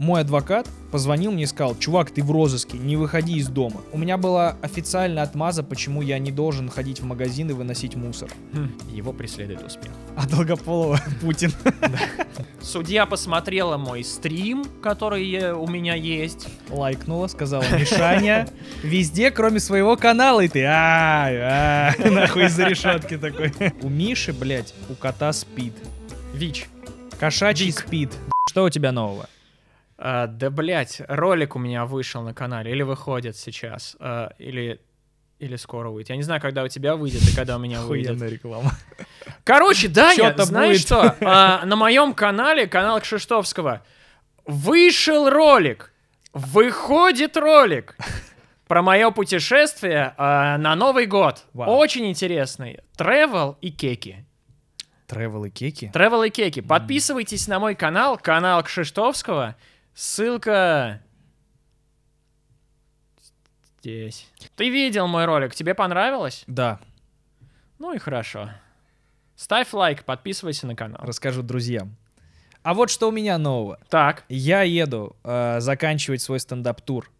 Мой адвокат позвонил мне и сказал, чувак, ты в розыске, не выходи из дома. У меня была официальная отмаза, почему я не должен ходить в магазин и выносить мусор. Хм, Его преследует успех. А Долгополова Путин. Судья посмотрела мой стрим, который у меня есть. Лайкнула, сказала, Мишаня, везде, кроме своего канала, и ты, а, а, нахуй из-за решетки такой. У Миши, блядь, у кота спид. ВИЧ. Кошачий спид. Что у тебя нового? А, да, блядь, ролик у меня вышел на канале, или выходит сейчас, а, или, или скоро выйдет. Я не знаю, когда у тебя выйдет и когда у меня выйдет. Охуенная реклама. Короче, Даня, знаешь что? А, на моем канале, канал Кшиштовского, вышел ролик, выходит ролик про мое путешествие а, на Новый год. Вау. Очень интересный. Travel и кеки. Тревел и кеки. Travel и кеки. Подписывайтесь на мой канал, канал Кшиштовского. Ссылка здесь. Ты видел мой ролик? Тебе понравилось? Да, Ну и хорошо. Ставь лайк, подписывайся на канал. расскажу друзьям. А вот что у меня нового. Так. Я еду э, заканчивать свой стендап-тур.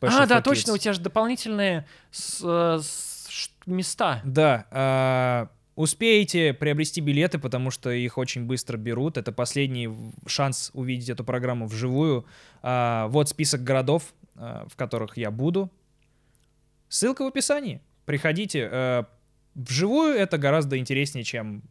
А, да, точно, у тебя же дополнительные с- э, с- места. Да, э, успеете приобрести билеты, потому что их очень быстро берут. Это последний шанс увидеть эту программу вживую. А, вот список городов, э, в которых я буду. Ссылка в описании. Приходите. Э, вживую это гораздо интереснее, чем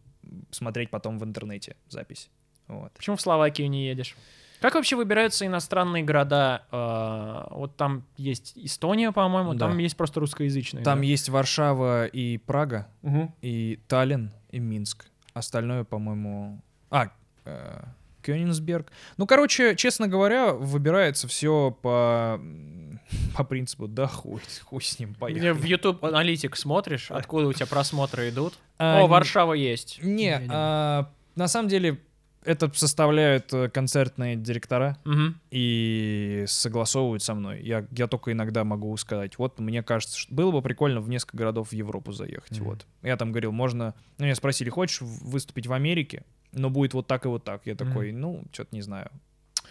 смотреть потом в интернете запись. Вот. Почему в Словакию не едешь? Как вообще выбираются иностранные города? Э, вот там есть Эстония, по-моему, Да. там есть просто русскоязычные. Там да? есть Варшава и Прага, Мгм. и Таллин, и Минск. Остальное, по-моему... А, э, Кёнигсберг. Ну, короче, честно говоря, выбирается все по, по принципу, да хуй, хуй с ним, поехали. В YouTube аналитик смотришь, откуда у тебя просмотры идут. А, О, Варшава есть. Не, а, на самом деле это составляют э, концертные директора Мгм. и согласовывают со мной. Я, я только иногда могу сказать, вот мне кажется, что было бы прикольно в несколько городов в Европу заехать. Мгм. Вот. Я там говорил, можно... Ну, меня спросили, хочешь выступить в Америке? Но будет вот так и вот так. Я такой, ну, что-то не знаю.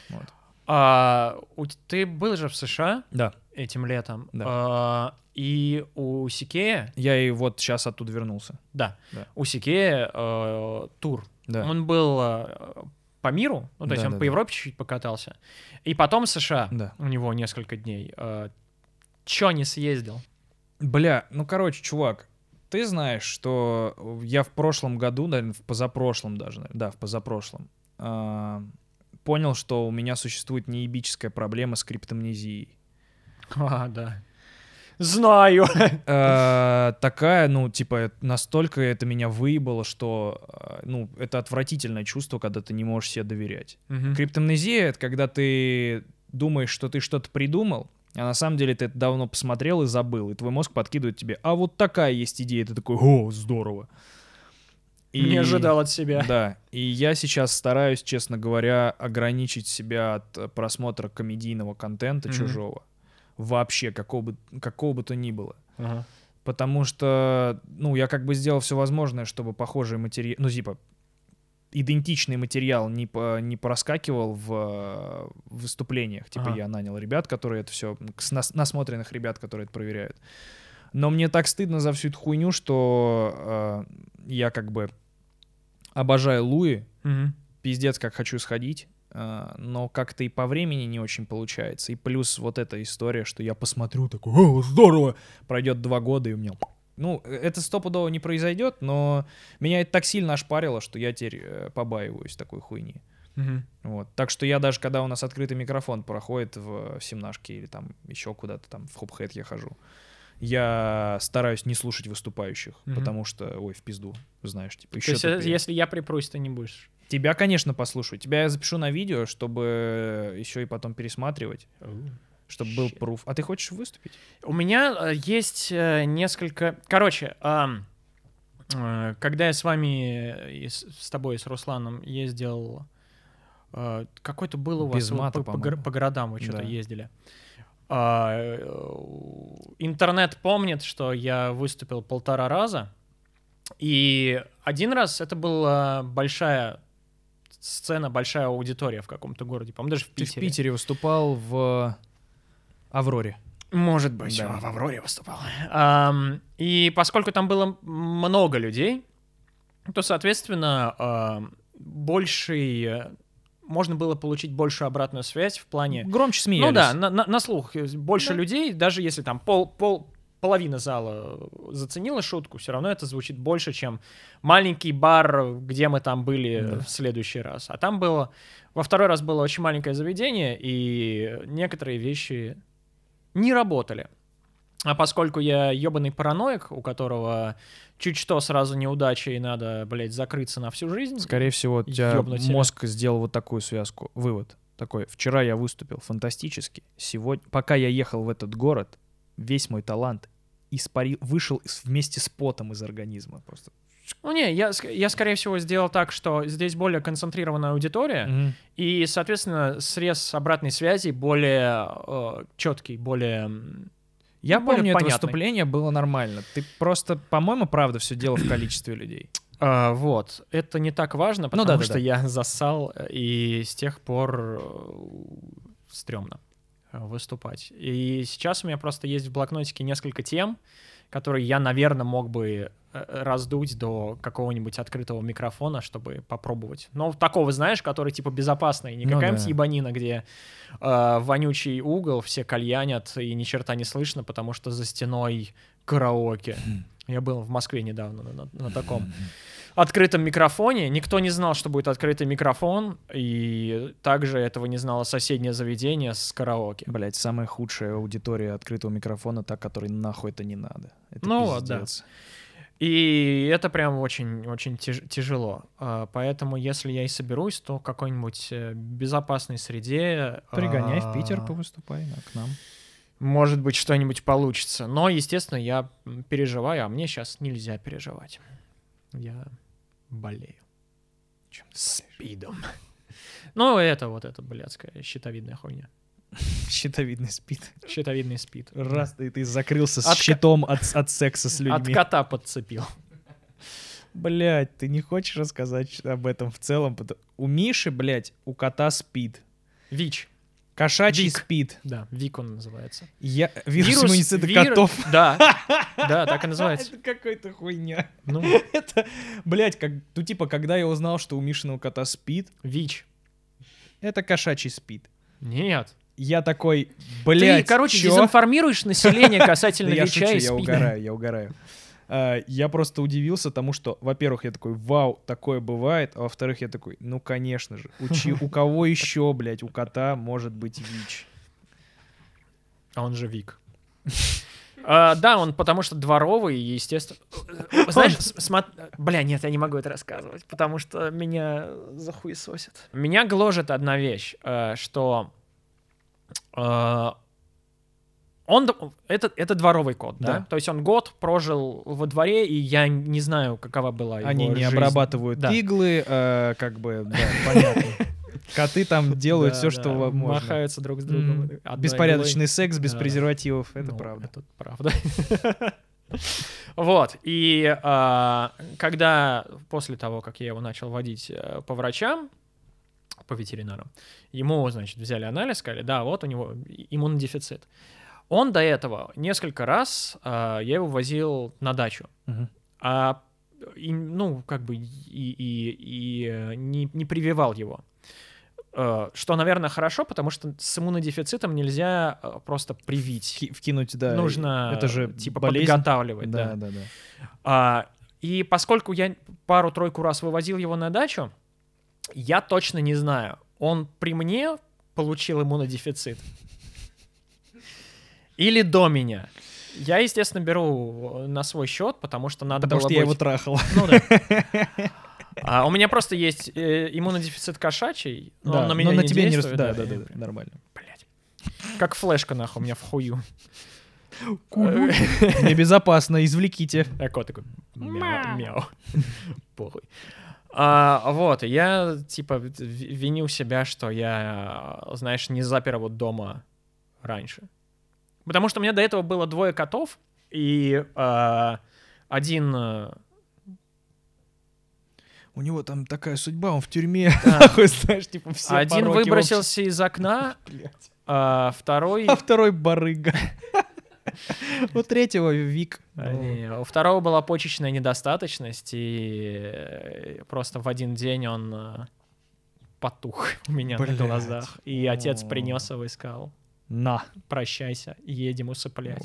Вот. А, у ты был же в США Да. этим летом. Да. А, и у Сикея, Я и вот сейчас оттуда вернулся. да, Да. у Сикея э, тур. Да. Он был э, по миру, ну, то есть Да, он да, по да. Европе чуть-чуть покатался. И потом США. Да. У него несколько дней. Э, Чё не съездил? Бля, ну, короче, чувак, ты знаешь, что я в прошлом году, наверное, в позапрошлом даже, да, в позапрошлом, а, понял, что у меня существует неебическая проблема с криптомнезией. А, да. Знаю. Э, такая, ну, типа, настолько это меня выебало, что, э, ну, это отвратительное чувство, когда ты не можешь себе доверять. Криптомнезия — это когда ты думаешь, что ты что-то придумал, а на самом деле ты это давно посмотрел и забыл, и твой мозг подкидывает тебе, а вот такая есть идея, ты такой, о, здорово. И- Не ожидал от себя. Да, и я сейчас стараюсь, честно говоря, ограничить себя от просмотра комедийного контента Мгм. чужого. Вообще, какого бы, какого бы то ни было. Ага. Потому что, ну, я как бы сделал все возможное, чтобы похожий материал, ну, типа, идентичный материал не, по, не проскакивал в э, выступлениях. Типа, Ага. я нанял ребят, которые это все, насмотренных ребят, которые это проверяют. Но мне так стыдно за всю эту хуйню, что э, я как бы обожаю Луи, Мгм. пиздец, как хочу сходить, но как-то и по времени не очень получается. И плюс вот эта история, что я посмотрю такой, о, здорово, пройдет два года, и у меня... Ну, э, это стопудово не произойдет, но меня это так сильно ошпарило, что я теперь э, побаиваюсь такой хуйни. Мгм. Вот. Так что я даже, когда у нас открытый микрофон проходит в, в семнашке или там еще куда-то там в хопхэт я хожу, я стараюсь не слушать выступающих, Мгм. потому что, ой, в пизду, знаешь, типа То еще есть, э, если я припрусь, ты не будешь. Тебя, конечно, послушаю. Тебя я запишу на видео, чтобы еще и потом пересматривать, чтобы был пруф. А ты хочешь выступить? У меня э, есть э, несколько... Короче, ам, э, когда я с вами, э, и с, с тобой, с Русланом ездил... э, Какой-то был у вас... Без мата, по, по по городам вы что-то Да. ездили. А, э, интернет помнит, что я выступил полтора раза. И один раз это была большая сцена, большая аудитория в каком-то городе, по-моему, даже в Ты Питере. в Питере выступал в Авроре. Может быть, Да. в Авроре выступал. И поскольку там было много людей, то, соответственно, больший... Можно было получить большую обратную связь в плане... Громче смеялись. Ну да, на, на- на слух. э, Больше Да. людей, даже если там пол, пол, половина зала заценила шутку, все равно это звучит больше, чем маленький бар, где мы там были Да. в следующий раз. А там было... Во второй раз было очень маленькое заведение, и некоторые вещи не работали. А поскольку я ебаный параноик, у которого чуть что сразу неудача и надо, блядь, закрыться на всю жизнь. Скорее всего, у тебя мозг сделал вот такую связку. Вывод такой. Вчера я выступил фантастически. Сегодня, пока я ехал в этот город, весь мой талант испарил, вышел вместе с потом из организма. Просто. Ну не, я, я скорее всего сделал так, что здесь более концентрированная аудитория, Мгм. и, соответственно, срез обратной связи более четкий, более... Я Ну, более помню, это понятный. выступление было нормально. Ты просто, по-моему, правда, все дело в количестве людей. а, вот. Это не так важно, потому да, да, что да. я засал, э, и с тех пор э, стрёмно э, выступать. И сейчас у меня просто есть в блокнотике несколько тем, которые я, наверное, мог бы э, раздуть до какого-нибудь открытого микрофона, чтобы попробовать. Но такого, знаешь, который типа безопасный, не Ну какая-нибудь да. ебанина, где э, вонючий угол, все кальянят, и ни черта не слышно, потому что за стеной караоке. Я был в Москве недавно на, на- на таком открытом микрофоне. Никто не знал, что будет открытый микрофон, и также этого не знало соседнее заведение с караоке. Блять, самая худшая аудитория открытого микрофона, та, которой нахуй это не надо. Это Ну вот, да. пиздец. И это прям очень-очень тяжело. А, Поэтому, если я и соберусь, то в какой-нибудь э, безопасной среде... Пригоняй а, в Питер, повыступай да, к нам. Может быть, что-нибудь получится. Но, естественно, я переживаю, а мне сейчас нельзя переживать. Я болею. Чем ты Спидом. Ну, это вот эта блядская щитовидная хуйня. Щитовидный спид. Щитовидный спид. Раз ты, ты закрылся с От щитом от, от секса с От людьми. кота подцепил. Блять, ты не хочешь рассказать об этом в целом? У Миши, блять, у кота спид. ВИЧ. Кошачий Вик. спид. Да, ВИК он называется. Я... Вирус, иммунитета вир- котов. Да, да, так и называется. Это какая-то хуйня. Ну, Это, блять, как, ну типа, когда я узнал, что у Мишиного кота спид, ВИЧ. это кошачий спид. Нет. Я такой, блять, Ты, короче, чё? дезинформируешь население касательно я ВИЧа и я СПИДа. угораю, я угораю. А, Я просто удивился тому, что, во-первых, я такой, вау, такое бывает, а во-вторых, я такой, ну, конечно же, у, чи- у кого еще, блядь, у кота может быть ВИЧ? А он же Вик. А, да, он потому что дворовый, и, естественно... Знаешь, смо- Бля, нет, я не могу это рассказывать, потому что меня захуесосят. Меня гложет одна вещь, э, что... Он, это, это дворовый кот, да? Да. То есть он год прожил во дворе, и я не знаю, какова была его Они не жизнь. обрабатывают Да. иглы, э, как бы, да, понятно. Коты там делают все, что можно. Махаются друг с другом. Беспорядочный секс без презервативов, это Ну, правда. Это правда. Вот, и а, когда после того, как я его начал водить э, по врачам, по ветеринарам, ему, значит, взяли анализ, сказали, да, вот у него иммунодефицит. Он до этого несколько раз, а, я его возил на дачу, Мгм. а, и, ну, как бы, и, и, и, э, не, не прививал его. Э, Что, наверное, хорошо, потому что с иммунодефицитом нельзя э, просто привить. Ки- Вкинуть, да. Нужно это же типа болезнь. подготавливать, Да, да. да, да. А, и поскольку я пару-тройку раз вывозил его на дачу, я точно не знаю, он при мне получил иммунодефицит или до меня. Я, естественно, беру на свой счет, потому что надо Потому было что я его быть- трахал. Ну да. А у меня просто есть э, иммунодефицит кошачий, но он Да, на меня но на не тебе не действует. рас- Да, да, да, да, прям, нормально. блядь. Как флешка, нахуй, у меня в хую. Небезопасно, извлеките. А кот такой мяу, мяу. Похуй. А, вот, я, типа, виню себя, что я, знаешь, не запер его дома раньше. Потому что у меня до этого было двое котов, и а, один... э, у него там такая судьба, он в тюрьме. Да. Знаешь, типа все Один выбросился из окна, а второй... А второй барыга. У третьего Вик. А, У второго была почечная недостаточность, и э, просто в один день он э, потух у меня на глазах. И отец принес его и сказал, На. прощайся, едем усыплять.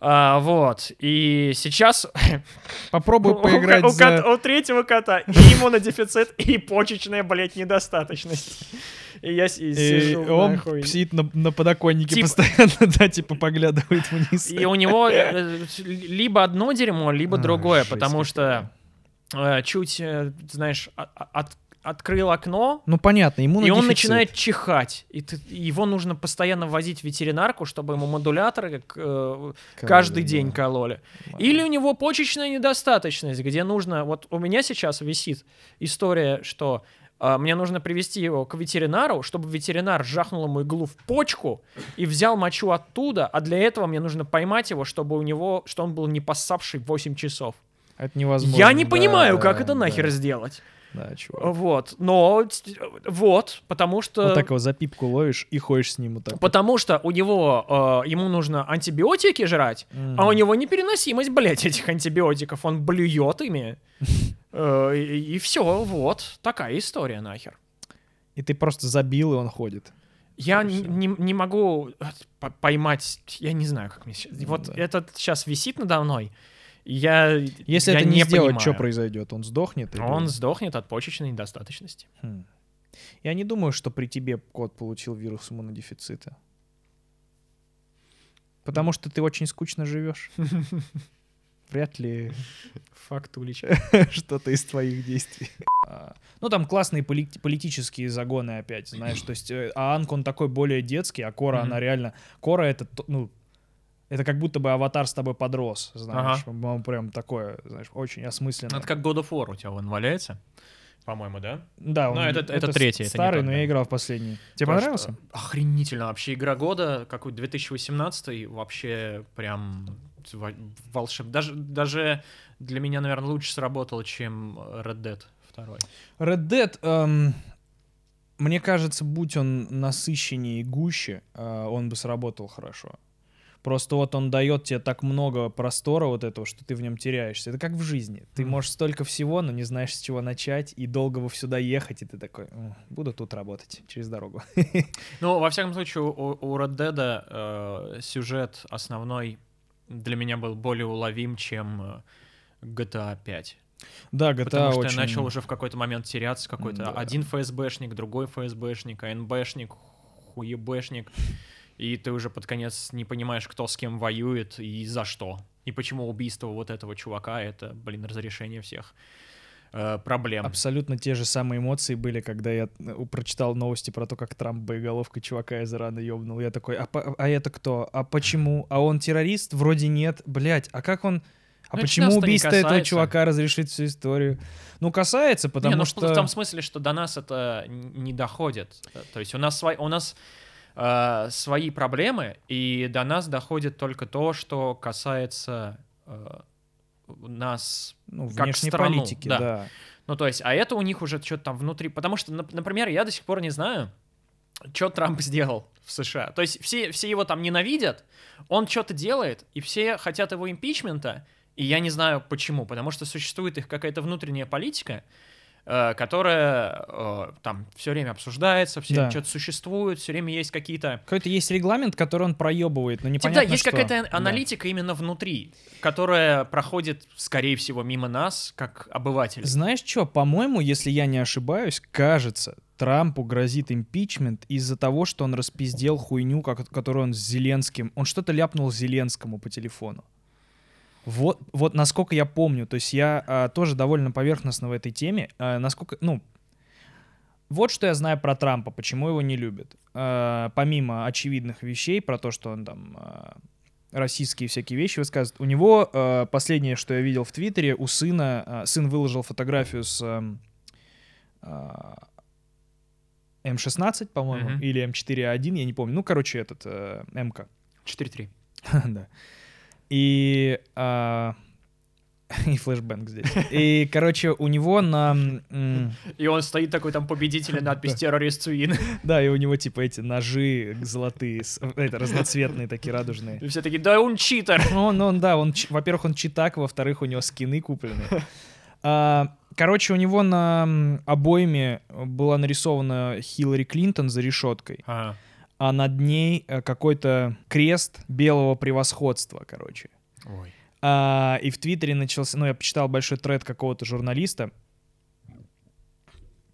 А, вот, и сейчас Попробуй у, поиграть у за... кота- у третьего кота и иммунодефицит, и почечная, блядь, недостаточность. И я и И сижу он нахуй. сидит на, на подоконнике Типа- постоянно, да, типа поглядывает вниз. И у него э, либо одно дерьмо, либо А, другое, потому что э, чуть, э, знаешь, а- от- открыл окно, Ну понятно, ему и он начинает чихать. И ты- его нужно постоянно возить в ветеринарку, чтобы ему модуляторы э, каждый день кололи. Или у него почечная недостаточность, где нужно... Вот у меня сейчас висит история, что а, мне нужно привести его к ветеринару, чтобы ветеринар жахнул ему иглу в почку и взял мочу оттуда, а для этого мне нужно поймать его, чтобы у него, что он был не поссавший 8 часов. Это невозможно. Я не да, понимаю, как да, это нахер да. сделать. Да, чувак. Вот, но вот, потому что... Вот так его за пипку ловишь и ходишь с ним вот так. Потому что у него, э, ему нужно антибиотики жрать, а у него непереносимость, блядь, этих антибиотиков. Он блюет ими. Э, И, все, вот. Такая история нахер. И ты просто забил, и он ходит. Я не, не- не могу э, по- поймать, я не знаю, как мне сейчас... Вот да. этот сейчас висит надо мной, я Если я это не, сделать, понимаю. что произойдет? Он сдохнет? или- Он сдохнет от почечной недостаточности. Хм. Я не думаю, что при тебе кот получил вирус иммунодефицита. Потому что ты очень скучно живешь. Вряд ли Фактулечка. что-то из твоих действий. А, Ну, там классные поли- политические загоны опять, знаешь. То есть э, Аанг, он такой более детский, а Кора, она реально... Кора — это, то- ну, это как будто бы аватар с тобой подрос, знаешь. Он прям такое, знаешь, очень осмысленно. Это как God of War у тебя он валяется, по-моему, да? Да, Ну, он, это- это с- третий, это не старый, тот, но я играл в последний. Тебе Просто понравился? Охренительно вообще. Игра года, какой 2018 вообще прям волшеб. Даже, даже для меня, наверное, лучше сработал, чем Red Dead 2. Red Dead, эм, мне кажется, будь он насыщеннее и гуще, э, он бы сработал хорошо. Просто вот он дает тебе так много простора вот этого, что ты в нем теряешься. Это как в жизни. Ты можешь столько всего, но не знаешь, с чего начать, и долго во сюда ехать, и ты такой, «М, буду тут работать, через дорогу. Ну, во всяком случае, у, у Red Dead э, сюжет основной для меня был более уловим, чем э, GTA 5. Да, GTA Потому что очень... я начал уже в какой-то момент теряться. Какой-то Да. один ФСБшник, другой ФСБшник, АНБшник, хуебэшник. И ты уже под конец не понимаешь, кто с кем воюет и за что. И почему убийство вот этого чувака — это, блин, разрешение всех э, проблем. Абсолютно те же самые эмоции были, когда я э, прочитал новости про то, как Трамп боеголовкой чувака из Ирана ёбнул. Я такой, а, а это кто? А почему? А он террорист? Вроде нет. Блять, а как он... А Ну, почему убийство этого чувака разрешит всю историю? Ну, касается, потому не, ну, что... в том смысле, что до нас это не доходит. Э, То есть у нас, свой, у нас э, свои проблемы, и до нас доходит только то, что касается э, нас ну, как страну, политики, да. да. Ну, то есть, а это у них уже что-то там внутри. Потому что, нап- например, я до сих пор не знаю, что Трамп сделал в США. То есть все, все его там ненавидят, он что-то делает, и все хотят его импичмента, и я не знаю почему, потому что существует их какая-то внутренняя политика, которая э, там все время обсуждается, все Да. что-то существует, все время есть какие-то... Какой-то есть регламент, который он проебывает, но Типа, непонятно да, есть что. какая-то Да. аналитика именно внутри, которая проходит, скорее всего, мимо нас, как обывателей. Знаешь что, по-моему, если я не ошибаюсь, кажется, Трампу грозит импичмент из-за того, что он распиздел хуйню, как, которую он с Зеленским... Он что-то ляпнул Зеленскому по телефону. Вот, вот насколько я помню, то есть я а, тоже довольно поверхностно в этой теме, а, насколько, ну, вот что я знаю про Трампа, почему его не любят. А, помимо очевидных вещей про то, что он там а, российские всякие вещи высказывает, у него а, последнее, что я видел в Твиттере, у сына, а, сын выложил фотографию с ам, а, М16, по-моему, Мгм. или М4А1, я не помню. Ну, короче, этот э, МК. 4-3. да. И а, И флешбэнг здесь. И, короче, у него на... И он стоит такой там победитель надпись террорист Суин. Да, и у него, типа, эти ножи золотые, с- это, разноцветные такие, радужные. И все такие, да он читер. Ну, он, он, да, он, во-первых, он читак, во-вторых, у него скины куплены. А, Короче, у него на обойме была нарисована Хиллари Клинтон за решеткой, Ага. А над ней э, какой-то крест белого превосходства, короче. Ой. А, и в Твиттере начался, ну, я почитал большой тред какого-то журналиста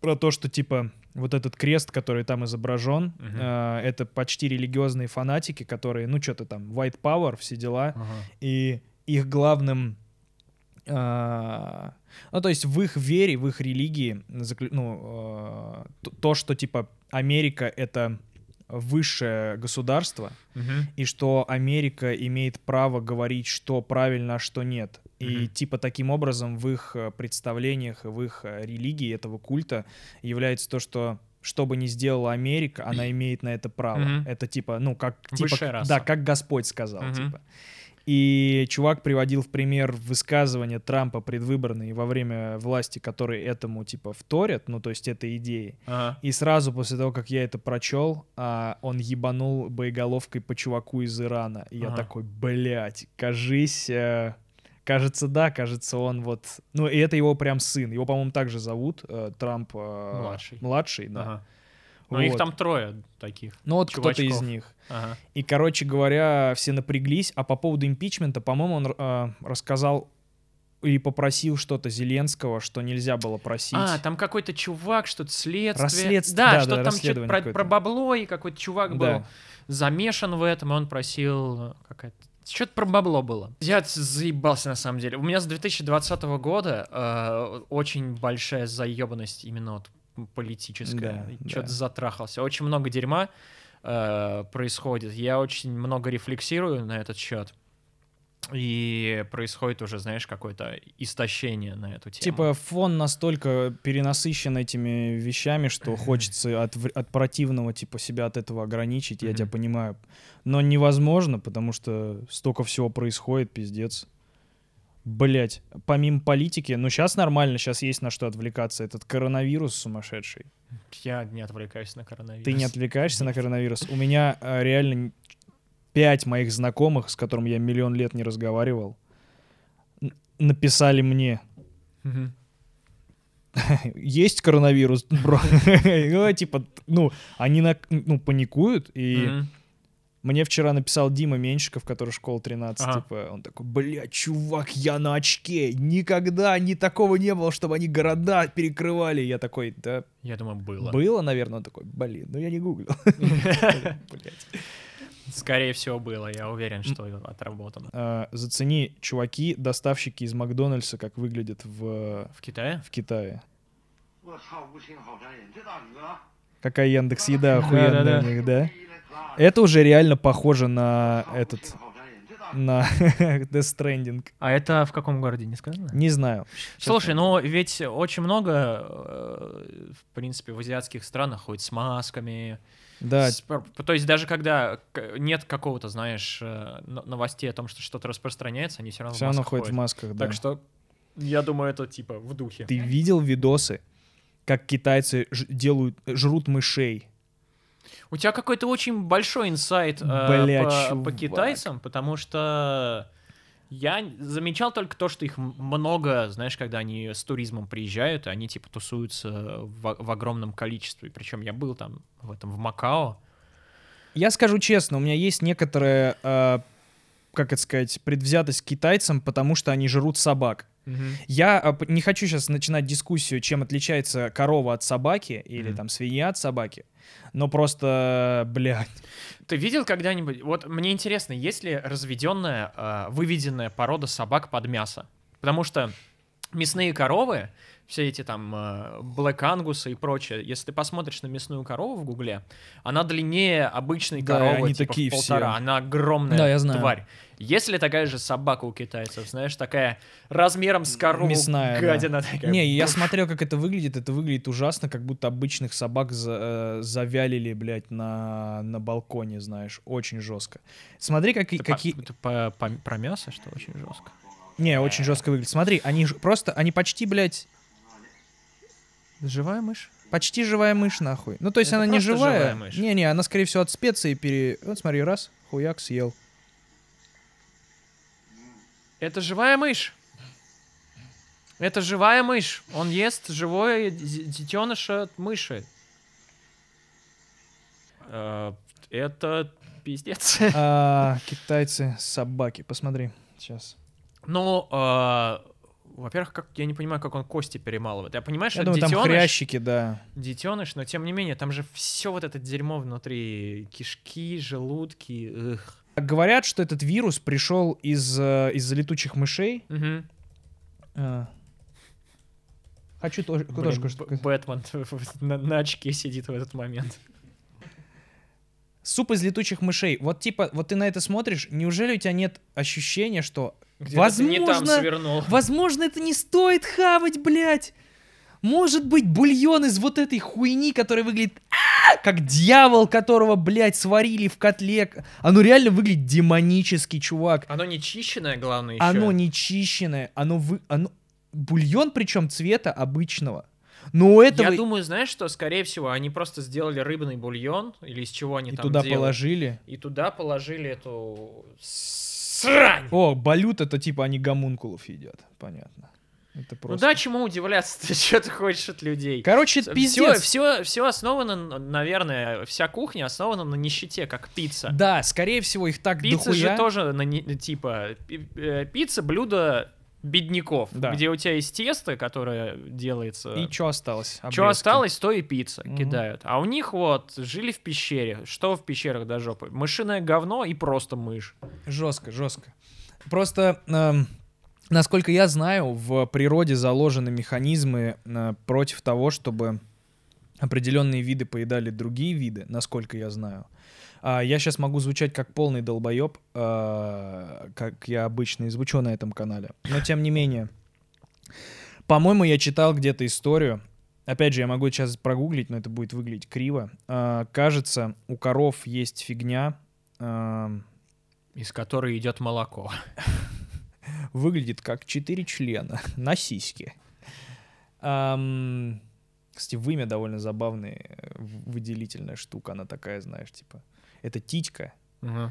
про то, что, типа, вот этот крест, который там изображен, Мгм. а, это почти религиозные фанатики, которые, ну, что-то там, white power, все дела, Ага. и их главным... а, ну, то есть в их вере, в их религии, ну, а, то, что, типа, Америка — это высшее государство, Мгм. и что Америка имеет право говорить, что правильно, а что нет. И типа таким образом в их э, представлениях, в их э, религии этого культа является то, что что бы ни сделала Америка, она имеет на это право. Мгм. Это типа, ну, как... Типа, Высшая раса. Да, как Господь сказал, Мгм. типа. И чувак приводил в пример высказывания Трампа предвыборные во время власти, которые этому, типа, вторят, ну, то есть этой идеи. Ага. И сразу после того, как я это прочел, а, он ебанул боеголовкой по чуваку из Ирана. И я Ага. такой, блядь, кажись, э, кажется, да, кажется, он вот... Ну, и это его прям сын. Его, по-моему, также зовут э, Трамп... э, Младший. Младший, да. Ага. Ну, их Вот. там трое таких. Ну, вот кто-то из чувачков. них.Ага. И, короче говоря, все напряглись. А по поводу импичмента, по-моему, он э, рассказал или попросил что-то Зеленского, что нельзя было просить. А, там какой-то чувак, что-то следствие. Расследств- Да, да, что да, там что-то про, про бабло, и какой-то чувак был Да. замешан в этом, и он просил э, какая-то... Что-то про бабло было. Я заебался на самом деле. У меня с 2020 года э, очень большая заебанность именно вот политическая. Да, Что-то да. затрахался. Очень много дерьма э, происходит. Я очень много рефлексирую на этот счет. И происходит уже, знаешь, какое-то истощение на эту тему. Типа фон настолько перенасыщен этими вещами, что хочется от, от противного типа себя от этого ограничить, я тебя понимаю. Но невозможно, потому что столько всего происходит, пиздец. Блять, помимо политики, ну сейчас нормально, сейчас есть на что отвлекаться. Этот коронавирус сумасшедший. Я не отвлекаюсь на коронавирус. Ты не отвлекаешься на коронавирус? У меня э, реально пять моих знакомых, с которыми я миллион лет не разговаривал, написали мне, есть коронавирус, бро. Ну, типа, ну, они ну, паникуют, и. Мне вчера написал Дима Меньшиков, который школа 13, ага. типа, он такой, бля, чувак, я на очке, никогда ни такого не было, чтобы они города перекрывали. Я такой, да... Я думаю, было. Было, наверное, он такой, блин, ну я не гуглил. Скорее всего, было, я уверен, что отработано. А, зацени, чуваки, доставщики из Макдональдса, как выглядят в... В Китае? В Китае. Какая Яндекс Еда охуенная у них, да? Это уже реально похоже на этот на Death Stranding. А это в каком городе, не сказано? Не знаю. Сейчас Слушай, я... ну ведь очень много, э, в принципе, в азиатских странах ходит с масками. Да. С, то есть даже когда нет какого-то, знаешь, э, новостей о том, что что-то распространяется, они все равно все в масках ходят. в масках, да. Так что я думаю, это типа в духе. Ты видел видосы, как китайцы делают, жрут мышей? У тебя какой-то очень большой инсайт э, Бля, по, по чувак. китайцам, потому что я замечал только то, что их много, знаешь, когда они с туризмом приезжают, они типа тусуются в, в огромном количестве. Причем я был там в этом в Макао. Я скажу честно, у меня есть некоторая, э, как это сказать, предвзятость к китайцам, потому что они жрут собак. Я а, не хочу сейчас начинать дискуссию, чем отличается корова от собаки или Мгм. там свинья от собаки, но просто, блядь, Ты видел когда-нибудь? Вот мне интересно, есть ли разведенная, э, выведенная порода собак под мясо? Потому что мясные коровы, все эти там э, Black Angus и прочее, если ты посмотришь на мясную корову в Гугле, она длиннее обычной Да, коровы, они типа, такие в полтора. все. Она огромная Да, я знаю. тварь. Есть ли такая же собака у китайцев, знаешь, такая размером с корову, Мясная, да. гадина такая? Не, я смотрел, как это выглядит. Это выглядит ужасно, как будто обычных собак за- э, завялили, блядь, на, на балконе, знаешь. Очень жестко. Смотри, как, по- какие... по- про мясо, что очень жестко. Не, очень жестко выглядит. Смотри, они ж- просто, они почти, блядь... Живая мышь? Почти живая мышь, нахуй. Ну, то есть Это она не просто живая. живая мышь. Не-не, она, скорее всего, от специй пере... Вот смотри, раз, хуяк, съел. Это живая мышь. Это живая мышь. Он ест живое д- детеныша от мыши. Э, Это пиздец. А, китайцы, собаки, посмотри. Сейчас. Ну, э, во-первых, как я не понимаю, как он кости перемалывает. Я понимаю, что Я это думаю, там детеныш, хрящики, да. детеныш, но тем не менее, там же все вот это дерьмо внутри. Кишки, желудки. эх. Говорят, что этот вирус пришел из, э, из-за летучих мышей. Мгм. А. Хочу тоже, Блин, тоже кое-что. Бэтмен на, на очке сидит в этот момент. Суп из летучих мышей. Вот типа, вот ты на это смотришь, неужели у тебя нет ощущения, что Где-то Возможно. Возможно, это не стоит хавать, блядь. Может быть, бульон из вот этой хуйни, который выглядит а, как дьявол, которого, блядь, сварили в котле. Оно реально выглядит демонически, чувак. Оно не чищенное, главное, еще. Оно не чищенное, оно вы... Оно... Бульон, причем цвета обычного. Но у этого... Я думаю, знаешь что, скорее всего, они просто сделали рыбный бульон, или из чего они И там туда делают, положили. И туда положили эту срань. О, балют это типа они гомункулов едят. Понятно. Это Ну просто... да, чему удивляться? Ты что ты хочешь от людей? Короче, это Все, пиздец. все, все основано, на- наверное, вся кухня основана на нищете, как пицца. Да, скорее всего, их так Пицца дохуя. же тоже, на типа, э, пицца блюдо бедняков, Да. где у тебя есть тесто, которое делается... И что осталось? Что Обрезки. осталось, то и пицца Мгм. кидают. А у них вот жили в пещере. Что в пещерах до жопы? Мышиное говно и просто мышь. Жестко, жестко. Просто, эм, насколько я знаю, в природе заложены механизмы э, против того, чтобы определенные виды поедали другие виды, насколько я знаю. А, я сейчас могу звучать как полный долбоеб, э, как я обычно и звучу на этом канале. Но тем не менее, по-моему, я читал где-то историю. Опять же, я могу сейчас прогуглить, но это будет выглядеть криво. А, кажется, у коров есть фигня. Из которой идет молоко. выглядит как четыре члена на сиське. Кстати, вымя довольно забавная, выделительная штука. Она такая, знаешь, типа... Это титька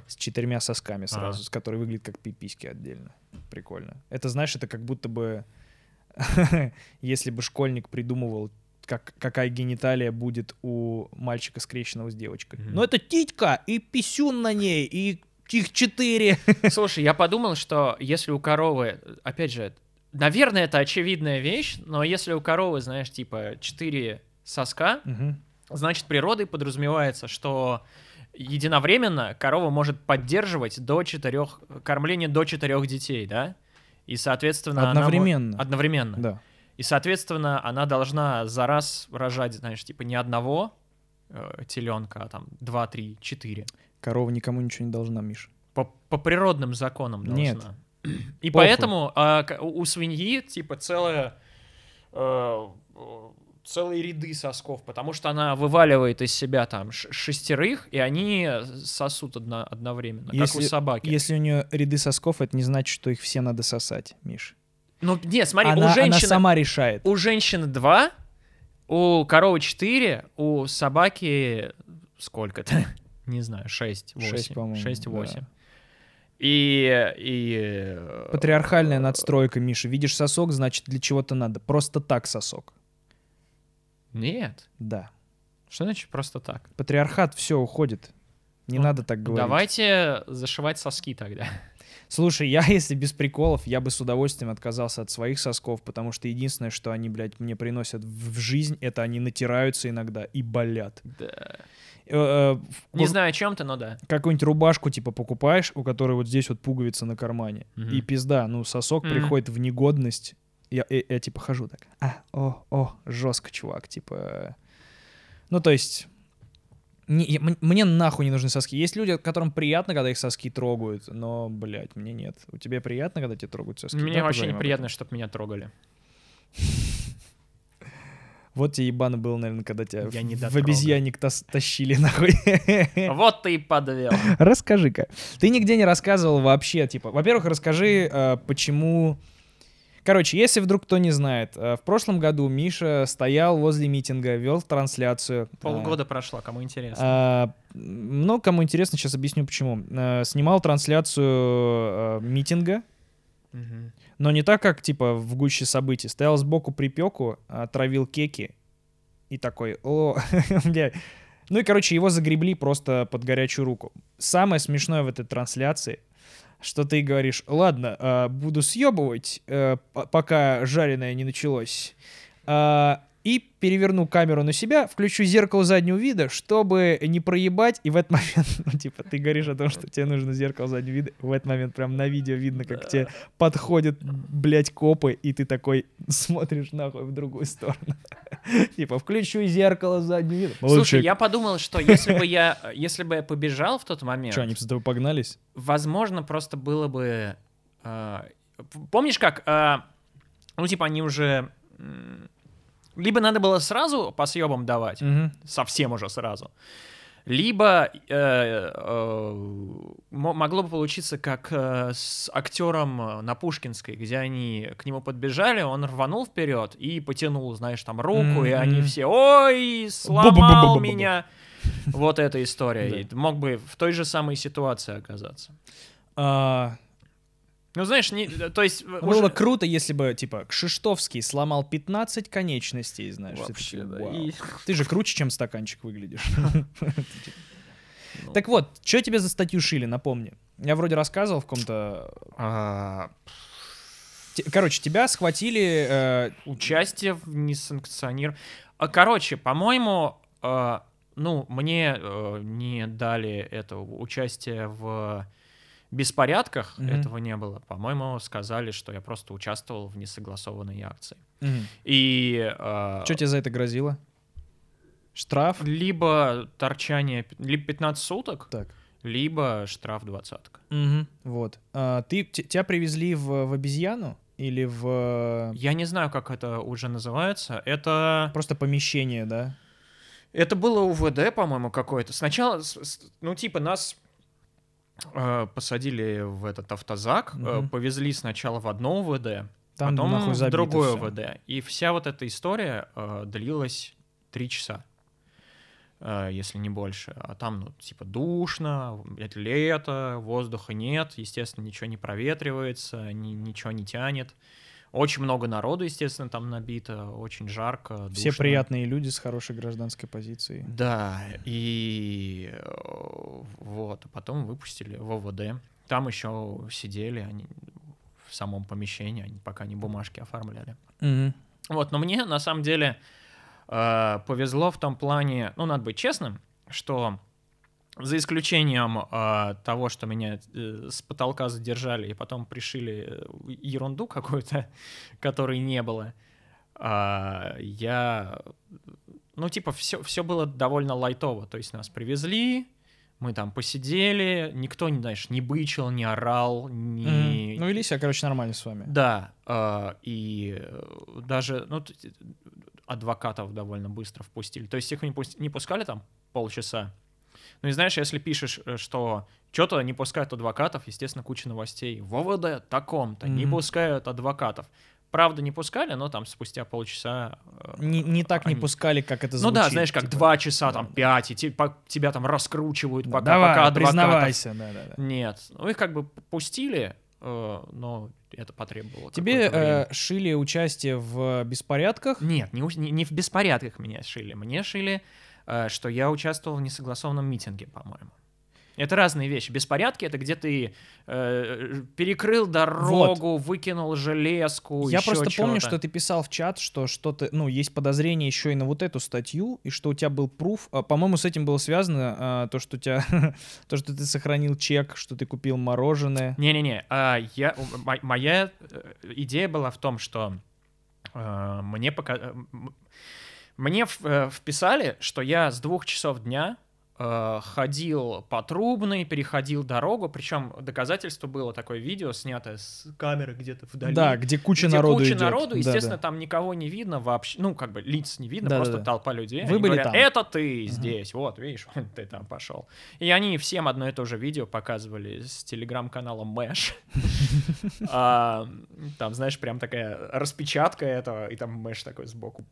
с четырьмя сосками сразу, с которой выглядит как пиписьки отдельно. Прикольно. Это, знаешь, это как будто бы... Если бы школьник придумывал, как, какая гениталия будет у мальчика, скрещенного с девочкой. Мгм. Но это титька, и писюн на ней, и их четыре. Слушай, я подумал, что если у коровы, опять же, наверное, это очевидная вещь, но если у коровы, знаешь, типа 4 соска, Мгм. значит, природой подразумевается, что единовременно корова может поддерживать до четырех, кормление до четырех детей, да? И, соответственно, она мо- Одновременно. одновременно. Да. И, соответственно, она должна за раз рожать, знаешь, типа не одного теленка, а там два, три, четыре. Корова никому ничего не должна, Миша. По, по природным законам должна. Нет. И Похуй. поэтому к- у свиньи типа целая э, э, целые ряды сосков, потому что она вываливает из себя там шестерых, и они сосут одно- одновременно, как у Если- собаки. Если у нее ряды сосков, это не значит, что их все надо сосать, Миш. Ну, нет, смотри, она, у она женщины, сама решает. у женщины два, у коровы четыре, у собаки сколько-то? Не знаю, шесть, восемь. Шесть, по-моему, Шесть, да. восемь. И, и э, Патриархальная надстройка, Миша. Видишь сосок, значит, для чего-то надо. Просто так сосок. Нет. Да. Что значит просто так? Патриархат, все, уходит. Не Ну, надо так говорить. Давайте зашивать соски тогда. Слушай, я, если без приколов, я бы с удовольствием отказался от своих сосков, потому что единственное, что они, блядь, мне приносят в жизнь, это они натираются иногда и болят. Да. Э, э, Не знаю, о чем ты, но да. какую-нибудь рубашку, типа, покупаешь, у которой вот здесь вот пуговица на кармане. Мгм. И пизда, ну, сосок Мгм. приходит в негодность. Я, я, я, типа хожу так. А, о, о, жестко, чувак, типа. Ну, то есть. не- я- мне нахуй не нужны соски. Есть люди, которым приятно, когда их соски трогают, но, блядь, мне нет. У тебя приятно, когда тебе трогают соски? Мне Давай вообще неприятно, чтобы меня трогали. Вот тебе ебано было, наверное, когда тебя Я не в обезьянник тас- тащили нахуй. Вот ты и подвел. Расскажи-ка. Ты нигде не рассказывал вообще, типа, во-первых, расскажи, э, почему... Короче, если вдруг кто не знает, э, в прошлом году Миша стоял возле митинга, вел трансляцию. э, Полгода прошло, кому интересно. а, ну, кому интересно, сейчас объясню почему. Э, Снимал трансляцию э, митинга, Мгм. но не так, как, типа, в гуще событий. Стоял сбоку припеку, а, травил кеки и такой, о, бля. Ну и, короче, его загребли просто под горячую руку. Самое смешное в этой трансляции, что ты говоришь, ладно, а, буду съебывать, э, пока жареное не началось. А, и переверну камеру на себя, включу зеркало заднего вида, чтобы не проебать, и в этот момент, ну, типа, ты говоришь о том, что тебе нужно зеркало заднего вида, в этот момент прям на видео видно, как тебе подходят, блядь, копы, и ты такой смотришь нахуй в другую сторону. Типа, включу зеркало заднего вида. Слушай, я подумал, что если бы я, если бы я побежал в тот момент, Что, они с тобой погнались? возможно, просто было бы... э, помнишь, как... э, ну, типа, они уже... либо надо было сразу по съебам давать, Мгм. совсем уже сразу, либо э, э, мо- могло бы получиться как э, с актером на Пушкинской, где они к нему подбежали, он рванул вперед и потянул, знаешь, там руку, и они все, ой, сломал меня. Вот эта история. Мог бы в той же самой ситуации оказаться. Ну, знаешь, не, то есть... э, Было уже- бы круто, если бы, типа, Кшиштовский сломал 15 конечностей, знаешь. ты Вообще, да. «Вау». И- Ты же круче, чем стаканчик выглядишь. Так вот, что тебе за статью шили, напомни. Я вроде рассказывал в каком-то... А, Короче, тебя схватили... э, Участие в несанкционированном... Короче, по-моему, э, ну, мне э, не дали это участие в беспорядках, Мгм. этого не было. По-моему, сказали, что я просто участвовал в несогласованной акции. мгм. И... э, Что тебе за это грозило? Штраф? Либо торчание, либо 15 суток, Так. либо штраф двадцатка. Мгм. Вот. А, ты, тебя привезли в, в обезьяну? Или в... Я не знаю, как это уже называется. Это... Просто помещение, да? Это было УВД, по-моему, какое-то. Сначала, ну, типа, нас посадили в этот автозак, э, Мгм. повезли сначала в одно УВД, Там потом нахуй в другое всё. УВД. И вся вот эта история э, длилась три часа, э, если не больше. А там, ну, типа, душно, это лето, воздуха нет, естественно, ничего не проветривается, ни- ничего не тянет. Очень много народу, естественно, там набито, очень жарко, Все душно. приятные люди с хорошей гражданской позицией. Да, и э, вот, потом выпустили в ОВД. Там еще сидели они в самом помещении, они пока не бумажки оформляли. Мгм. Вот, но мне на самом деле э, повезло в том плане, ну, надо быть честным, что за исключением э, того, что меня э, с потолка задержали и потом пришили э, ерунду какую-то, которой не было, а, я, ну, типа, все, все было довольно лайтово. То есть нас привезли, мы там посидели, никто, не знаешь, не бычил, не орал, не... Мгм. Ну, вели себя, короче, нормально с вами. Да, а, и э, даже, ну, адвокатов довольно быстро впустили. То есть их не пускали там полчаса. Ну и знаешь, если пишешь, э, что что-то не пускают адвокатов, естественно, куча новостей. В ОВД таком-то не Мгм. пускают адвокатов. Правда, не пускали, но там спустя полчаса... э, Не, не так не они- пускали, как это Ну звучит. да, знаешь, как типа. два часа, там, пять, и по- тебя там раскручивают, Да, пока, Давай, пока адвокатов признавайся, да, да, да. нет. Ну, их как бы пустили, э, но это потребовало Тебе э, шили участие в беспорядках. Нет, не, не, не в беспорядках меня шили. Мне шили, что я участвовал в несогласованном митинге, по-моему. Это разные вещи. Беспорядки — это где ты э, перекрыл дорогу, выкинул железку, Я просто помню, что ты писал в чат, что что-то, ну, есть подозрение еще и на вот эту статью, и что у тебя был пруф. А, По-моему, с этим было связано а, то, что у тебя, то, что ты сохранил чек, что ты купил мороженое. Не-не-не, а, я, у- мо- моя э, идея была в том, что э, мне пока... Мне э, вписали, что я с двух часов дня э, ходил по Трубной, переходил дорогу, причем доказательство было такое видео, снятое с камеры где-то вдали. Да, где куча где народу куча идет. народу, Да, естественно, да. там никого не видно вообще, ну, как бы лиц не видно, Да, да, просто да. толпа людей. Вы Они были говорят, там. это ты здесь, вот, видишь, ты там пошел. И они всем одно и то же видео показывали с телеграм-канала Мэш. А, Там, знаешь, прям такая распечатка этого, и там Мэш такой сбоку.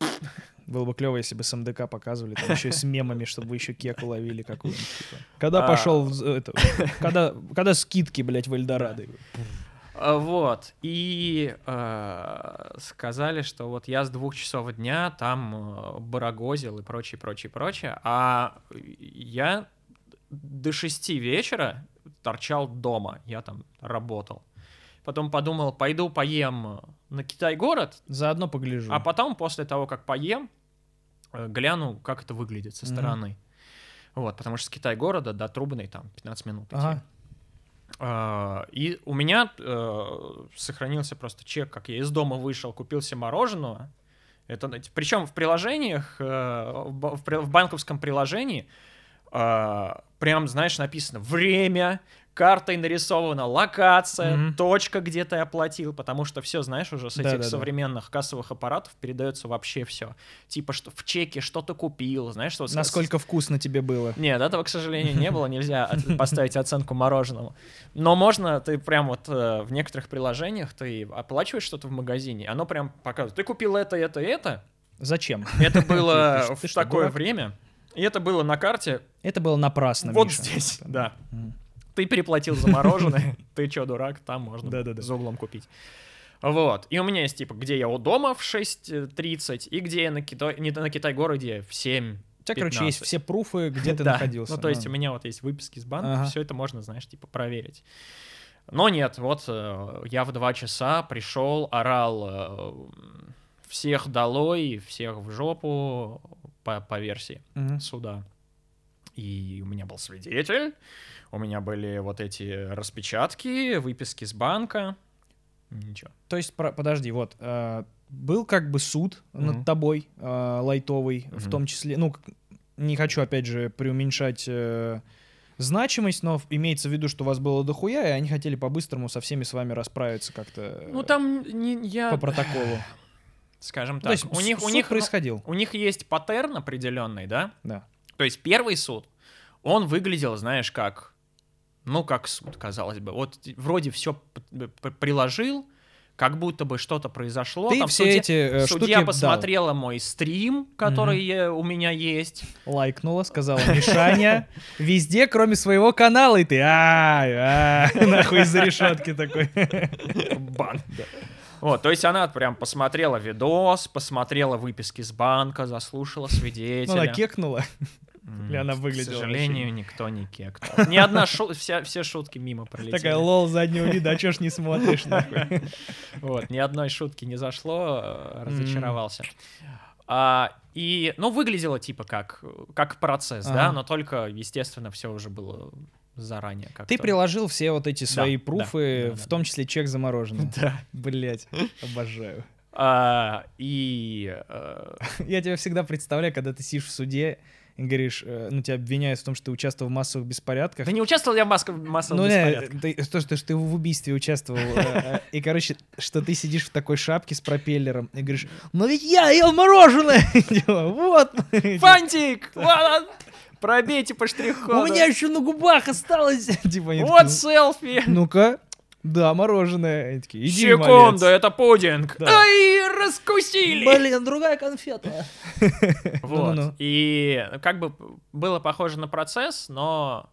Было бы клево, если бы с МДК показывали, там еще и с мемами, чтобы вы еще кеку ловили какую-нибудь. типа. Когда А. пошел, это, когда, когда скидки, блядь, в Эльдорадо. А, Вот. И э, сказали, что вот я с двух часов дня там э, барагозил и прочее, прочее, прочее. А я до шести вечера торчал дома. Я там работал. Потом подумал, пойду поем на Китай-город, Заодно погляжу. а потом, после того, как поем, э, гляну, как это выглядит со стороны. Вот, потому что с Китай-города до Трубной там 15 минут идти. Ага. А, И у меня э, сохранился просто чек, как я из дома вышел, купил себе мороженого. Это, причем в приложениях, э, в банковском приложении, э, прям, знаешь, написано время, картой нарисована локация, Мгм. точка, где ты оплатил, потому что все, знаешь, уже с этих Да-да-да. современных кассовых аппаратов передается вообще все. Типа, что в чеке что ты купил, знаешь, что... с- Насколько вкусно тебе было. нет, этого, к сожалению, не было, нельзя поставить оценку мороженому. Но можно, ты прям вот э, в некоторых приложениях ты оплачиваешь что-то в магазине, оно прям показывает, ты купил это, это, это. Зачем? Это было в такое время, и это было на карте Это было напрасно, вот Миша. здесь, да. Ты переплатил за мороженое, ты чё, дурак, там можно за углом купить. Вот. И у меня есть, типа, где я у дома в 6.30, и где я на, Китай, не на Китай-городе в 7 У тебя, короче, есть 15. все пруфы, где ты Да. находился. Ну, то есть А. у меня вот есть выписки с банка, Ага. все это можно, знаешь, типа проверить. Но нет, вот э, я в два часа пришел, орал э, всех долой, всех в жопу по, по версии Мгм. суда. И у меня был свидетель, у меня были вот эти распечатки, выписки с банка. Ничего. То есть, про- подожди, вот, э, был как бы суд Мгм. над тобой, э, лайтовый, в Мгм. том числе, ну, не хочу, опять же, преуменьшать э, значимость, но в- имеется в виду, что у вас было дохуя, и они хотели по-быстрому со всеми с вами расправиться как-то Ну там не, я, по протоколу. скажем То так, есть у них, у суд них, ну, происходил, у них есть паттерн определенный, да? да. То есть первый суд, он выглядел, знаешь, как, ну, как суд, казалось бы. Вот вроде все приложил, как будто бы что-то произошло. Ты Там все судья, эти э, судья штуки посмотрела мой стрим, который э, у меня есть. дал, лайкнула, сказала, Мишаня, везде, кроме своего канала, и ты, ай, ай, нахуй из-за решетки такой. Бан. Вот, то есть она прям посмотрела видос, посмотрела выписки с банка, заслушала Ну, свидетеля. она кекнула. Или она К выглядела сожалению, вообще? никто не кекнул. Ни одна шутка, вся, все шутки мимо пролетели. Такая, лол, заднего вида, а чё ж не смотришь, нахуй? Вот, ни одной шутки не зашло, э, разочаровался. А, и, ну, выглядело типа как, как процесс, да, Ага. но только, естественно, все уже было заранее. Как Ты приложил все вот эти свои да, пруфы, да, в да, том числе чек за мороженое. Да. Блять, обожаю. А, и э, Я тебя всегда представляю, когда ты сидишь в суде и говоришь, э, ну, тебя обвиняют в том, что ты участвовал в массовых беспорядках. да не участвовал я в маско- массовом Ну, не, беспорядке. ты, то, что, ты в убийстве участвовал. э, э, И, короче, что ты сидишь в такой шапке с пропеллером и говоришь, ну ведь я ел мороженое! Вот! Фантик! Пробейте по штрих-коду. У меня еще на губах осталось! Типа, Вот селфи! Ну-ка, да, мороженое. Они такие, иди, Секунду, малец. это пудинг. Да. Ай, раскусили! Блин, другая конфета. Вот. И как бы было похоже на процесс, но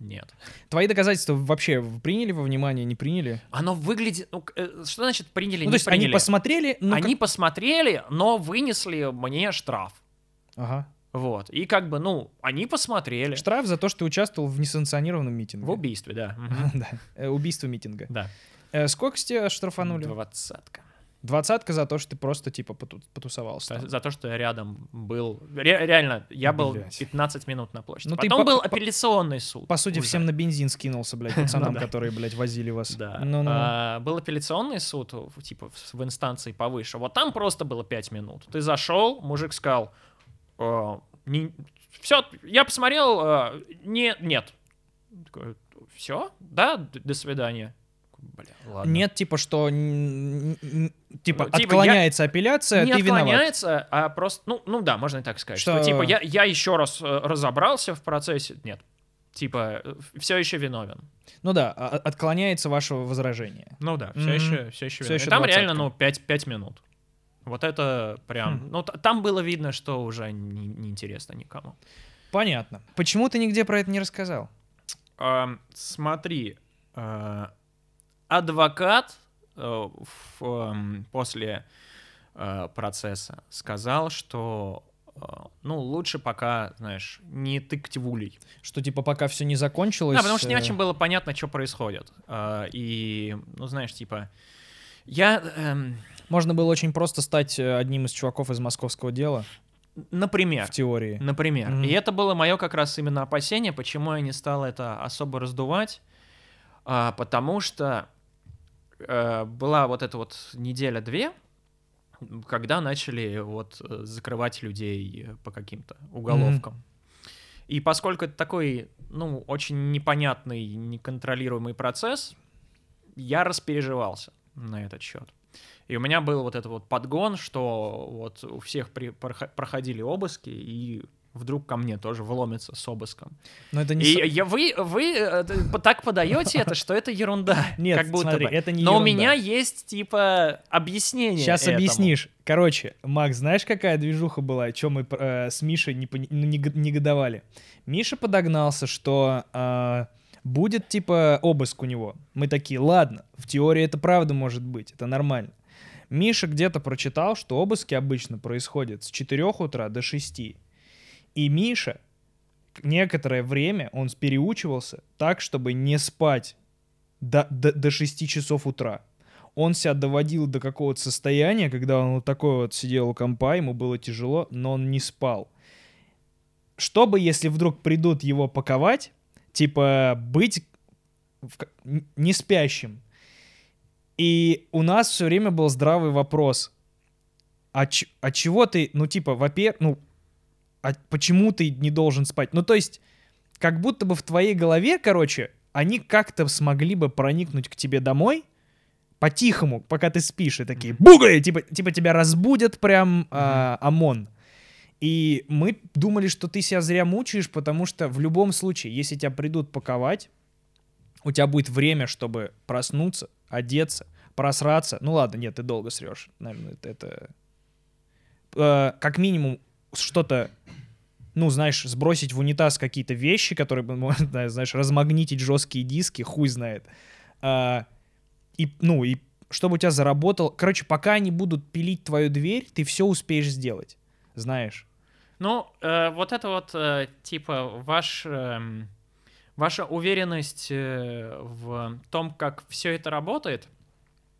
нет. Твои доказательства вообще приняли во внимание, не приняли? Оно выглядит... ну, э, что значит приняли, Ну, то не есть приняли? они посмотрели, ну, Они как- посмотрели, но вынесли мне штраф. Ага. Вот. И как бы, ну, они посмотрели. Штраф за то, что ты участвовал в несанкционированном митинге. В убийстве, да. Да. Э, Убийство митинга. Да. Э, Сколько тебя штрафанули? Двадцатка. Двадцатка за то, что ты просто, типа, поту- потусовался. За, то, что я рядом был. Ре- реально, я был Блядь. 15 минут на площади. Ну, ты Потом по- был по- апелляционный суд. По сути, уже. всем на бензин скинулся, блядь, пацанам, Ну которые, блядь, возили вас. Да. Ну-ну-ну. А, был апелляционный суд, типа, в инстанции повыше. Вот там просто было 5 минут. Ты зашел, мужик сказал, «Э, все, я посмотрел, э, не, нет. Все, да, до свидания. Бля, ладно. Нет, типа, что типа типа, отклоняется апелляция, не ты виноват. отклоняется, а просто, ну, ну да, можно и так сказать, что, Что- типа я, я еще раз э, разобрался в процессе, нет, типа все еще виновен. Ну да, а- отклоняется ваше возражение. Ну да, все Мгм. еще, все еще виновен. еще И там двадцатка. реально, ну, 5, 5 минут. Вот это прям, Хм. ну, там было видно, что уже не- неинтересно никому. Понятно. Почему ты нигде про это не рассказал? Смотри, э, адвокат э, в, после э, процесса сказал, что ну лучше пока, знаешь, не тыкать в улей. Что типа пока все не закончилось. Да, потому что не очень было понятно, что происходит. И, ну знаешь, типа, я, эм, Можно было очень просто стать э, одним из чуваков из московского дела, например, в теории. Например. Мгм. И это было мое как раз именно опасение, почему я не стал это особо раздувать. А, потому что э, была вот эта вот неделя-две, когда начали вот э, закрывать людей по каким-то уголовкам. И поскольку это такой, ну, очень непонятный, неконтролируемый процесс, я распереживался на этот счет. И у меня был вот этот вот подгон, что вот у всех при- прохо- проходили обыски, и вдруг ко мне тоже вломится с обыском. Но это не... И со- я, вы, вы э, так подаете это, что это ерунда. Нет, как будто смотри, бы. это не Но у ерунда. меня есть, типа, объяснение Сейчас этому. объяснишь. Короче, Макс, знаешь, какая движуха была, чем мы э, с Мишей не ну, нег- негодовали? Миша подогнался, что э, будет, типа, обыск у него. Мы такие, ладно, в теории это правда может быть, это нормально. Миша где-то прочитал, что обыски обычно происходят с 4 утра до 6. И Миша некоторое время он переучивался так, чтобы не спать до, до, до 6 часов утра. Он себя доводил до какого-то состояния, когда он вот такой вот сидел у компа, ему было тяжело, но он не спал. Чтобы, если вдруг придут его паковать, типа быть в не спящим. И у нас все время был здравый вопрос. А, ч- а чего ты, ну типа, во-первых, ну, а почему ты не должен спать? Ну то есть, как будто бы в твоей голове, короче, они как-то смогли бы проникнуть к тебе домой, по-тихому, пока ты спишь, и такие бугай, типа, типа тебя разбудят прям а, ОМОН. И мы думали, что ты себя зря мучаешь, потому что в любом случае, если тебя придут паковать, у тебя будет время, чтобы проснуться, одеться, просраться. Ну ладно, нет, ты долго срешь. Наверное, это... э, как минимум что-то, ну, знаешь, сбросить в унитаз какие-то вещи, которые, можно, знаешь, размагнитить жесткие диски, хуй знает. А, и, ну, и чтобы у тебя заработал... Короче, пока они будут пилить твою дверь, ты все успеешь сделать. Знаешь. Ну, э, вот это вот, э, типа, ваш, эм, ваша уверенность э, в том, как все это работает,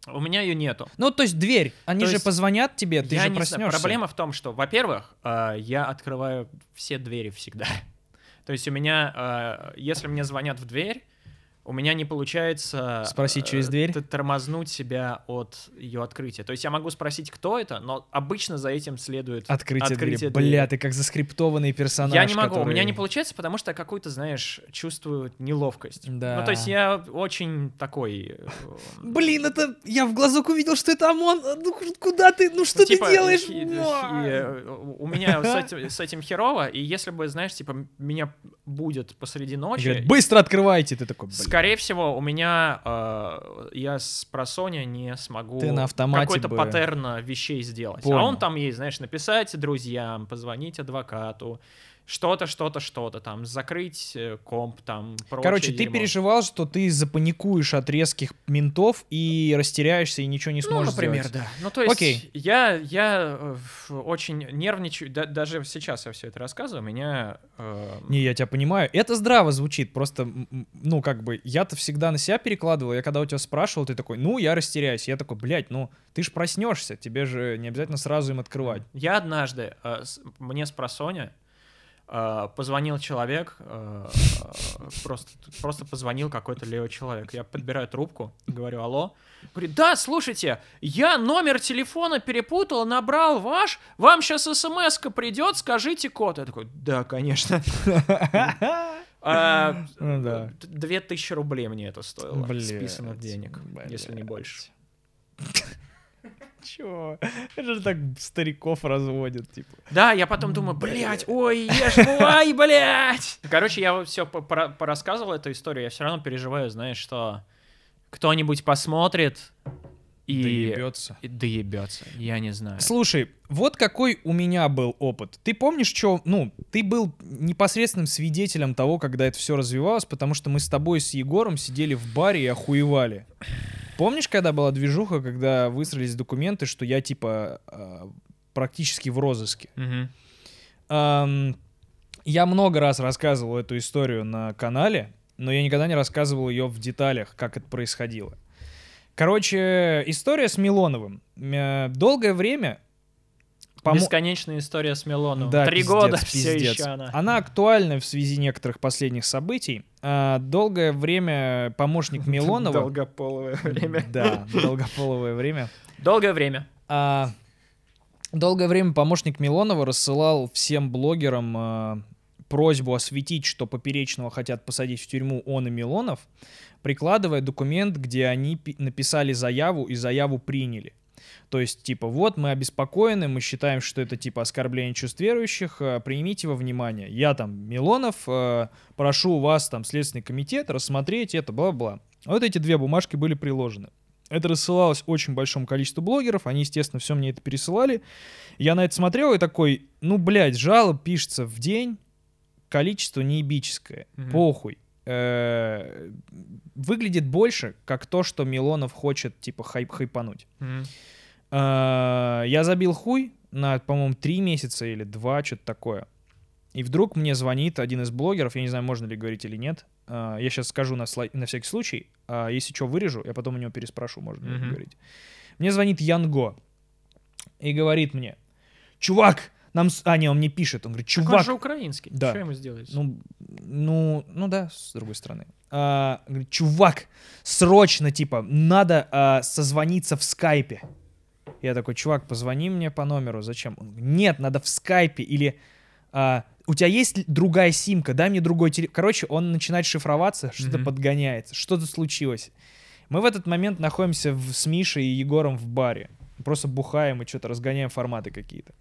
у меня ее нету. Ну, то есть дверь. Они То же позвонят тебе, ты я же не проснешься. знаю, проблема в том, что, во-первых, э, я открываю все двери всегда. То есть у меня, э, если мне звонят в дверь, у меня не получается... Спросить э, через дверь? Тормознуть себя от ее открытия. То есть я могу спросить, кто это, но обычно за этим следует Открытие, открытие двери. Бля, ты как заскриптованный персонаж. Я не могу, у который- меня не получается, потому что какую-то, знаешь, чувствую неловкость. Да. Ну, то есть я очень такой... э, Блин, это я в глазок увидел, что это ОМОН. Ну куда ты? Ну что ну, ты типа, делаешь? э, у меня с этим, херово, и если бы, знаешь, типа, меня будет посреди ночи, быстро открывайте. Ты такой, блин. Скорее всего, у меня, э, я с просоня не смогу Ты на автомате какой-то бы. паттерн вещей сделать. Понял. А он там есть, знаешь, написать друзьям, позвонить адвокату, что-то, что-то, что-то там, закрыть э, комп там, прочее Короче, ты дерьмо. переживал, что ты запаникуешь от резких ментов и растеряешься и ничего не Ну, сможешь например, сделать. да. Ну, то есть, Окей. я, я э, очень нервничаю, да- даже сейчас я все это рассказываю, меня... э, Не, я тебя понимаю. Это здраво звучит. Просто, ну, как бы, я-то всегда на себя перекладывал. Я когда у тебя спрашивал, ты такой, ну, я растеряюсь. Я такой, блядь, ну, ты ж проснешься. Тебе же не обязательно сразу им открывать. Я однажды, э, мне с просоня позвонил человек, э, просто, просто позвонил какой-то левый человек. Я подбираю трубку, говорю, алло. Говорит, да, слушайте, я номер телефона перепутал, набрал ваш, вам сейчас смс придет, скажите код. Я такой, да, конечно. А, Ну. Две тысячи рублей мне это стоило. Списанных денег, если не больше. Чё? Это же так стариков разводят, типа. Да, я потом думаю, блядь, ой, ешь, ой, блядь. Короче, я все порассказывал эту историю, я все равно переживаю, знаешь, что кто-нибудь посмотрит и... Доебётся. и доебется. Я не знаю. Слушай, вот какой у меня был опыт. Ты помнишь, что, ну, ты был непосредственным свидетелем того, когда это все развивалось, потому что мы с тобой с Егором сидели в баре и охуевали. Помнишь, когда была движуха, когда высрались документы, что я типа а, практически в розыске? Я много раз рассказывал эту историю на канале, но я никогда не рассказывал ее в деталях, как это происходило. Короче, история с Милоновым. Э, Долгое время... помо- Бесконечная история с Милоновым. Да, Три пиздец, года все пиздец. еще она. Она актуальна в связи некоторых последних событий. А, Долгое время помощник Милонова... Долгополовое время. Да, долгополовое время. Долгое время. А, долгое время помощник Милонова рассылал всем блогерам а, просьбу осветить, что Поперечного хотят посадить в тюрьму он и Милонов, прикладывая документ, где они пи- написали заяву и заяву приняли. То есть, типа, вот мы обеспокоены, мы считаем, что это, типа, оскорбление чувств верующих, э, примите во внимание. Я там, Милонов, э, прошу у вас, там, Следственный комитет рассмотреть это, бла-бла. Вот эти две бумажки были приложены. Это рассылалось очень большому количеству блогеров, они, естественно, все мне это пересылали. Я на это смотрел и такой, ну, блядь, жалоб пишется в день, количество неебическое, Мгм. похуй. Э, Выглядит больше, как то, что Милонов хочет, типа, хайп хайпануть. Мгм. Э, Я забил хуй на, по-моему, три месяца или два, что-то такое. И вдруг мне звонит один из блогеров, я не знаю, можно ли говорить или нет. Э, Я сейчас скажу на, слай- на всякий случай, а если что, вырежу, я потом у него переспрошу, можно ли Мгм. говорить. Мне звонит Янго и говорит мне, чувак, нам... А, не, он мне пишет, он говорит, Так он чувак, же украинский. Да. Что ему сделать? ну, ну, ну да, с другой стороны. А, говорит, чувак, срочно, типа, надо а, созвониться в скайпе. Я такой, чувак, позвони мне по номеру, зачем? Он нет, надо в скайпе или... а, у тебя есть другая симка, дай мне другой телефон. Короче, он начинает шифроваться, что-то Мгм. подгоняется, что-то случилось. Мы в этот момент находимся в- с Мишей и Егором в баре. Просто бухаем и что-то разгоняем форматы какие-то.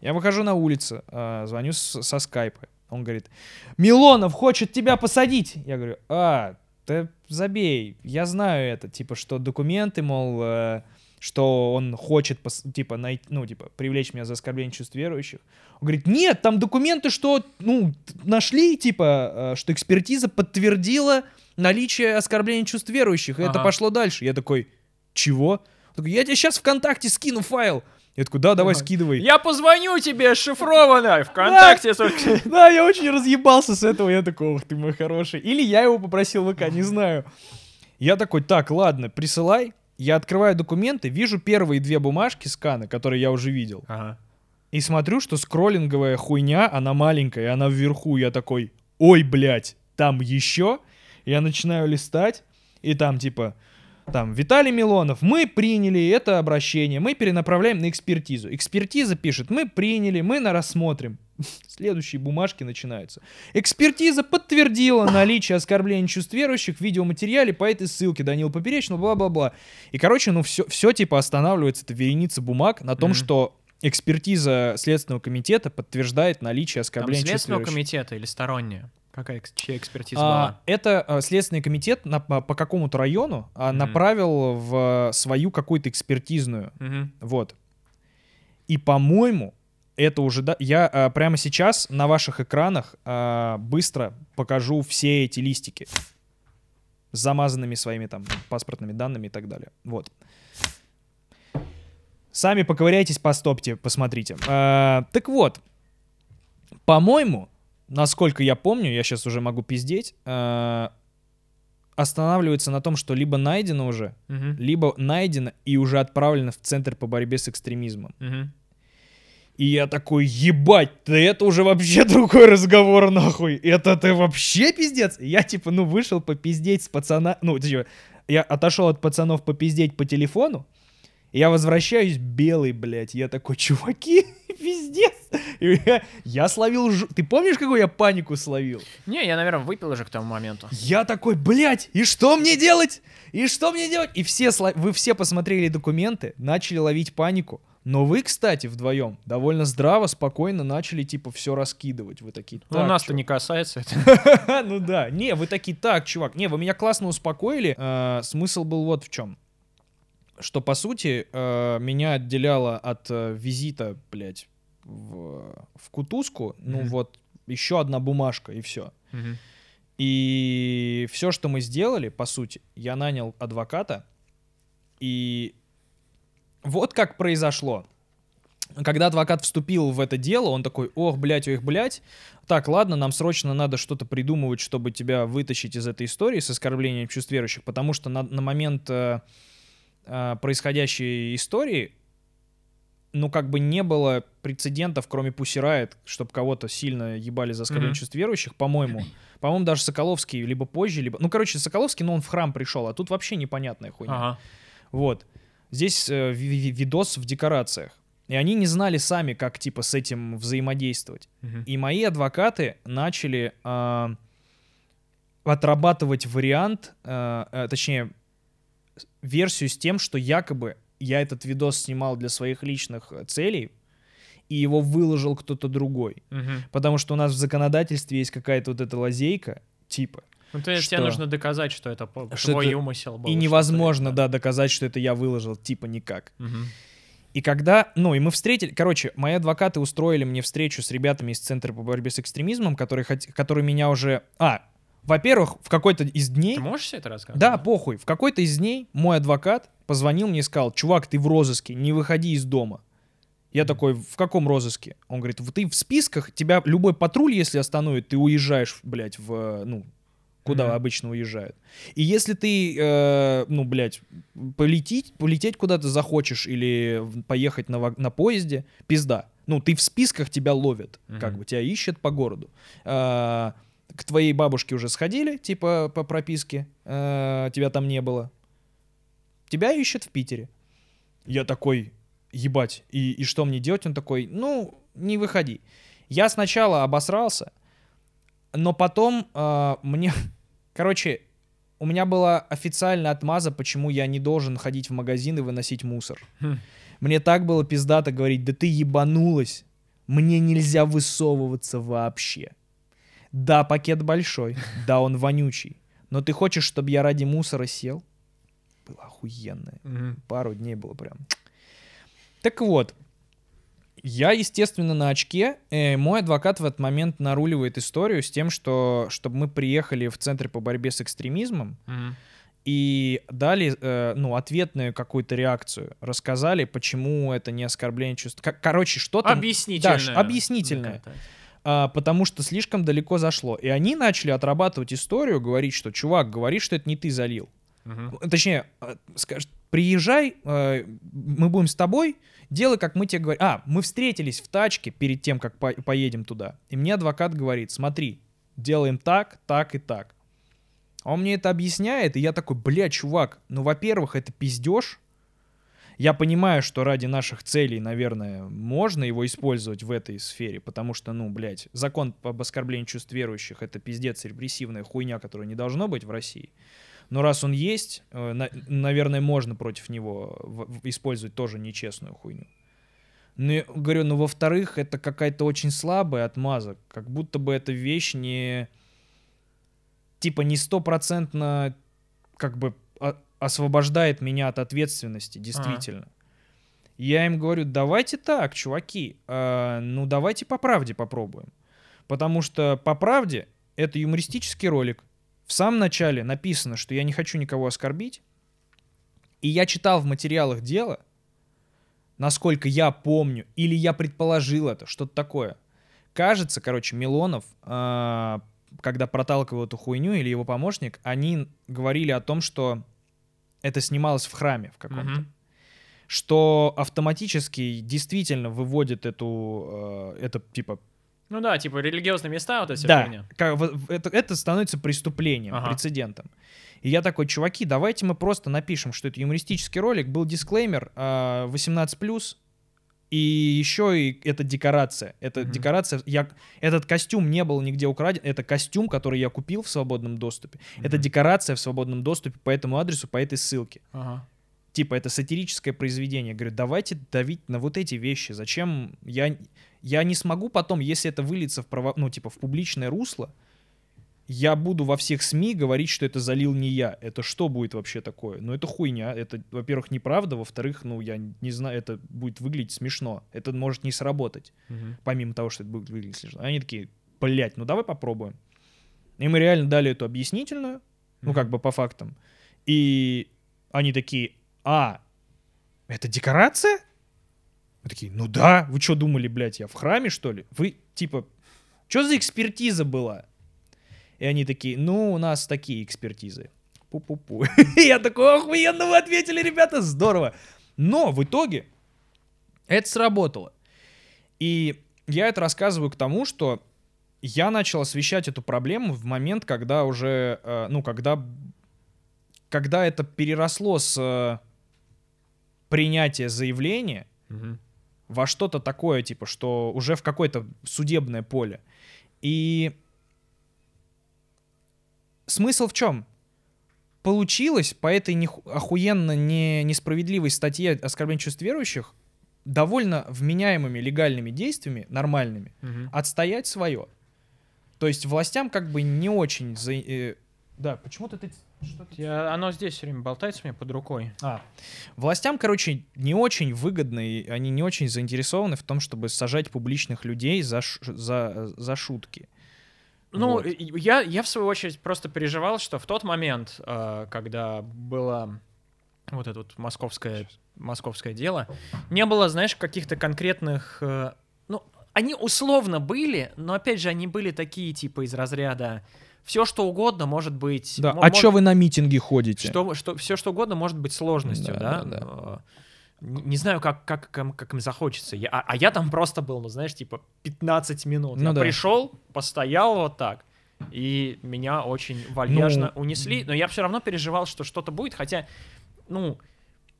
Я выхожу на улицу, а, звоню с- со скайпа. Он говорит, Милонов хочет тебя посадить. Я говорю, а, да забей, я знаю это, типа, что документы, мол, э, что он хочет, типа, найти, ну, типа, привлечь меня за оскорбление чувств верующих. Он говорит, нет, там документы, что, ну, нашли, типа, э, что экспертиза подтвердила наличие оскорбления чувств верующих, и это Ага. пошло дальше. Я такой, чего? Он такой, я тебе сейчас ВКонтакте скину файл. Я такой, да, давай, скидывай. Я позвоню тебе шифрованно ВКонтакте. Да, я очень разъебался с этого. Я такой, ох ты мой хороший. Или я его попросил ВК, не знаю. Я такой, так, ладно, присылай. Я открываю документы, вижу первые две бумажки сканы, которые я уже видел. Ага. И смотрю, что скроллинговая хуйня, она маленькая, она вверху. Я такой, ой, блядь, там еще? Я начинаю листать, и там типа, там, Виталий Милонов, мы приняли это обращение, мы перенаправляем на экспертизу. Экспертиза пишет, мы приняли, мы на рассмотрим. Следующие бумажки начинаются. Экспертиза подтвердила наличие оскорбления чувств верующих в видеоматериале по этой ссылке Данила Поперечного, бла-бла-бла. И, короче, ну все, все типа останавливается, это вереница бумаг на том, что экспертиза Следственного комитета подтверждает наличие Там оскорбления чувств Следственного верующих. комитета или сторонняя? Какая чья экспертиза А, была? это а, Следственный комитет на- по, по какому-то району а, Мгм. направил в свою какую-то экспертизную. Мгм. Вот. И, по-моему, это уже... Да, я а, прямо сейчас на ваших экранах а, быстро покажу все эти листики с замазанными своими там паспортными данными и так далее. Вот. Сами поковыряйтесь, постопьте, посмотрите. А, так вот, по-моему, насколько я помню, я сейчас уже могу пиздеть, а, останавливается на том, что либо найдено уже, Мгм. либо найдено и уже отправлено в Центр по борьбе с экстремизмом. Мгм. И я такой, ебать, да это уже вообще другой разговор, нахуй. Это ты вообще пиздец? И я, типа, ну, вышел попиздеть с пацана... Ну, типа, я отошел от пацанов попиздеть по телефону, и я возвращаюсь белый, блядь. Я такой, чуваки, пиздец. И я, я словил... жу- Ты помнишь, какую я панику словил? Не, я, наверное, выпил уже к тому моменту. Я такой, блядь, и что мне делать? И что мне делать? И все, сло- вы все посмотрели документы, начали ловить панику. Но вы, кстати, вдвоем довольно здраво, спокойно начали, типа, все раскидывать. Вы такие, Ну, так, нас-то чувак». не касается это. Ну да. Не, вы такие, так, чувак, не, вы меня классно успокоили. Э, Смысл был вот в чем. Что, по сути, э, меня отделяло от э, визита, блядь, в, в кутузку, ну Мгм. вот, еще одна бумажка, и все. Мгм. И все, что мы сделали, по сути, я нанял адвоката, и вот как произошло. Когда адвокат вступил в это дело, он такой, ох, блядь, ох, блядь, так, ладно, нам срочно надо что-то придумывать, чтобы тебя вытащить из этой истории с оскорблением чувств верующих, потому что на, на момент э, э, происходящей истории, ну, как бы не было прецедентов, кроме Пусирает, чтобы кого-то сильно ебали за оскорбление Мгм. чувств верующих, по-моему. По-моему, даже Соколовский либо позже, либо... Ну, короче, Соколовский, ну, он в храм пришел, а тут вообще непонятная хуйня. Ага. Вот. Здесь э, ви- ви- видос в декорациях. И они не знали сами, как, типа, с этим взаимодействовать. Мгм. И мои адвокаты начали а, отрабатывать вариант, а, а, точнее, версию с тем, что якобы я этот видос снимал для своих личных э, целей, и его выложил кто-то другой. Мгм. Потому что у нас в законодательстве есть какая-то вот эта лазейка, типа. Ну, то есть Что? тебе нужно доказать, что это Что твой это- умысел был. и невозможно, да, доказать, что это я выложил, типа никак. Мгм. И когда, ну, и мы встретили, короче, мои адвокаты устроили мне встречу с ребятами из Центра по борьбе с экстремизмом, которые, хот- которые меня уже... А, во-первых, в какой-то из дней... Ты можешь все это рассказать? Да, похуй. В какой-то из дней мой адвокат позвонил мне и сказал, чувак, ты в розыске, не выходи из дома. Я такой, в каком розыске? Он говорит, «В- ты в списках, тебя любой патруль, если остановит, ты уезжаешь, блядь, в, ну, куда Мгм. обычно уезжают. И если ты, э, ну, блядь, полететь, полететь куда-то захочешь или поехать на, на поезде, пизда. Ну, ты в списках тебя ловят, как Мгм. бы, тебя ищут по городу. А, к твоей бабушке уже сходили, типа, по прописке, э, тебя там не было. Тебя ищут в Питере. Я такой, ебать, и, и что мне делать? Он такой, ну, не выходи. Я сначала обосрался, но потом э, мне, короче, у меня была официальная отмаза, почему я не должен ходить в магазин и выносить мусор. Хм. Мне так было пиздато говорить, да ты ебанулась, мне нельзя высовываться вообще. Да, пакет большой, да, он вонючий, но ты хочешь, чтобы я ради мусора сел? Было охуенное Мгм. пару дней было прям. Так вот, я, естественно, на очке. Э, мой адвокат в этот момент наруливает историю с тем, что чтобы мы приехали в Центр по борьбе с экстремизмом Мгм. и дали, э, ну, ответную какую-то реакцию. Рассказали, почему это не оскорбление чувств. Ко- Короче, что-то... Объяснительное. Даш, объяснительное. А, потому что слишком далеко зашло. И они начали отрабатывать историю, говорить, что, чувак, говори, что это не ты залил. Мгм. Точнее, э, скажет, приезжай, э, мы будем с тобой, делай, как мы тебе говорим. А, мы встретились в тачке перед тем, как по- поедем туда. И мне адвокат говорит, смотри, делаем так, так и так. Он мне это объясняет, и я такой, бля, чувак, ну, во-первых, это пиздеж. Я понимаю, что ради наших целей, наверное, можно его использовать в этой сфере, потому что, ну, блядь, закон об оскорблении чувств верующих — это пиздец репрессивная хуйня, которая не должно быть в России. Но раз он есть, э, на- наверное, можно против него использовать тоже нечестную хуйню. Ну, говорю, ну, во-вторых, это какая-то очень слабая отмаза. Как будто бы эта вещь не... Типа не стопроцентно как бы о- освобождает меня от ответственности, действительно. Я им говорю, давайте так, чуваки, э, ну давайте по правде попробуем. Потому что по правде это юмористический ролик. В самом начале написано, что я не хочу никого оскорбить. И я читал в материалах дела, насколько я помню, или я предположил это, что-то такое. Кажется, короче, Милонов, а, когда проталкивал эту хуйню, или его помощник, они говорили о том, что это снималось в храме в каком-то. Мгм. что автоматически действительно выводит эту, э, это типа Ну да, типа религиозные места, вот эта вся да, фигня. как это, это становится преступлением, Ага. прецедентом. И я такой, чуваки, давайте мы просто напишем, что это юмористический ролик, был дисклеймер а, 18+, и еще и это декорация. Это Мгм. декорация, я, этот костюм не был нигде украден, это костюм, который я купил в свободном доступе. Это Мгм. декорация в свободном доступе по этому адресу, по этой ссылке. Ага. Типа, это сатирическое произведение. Я говорю, давайте давить на вот эти вещи. Зачем? Я, я не смогу потом, если это выльется в, право, ну, типа, в публичное русло, я буду во всех СМИ говорить, что это залил не я. Это что будет вообще такое? Ну, это хуйня. Это, во-первых, неправда. Во-вторых, ну, я не знаю, это будет выглядеть смешно. Это может не сработать. Мгм. Помимо того, что это будет выглядеть смешно. Они такие, блядь, ну давай попробуем. И мы реально дали эту объяснительную, ну, как бы по фактам. И они такие, а, это декорация? Мы такие, ну да, вы что думали, блядь, я в храме, что ли? Вы, типа, что за экспертиза была? И они такие, ну, у нас такие экспертизы. Пу-пу-пу. Я такой, охуенно вы ответили, ребята, здорово. Но в итоге это сработало. И я это рассказываю к тому, что я начал освещать эту проблему в момент, когда уже, э, ну, когда, когда это переросло с э, принятия заявления. Во что-то такое, типа, что уже в какое-то судебное поле. И смысл в чем? Получилось по этой неху- охуенно не, несправедливой статье оскорбления чувств верующих довольно вменяемыми легальными действиями, нормальными, Мгм. отстоять свое. То есть властям как бы не очень... за- э, да, почему-то ты... что-то- Я- оно здесь все время болтается у меня под рукой. А, властям, короче, не очень выгодно, и они не очень заинтересованы в том, чтобы сажать публичных людей за, ш- за, за шутки. Ну, Вот. я, я в свою очередь просто переживал, что в тот момент, э, когда было вот это вот московское, московское дело, не было, знаешь, каких-то конкретных... э, ну, они условно были, но опять же, они были такие, типа, из разряда все что угодно может быть... Да, мо- а чё вы на митинги ходите? Что, что, все что угодно может быть сложностью, Да, да? да, Э, Не, знаю, как, как, как, им- как им захочется. Я, а, а я там просто был, ну, знаешь, типа 15 минут. Ну я да. пришел, постоял вот так, и меня очень вальяжно Ну, унесли. Но я все равно переживал, что что-то будет, хотя, ну,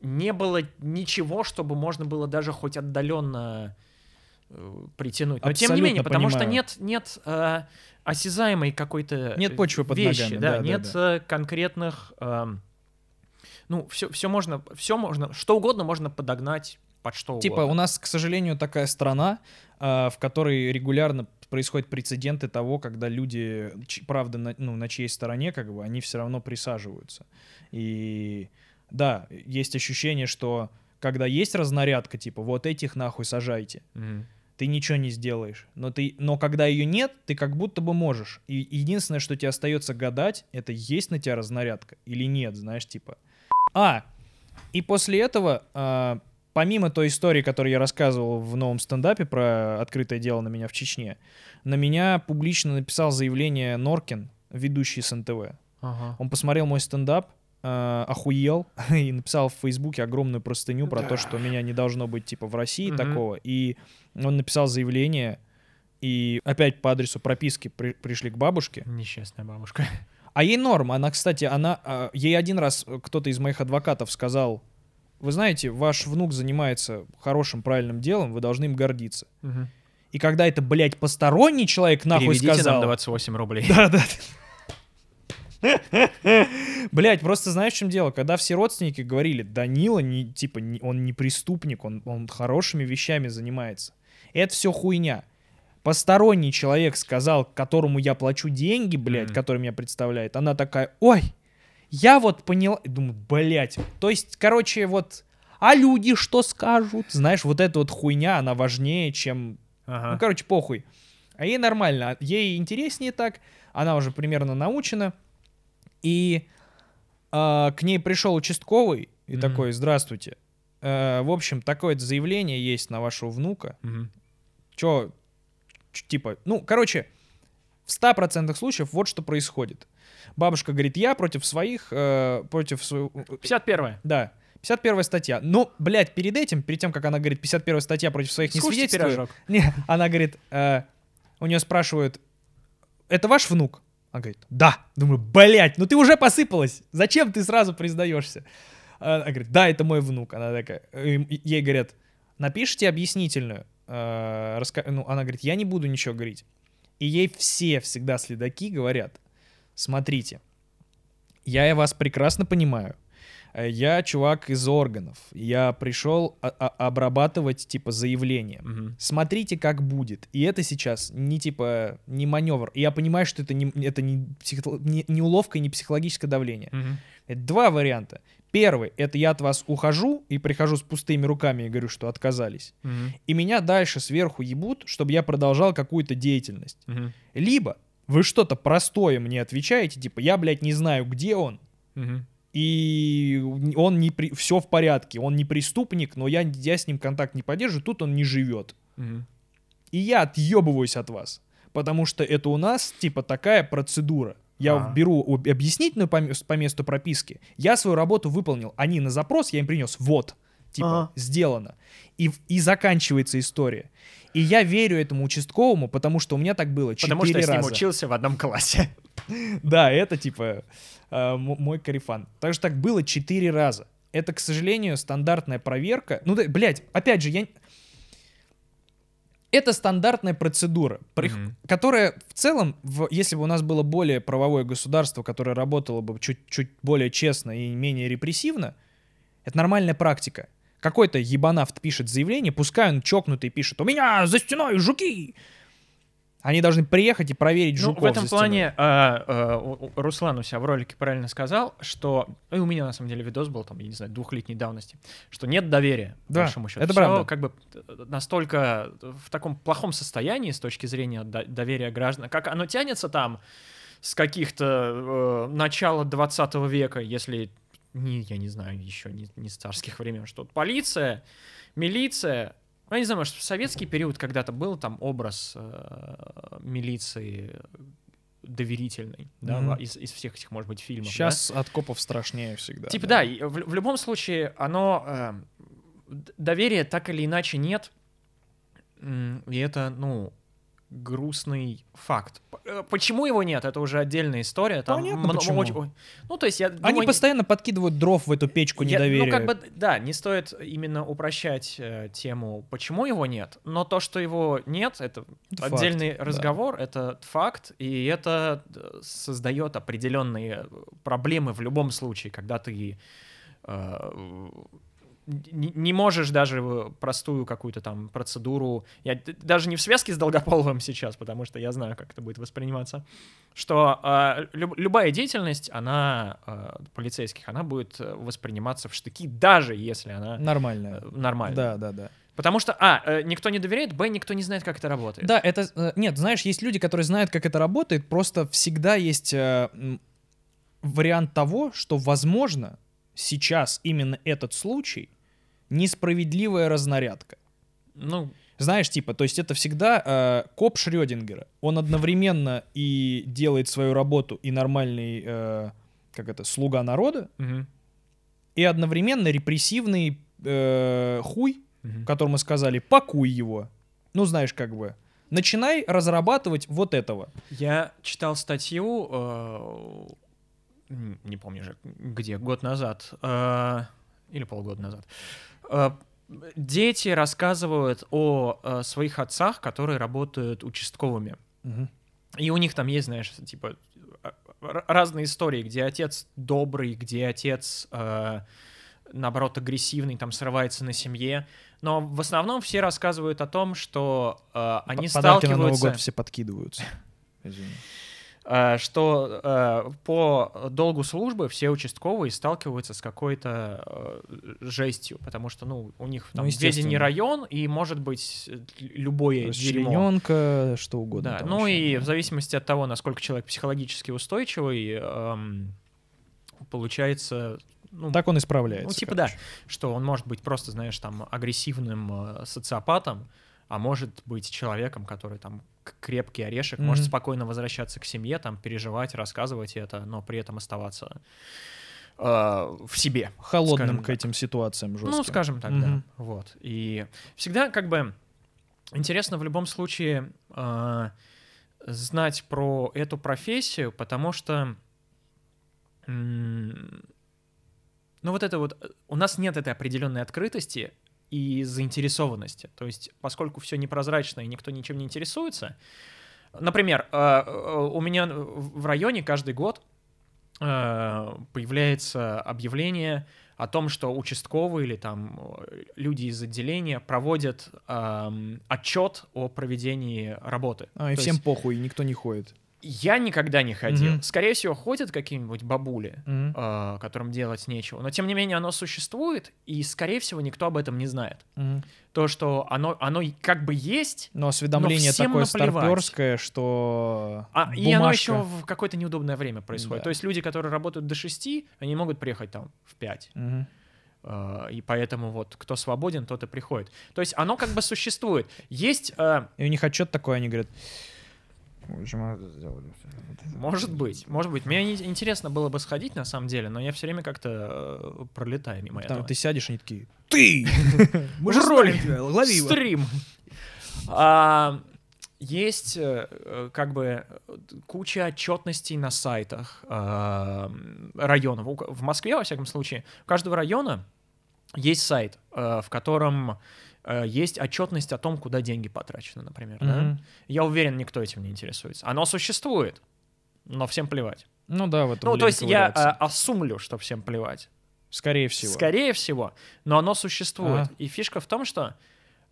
не было ничего, чтобы можно было даже хоть отдаленно притянуть. Но тем не менее, потому что нет, нет э, осязаемой какой-то Нет почвы под вещи, ногами, да, да, да, нет э, конкретных, эм, ну все, все можно, все можно, что угодно можно подогнать под что Типа, угодно. у нас, к сожалению, такая страна, а, в которой регулярно происходят прецеденты того, когда люди, правда, на, ну, на чьей стороне, как бы, они все равно присаживаются. И да, есть ощущение, что когда есть разнарядка, типа, вот этих нахуй сажайте, Мгм. Ты ничего не сделаешь. Но, ты, но когда ее нет, ты как будто бы можешь. И единственное, что тебе остается гадать, это есть на тебя разнарядка или нет, знаешь, типа. А, и после этого, а, помимо той истории, которую я рассказывал в новом стендапе про открытое дело на меня в Чечне, на меня публично написал заявление Норкин, ведущий с НТВ. Ага. Он посмотрел мой стендап, э, охуел и написал в Фейсбуке огромную простыню про то, что меня не должно быть типа в России Мгм. такого. И он написал заявление, и опять по адресу прописки при- пришли к бабушке. Несчастная бабушка. А ей норм. Она, кстати, она а, ей один раз э, кто-то из моих адвокатов сказал: Вы знаете, ваш внук занимается хорошим, правильным делом, вы должны им гордиться. Мгм. И когда это, блядь, посторонний человек нахуй Переведите сказал. нам 28 рублей. Да, да. Блять, просто знаешь, в чем дело? Когда все родственники говорили, Данила, не, типа, не- он не преступник, он, он хорошими вещами занимается. Это все хуйня. Посторонний человек сказал, которому я плачу деньги, блядь, Мгм. который меня представляет, она такая, ой, я вот поняла, думаю, блядь, то есть, короче, вот, а люди что скажут? Знаешь, вот эта вот хуйня, она важнее, чем ну, Ага. короче, похуй. А ей нормально. Ей интереснее так. Она уже примерно научена. И а, к ней пришел участковый и Мгм. такой, здравствуйте. Э, в общем, такое-то заявление есть на вашего внука. Мгм. Чё, ч- типа, ну, короче, в 100% случаев вот что происходит. Бабушка говорит, я против своих, э, против своего... 51 Да. 51 статья. Но, блядь, перед этим, перед тем, как она говорит 51 статья против своих Скушайте несвидетельствует, пирожок. не, она говорит, э, у нее спрашивают, это ваш внук? Она говорит, да. Думаю, блядь, ну ты уже посыпалась. Зачем ты сразу признаешься? Она говорит, да, это мой внук. Она такая, ей говорят, напишите объяснительную. Э, ну, она говорит, я не буду ничего говорить. И ей все всегда следаки говорят, смотрите, я вас прекрасно понимаю. Э, Я чувак из органов. Я пришел а- а- обрабатывать, типа, заявление. Мгм. Смотрите, как будет. И это сейчас не, типа, не маневр. И я понимаю, что это не, это не, психо- не, не уловка и не психологическое давление. Мгм. Это два варианта. Первый — это я от вас ухожу и прихожу с пустыми руками и говорю, что отказались. Мгм. И меня дальше сверху ебут, чтобы я продолжал какую-то деятельность. Мгм. Либо вы что-то простое мне отвечаете, типа, я, блядь, не знаю, где он, Мгм. И он не при... все в порядке, он не преступник, но я, я с ним контакт не поддерживаю, тут он не живет. Мгм. И я отъебываюсь от вас, потому что это у нас, типа, такая процедура. Я Ага. беру об- объяснительную по, месту прописки, я свою работу выполнил, они на запрос, я им принес, вот, типа, Ага. сделано. И, и заканчивается история. И я верю этому участковому, потому что у меня так было четыре Потому что я с ним раза. учился в одном классе. Да, это типа э, мой карифан. Так что так было четыре раза. Это, к сожалению, стандартная проверка. Ну, да, блядь, опять же, я... Это стандартная процедура, при- Мгм. которая в целом, в- если бы у нас было более правовое государство, которое работало бы чуть-чуть более честно и менее репрессивно, это нормальная практика. Какой-то ебанавт пишет заявление, пускай он чокнутый пишет, у меня за стеной жуки. Они должны приехать и проверить Ну, жуков в этом плане а, а, Руслан у себя в ролике правильно сказал, что... И у меня, на самом деле, видос был, там, я не знаю, двухлетней давности, что нет доверия, по Да, большому счету. это правда. как бы настолько в таком плохом состоянии с точки зрения до- доверия граждан. Как оно тянется там с каких-то э, начала 20 века, если... Не, я не знаю, еще не, не с царских времен, что полиция, милиция, ну, я не знаю, может, в советский период когда-то был там образ э, милиции доверительный, да, во- из, из всех этих, может быть, фильмов. да? Сейчас от копов страшнее всегда. Типа, да, и в, в любом случае, оно... э, доверия так или иначе нет. И это, ну, грустный факт. Э, Почему его нет, это уже отдельная история. Там Понятно, почему. очень- ну, то есть я Они думаю, постоянно подкидывают дров в эту печку я- недоверия. ну, как бы, да, не стоит именно упрощать э, тему, почему его нет, но то, что его нет, это Это факт, отдельный да. разговор, это факт, и это э, создает определенные проблемы в любом случае, когда ты э, не, можешь даже э, простую какую-то там процедуру, я даже не в связке с Долгополовым сейчас, потому что я знаю, как это будет восприниматься, что э, люб- любая деятельность, она э, полицейских, она будет э, восприниматься в штыки, даже если она Нормально. э, нормальная. Да, да, да. Потому что, а, э, никто не доверяет, б, никто не знает, как это работает. Да, это... э, Нет, знаешь, есть люди, которые знают, как это работает, просто всегда есть э, вариант того, что, возможно, сейчас именно этот случай несправедливая разнарядка. Ну, Знаешь, типа, то есть это всегда э, коп Шрёдингера. Он одновременно и делает свою работу, и нормальный, э, как это, слуга народа, мгм, и одновременно репрессивный э, хуй, мгм. которому сказали, пакуй его. Ну, знаешь, как бы. Начинай разрабатывать вот этого. Я читал статью, э, не помню же, где, год назад, э, или полгода назад. Э, Дети рассказывают о э, своих отцах, которые работают участковыми. И у них там есть, знаешь, типа разные истории, где отец добрый, где отец, э, наоборот, агрессивный, там срывается на семье. Но в основном все рассказывают о том, что э, они Подарки на Новый сталкиваются, год все подкидываются. Извини. Э, что э, по долгу службы все участковые сталкиваются с какой-то э, жестью, потому что, ну, у них Ну, там естественно. ведение район, и может быть любое дерьмо. Что угодно. Да, ну вообще, и в зависимости от того, насколько человек психологически устойчивый, эм, получается, ну, Так он исправляется. ну, типа короче. да, что он может быть просто, знаешь, там агрессивным э, социопатом, а может быть человеком, который там крепкий орешек, может Мгм. спокойно возвращаться к семье, там переживать, рассказывать это, но при этом оставаться э, в себе. Холодным к так. этим ситуациям жестко. Ну, скажем так, да. Мгм. Вот. И всегда как бы интересно в любом случае э, знать про эту профессию, потому что ну вот это вот э, у нас нет этой определенной открытости и заинтересованности. То есть, поскольку все непрозрачно и никто ничем не интересуется, например, э, э, у меня в районе каждый год э, появляется объявление о том, что участковые или там э, люди из отделения проводят эм, отчет о проведении работы. А, и То всем есть похуй, никто не ходит. Я никогда не ходил. Мгм. Скорее всего, ходят какие-нибудь бабули, Мгм. э, которым делать нечего. Но тем не менее оно существует, и, скорее всего, никто об этом не знает. Мгм. То, что оно, оно как бы есть, Но осведомление всем такое старперское, что а, и оно бумажка. еще в какое-то неудобное время происходит. Да. То есть люди, которые работают до 6, они могут приехать там в 5. Мгм. Э, И поэтому вот кто свободен, тот и приходит. То есть оно как бы существует. Есть, э, И у них отчет такой, они говорят... «Ой, почему это сделали?» может быть, может быть. Мне не- интересно было бы сходить на самом деле, но я все время как-то э, пролетаю мимо Там этого. ты сядешь, они такие, ты! Мы же роли. знаем тебя, лови его. Стрим. А, есть э, как бы куча отчетностей на сайтах а, районов. В Москве, во всяком случае, у каждого района есть сайт, э, в котором есть отчетность о том, куда деньги потрачены, например. да. Мгм. Я уверен, никто этим не интересуется. Оно существует, но всем плевать. Ну да, в этом Ну, то есть я ковыряться. э, осумлю, что всем плевать. Скорее всего. Скорее всего, но оно существует. Ага. И фишка в том, что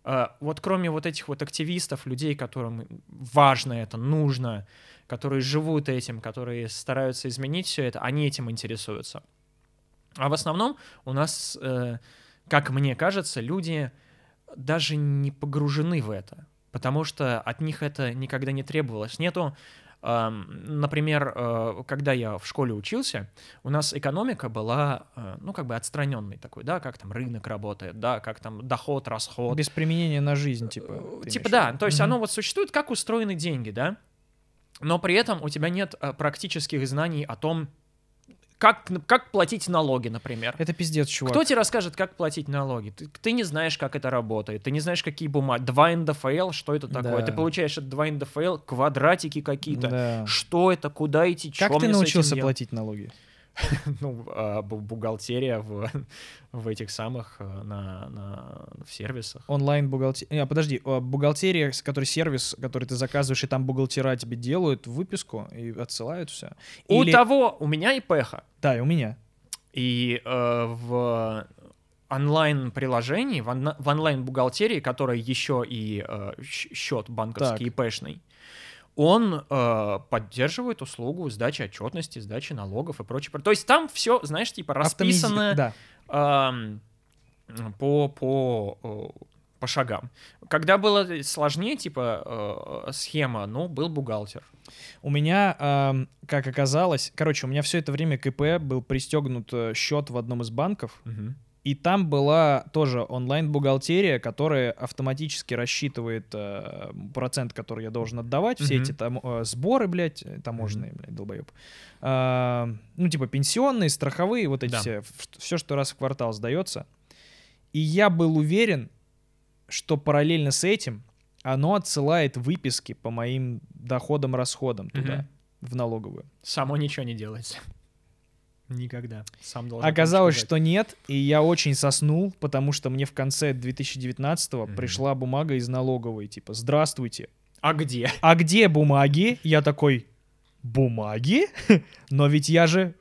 э, вот кроме вот этих вот активистов, людей, которым важно это, нужно, которые живут этим, которые стараются изменить все это, они этим интересуются. А в основном у нас, э, как мне кажется, люди даже не погружены в это, потому что от них это никогда не требовалось. Нету, эм, например, э, когда я в школе учился, у нас экономика была, э, ну, как бы отстраненной такой, да, как там рынок работает, да, как там доход, расход. Без применения на жизнь, типа. Э, Типа в да, то есть оно вот существует, как устроены деньги, да, но при этом у тебя нет практических знаний о том, как, как платить налоги, например. Это пиздец, чувак. Кто тебе расскажет, как платить налоги? Ты, ты не знаешь, как это работает, ты не знаешь, какие бумаги. 2 НДФЛ, что это такое? Да. Ты получаешь от 2 НДФЛ квадратики какие-то. Да. Что это, куда идти, Как ты научился платить налоги? Ну, а, бу- бухгалтерия в, в этих самых, э, на, на, в сервисах. Онлайн бухгалтерия. А, подожди, а, бухгалтерия, с- который сервис, который ты заказываешь, и там бухгалтера тебе делают выписку и отсылают все. У того, у меня ИПХа, Да, и у меня. и э, в онлайн-приложении, в, онла- в онлайн-бухгалтерии, которая еще и э, счет банковский ИПшный, он э, поддерживает услугу сдачи отчетности, сдачи налогов и прочее. То есть там все, знаешь, типа Автомизи- расписано Да. ам, по, по, э, по шагам. Когда было сложнее, типа, э, схема, ну, был бухгалтер. У меня, ам, как оказалось, короче, у меня все это время КП был пристегнут э, счет в одном из банков, и там была тоже онлайн-бухгалтерия, которая автоматически рассчитывает э, процент, который я должен отдавать, все Мгм. эти там э, сборы, блядь, э, таможенные, блядь, долбоеб. А, ну, типа пенсионные, страховые, вот эти Да. все, все, что раз в квартал сдается. И я был уверен, что параллельно с этим оно отсылает выписки по моим доходам-расходам туда, в налоговую. Само ничего не делается. Никогда. Сам должен Оказалось, что нет, и я очень соснул, потому что мне в конце 2019-го Мгм. пришла бумага из налоговой, типа, здравствуйте, А где? а где бумаги? Я такой, бумаги? Но ведь я же...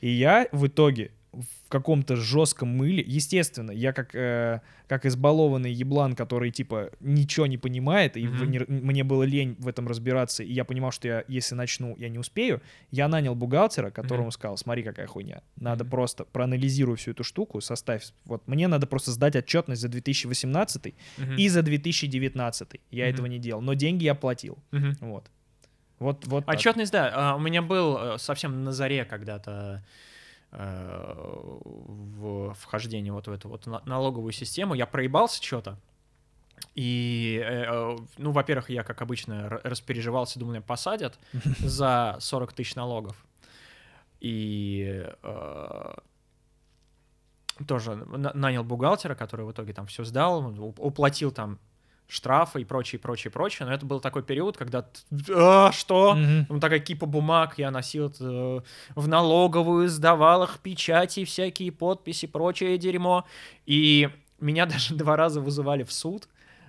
И я в итоге в каком-то жестком мыле, естественно, я как, э, как избалованный еблан, который, типа, ничего не понимает, и в- Мгм. не- мне было лень в этом разбираться, и я понимал, что я, если начну, я не успею, я нанял бухгалтера, которому Мгм. сказал, смотри, какая хуйня, надо Мгм. просто проанализируй всю эту штуку, составь, вот мне надо просто сдать отчетность за 2018 Мгм. и за 2019. Я Мгм. этого не делал, но деньги я платил. Мгм. Вот. Вот, вот так. Отчетность, да. А, У меня был э, совсем на заре когда-то в вхождении вот в эту вот на- налоговую систему. Я проебался что-то. И, э, э, ну, во-первых, я, как обычно, распереживался, думаю, меня посадят за 40 тысяч налогов. И, э, тоже на- нанял бухгалтера, который в итоге там все сдал, уплатил там штрафы и прочее, прочее, прочее. Но это был такой период, когда а, что? Мгм. Ну, такая кипа бумаг, я носил э, в налоговую, сдавал их печати, всякие подписи, прочее дерьмо. И меня даже два раза вызывали в суд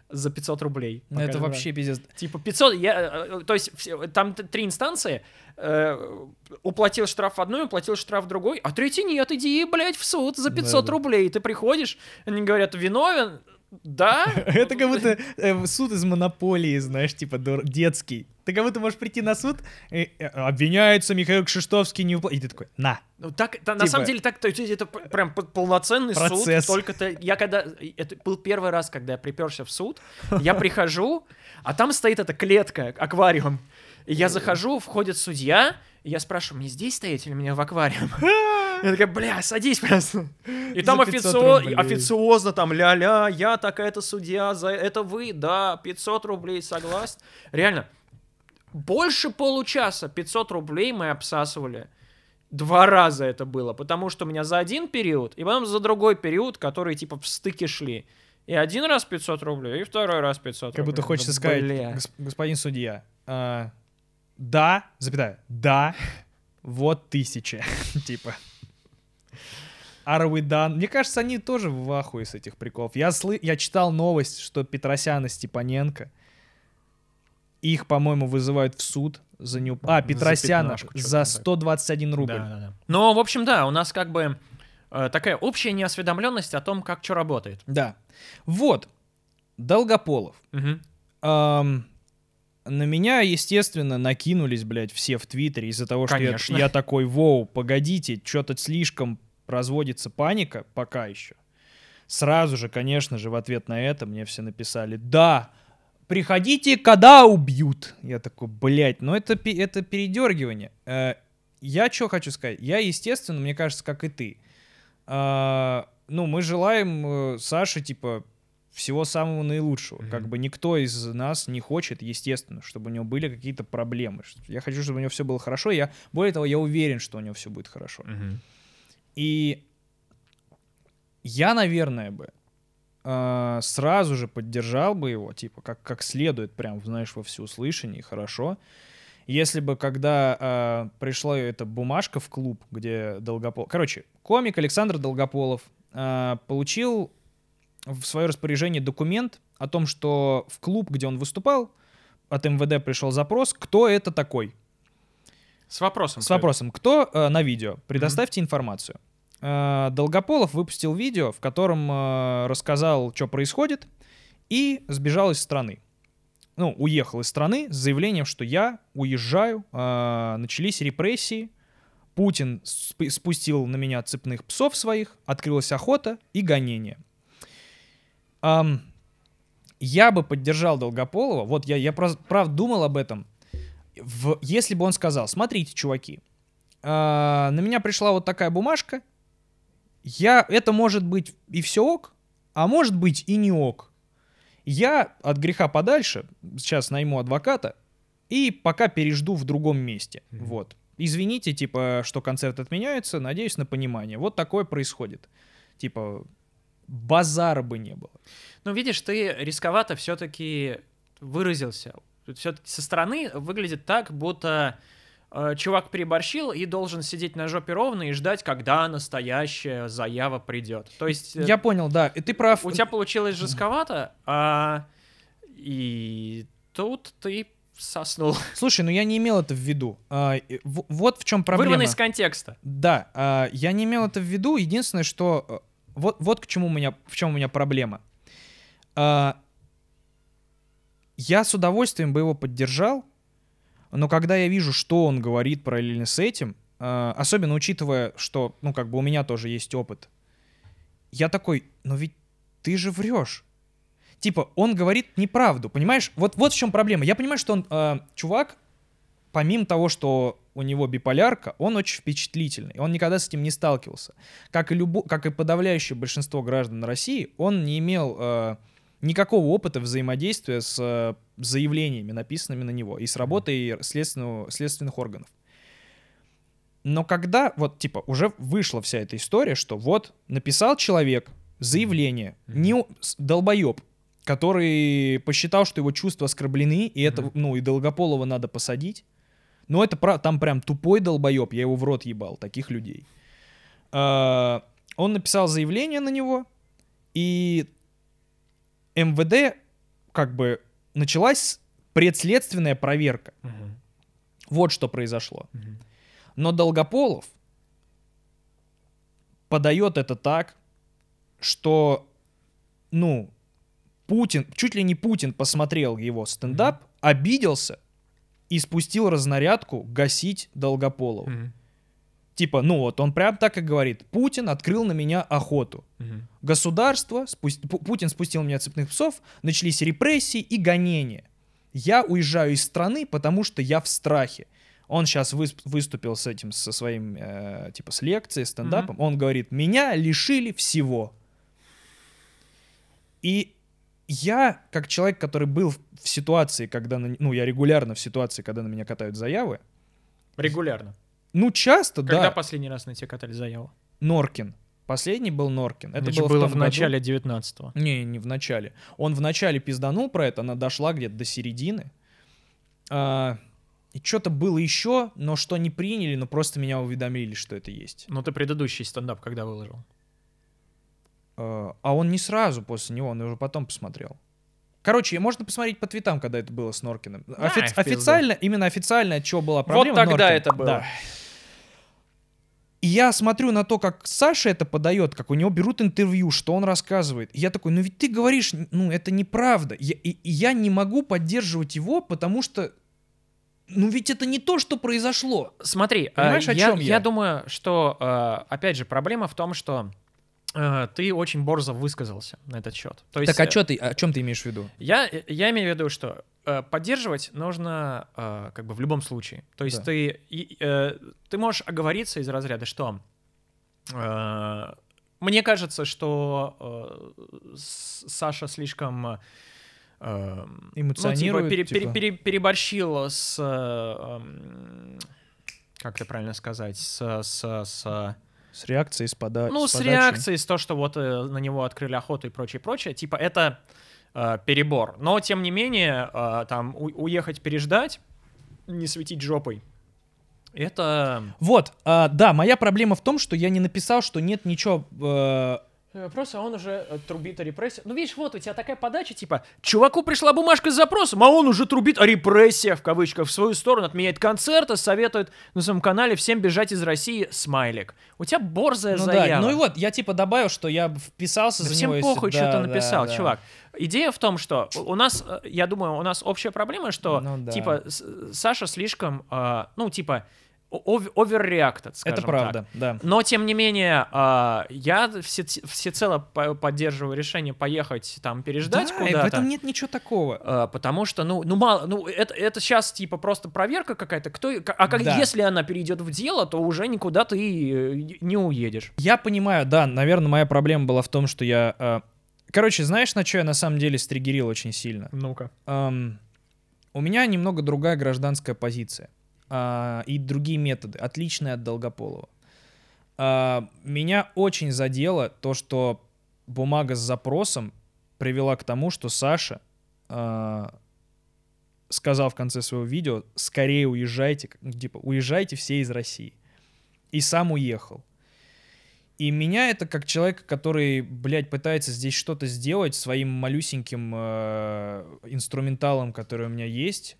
за 500 рублей. Ну, это вообще пиздец. Типа 500, я, э, то есть там три инстанции, э, уплатил штраф в одной, уплатил штраф в другой, а третий нет, иди, блядь, в суд за 500 Да-да. рублей. Ты приходишь, они говорят, виновен, да, Это как будто э, суд из монополии, знаешь, типа дур- детский. Ты как будто можешь прийти на суд, и, э, обвиняется Михаил Кшиштовский не упла- И ты такой, на. Ну, так, та- на Типа- самом деле, так, то есть это прям полноценный Процесс. суд. Только-то я когда... Это был первый раз, когда я приперся в суд. Я прихожу, а там стоит эта клетка, аквариум. И я захожу, входит судья, и я спрашиваю, мне здесь стоять или мне в аквариум? Я такая, бля, садись просто. И там За 500 официо- рублей. официозно там, ля-ля, я такая-то судья, за это вы, да, 500 рублей, согласен. Реально, больше получаса 500 рублей мы обсасывали. Два раза это было, потому что у меня за один период, и потом за другой период, которые типа в стыке шли. И один раз 500 рублей, и второй раз 500 Как будто рублей. хочется Да, сказать, бля. «Гос- господин судья, а, да, запятая, да, вот тысяча, типа. Are we done? Мне кажется, они тоже в ахуе с этих приколов. Я, слы... я читал новость, что Петросян и Степаненко, их, по-моему, вызывают в суд за неуп... А, За Петросяна за там 121 рубль. Да, да, да. Ну, в общем, да, у нас как бы э, такая общая неосведомленность о том, как что работает. Да. Вот. Долгополов. Мгм. Ам, на меня, естественно, накинулись, блядь, все в Твиттере из-за того, что я, я такой, воу, погодите, что-то слишком разводится паника, пока еще. Сразу же, конечно же, в ответ на это мне все написали, да, приходите, когда убьют. Я такой, блядь, ну это, это передергивание. Э, я что хочу сказать? Я, естественно, мне кажется, как и ты. А, ну, мы желаем э, Саше, типа, всего самого наилучшего. Мгм. Как бы никто из нас не хочет, естественно, чтобы у него были какие-то проблемы. Я хочу, чтобы у него все было хорошо. Я, более того, я уверен, что у него все будет хорошо. Мгм. И я, наверное, бы э, сразу же поддержал бы его, типа, как, как следует, прям, знаешь, во всеуслышание, хорошо. Если бы, когда э, пришла эта бумажка в клуб, где Долгополов... Короче, комик Александр Долгополов э, получил в свое распоряжение документ о том, что в клуб, где он выступал, от МВД пришел запрос, кто это такой. С вопросом. С вопросом, кто э, на видео? Предоставьте информацию. Э, Долгополов выпустил видео, в котором э, рассказал, что происходит, и сбежал из страны. Ну, уехал из страны с заявлением, что я уезжаю, э, начались репрессии, Путин сп- спустил на меня цепных псов своих, открылась охота и гонение. Ам, я бы поддержал Долгополова, вот я, я прос- правда думал об этом, в- если бы он сказал, смотрите, чуваки, а, на меня пришла вот такая бумажка, я, это может быть и все ок, а может быть и не ок. Я от греха подальше, сейчас найму адвоката, и пока пережду в другом месте. Мгм. Вот. Извините, типа, что концерт отменяется, надеюсь на понимание. Вот такое происходит. Типа, базара бы не было. Ну, видишь, ты рисковато все-таки выразился. Все-таки со стороны выглядит так, будто э, чувак переборщил и должен сидеть на жопе ровно и ждать, когда настоящая заява придет. То есть э, Я понял, да, и ты прав. у тебя получилось жестковато, а и тут ты соснул. Слушай, ну я не имел это в виду. А, в- вот в чем проблема. Вырвано из контекста. Да, а, я не имел это в виду. Единственное, что э, вот, вот к чему у меня, в чем у меня проблема. А, я с удовольствием бы его поддержал, но когда я вижу, что он говорит параллельно с этим, а, особенно учитывая, что, ну, как бы у меня тоже есть опыт, я такой, ну ведь ты же врешь. Типа, он говорит неправду, понимаешь? Вот, вот в чем проблема. Я понимаю, что он, э, чувак, помимо того, что у него биполярка, он очень впечатлительный. Он никогда с этим не сталкивался. Как и, любо, как и подавляющее большинство граждан России, он не имел э, никакого опыта взаимодействия с э, заявлениями, написанными на него, и с работой следственного, следственных органов. Но когда вот, типа, уже вышла вся эта история, что вот написал человек заявление, не долбоеб, который посчитал, что его чувства оскорблены, и это, ну, и Долгополова надо посадить. Но это пра- там прям тупой долбоеб, я его в рот ебал, таких людей. А, Он написал заявление на него, и МВД как бы началась предследственная проверка. Мгм. Вот что произошло. Мгм. Но Долгополов подает это так, что, ну, Путин, чуть ли не Путин посмотрел его стендап, обиделся и спустил разнарядку гасить Долгополова. Мгм. Типа, ну вот, он прям так и говорит. Путин открыл на меня охоту. Мгм. Государство, спуст- Пу- Путин спустил меня цепных псов, начались репрессии и гонения. Я уезжаю из страны, потому что я в страхе. Он сейчас выступил с этим, со своим, э, типа, с лекцией, стендапом. Он говорит, меня лишили всего. И я, как человек, который был в в ситуации, когда, на- ну, я регулярно в ситуации, когда на меня катают заявы, Регулярно. Ну, часто, Когда да, последний раз на тебя катали заяву? Норкин. Последний был Норкин. Это же было, было в, в, начале 19-го. Не, не в начале. Он в начале пизданул про это, она дошла где-то до середины. А, и что-то было еще, но что не приняли, но просто меня уведомили, что это есть. Ну, ты предыдущий стендап когда выложил? А, а он не сразу после него, он уже потом посмотрел. Короче, можно посмотреть по твитам, когда это было с Норкиным. Да, Офи- официально, именно официально, от чего была проблема. вот тогда Норкин. это было. Да. И я смотрю на то, как Саша это подает, как у него берут интервью, что он рассказывает. И я такой, ну ведь ты говоришь, ну это неправда. Я, и, и я не могу поддерживать его, потому что, ну ведь это не то, что произошло. Смотри, Понимаешь, э, о я, чем я? я думаю, что, э, опять же, проблема в том, что э, ты очень борзо высказался на этот счет. То есть, так, а, чё ты, о чем ты имеешь в виду? Я, я имею в виду, что поддерживать нужно э, как бы в любом случае. То есть Да. ты, э, ты можешь оговориться из разряда, что э, мне кажется, что э, Саша слишком э, Эмоционирует, ну, типа, пере- типа? пере- пере- переборщил с э, эм, как это правильно сказать, с, с, с С реакцией, с, пода... ну, с с подачей? реакцией, с то, что вот э, на него открыли охоту и прочее, прочее, типа это э, перебор. Но, тем не менее, э, там у- уехать переждать, не светить жопой, это... Вот, а, да, моя проблема в том, что я не написал, что нет ничего... э, Просто он уже э, трубит о репрессиях. Ну, видишь, вот у тебя такая подача, типа, чуваку пришла бумажка с запросом, а он уже трубит о репрессиях, в кавычках, в свою сторону, отменяет концерты, советует на своем канале всем бежать из России, смайлик. У тебя борзая ну заява. да, ну и вот, я типа добавил, что я вписался Да за всем него. если- похуй, да, что ты да, написал, да. чувак. Идея в том, что у нас, э, я думаю, у нас общая проблема, что, Ну да. типа, Саша слишком, э, ну, типа, ов- оверреактед, скажем Это правда, да. так. Но, тем не менее, э, я все, всецело по- поддерживаю решение поехать там переждать Да, куда-то. в этом нет ничего такого. Потому что, ну, ну мало, ну это, это сейчас типа просто проверка какая-то, кто, а как Да. если она перейдет в дело, то уже никуда ты не уедешь. Я понимаю, да, наверное, моя проблема была в том, что я... э, Короче, знаешь, на что я на самом деле стригерил очень сильно? Ну-ка. Эм, у меня немного другая гражданская позиция. а, и другие методы, отличные от Долгополова. А, меня очень задело то, что бумага с запросом привела к тому, что Саша а, сказал в конце своего видео, скорее уезжайте, типа, уезжайте все из России. И сам уехал. И меня это как человека, который, блядь, пытается здесь что-то сделать своим малюсеньким э, инструменталом, который у меня есть,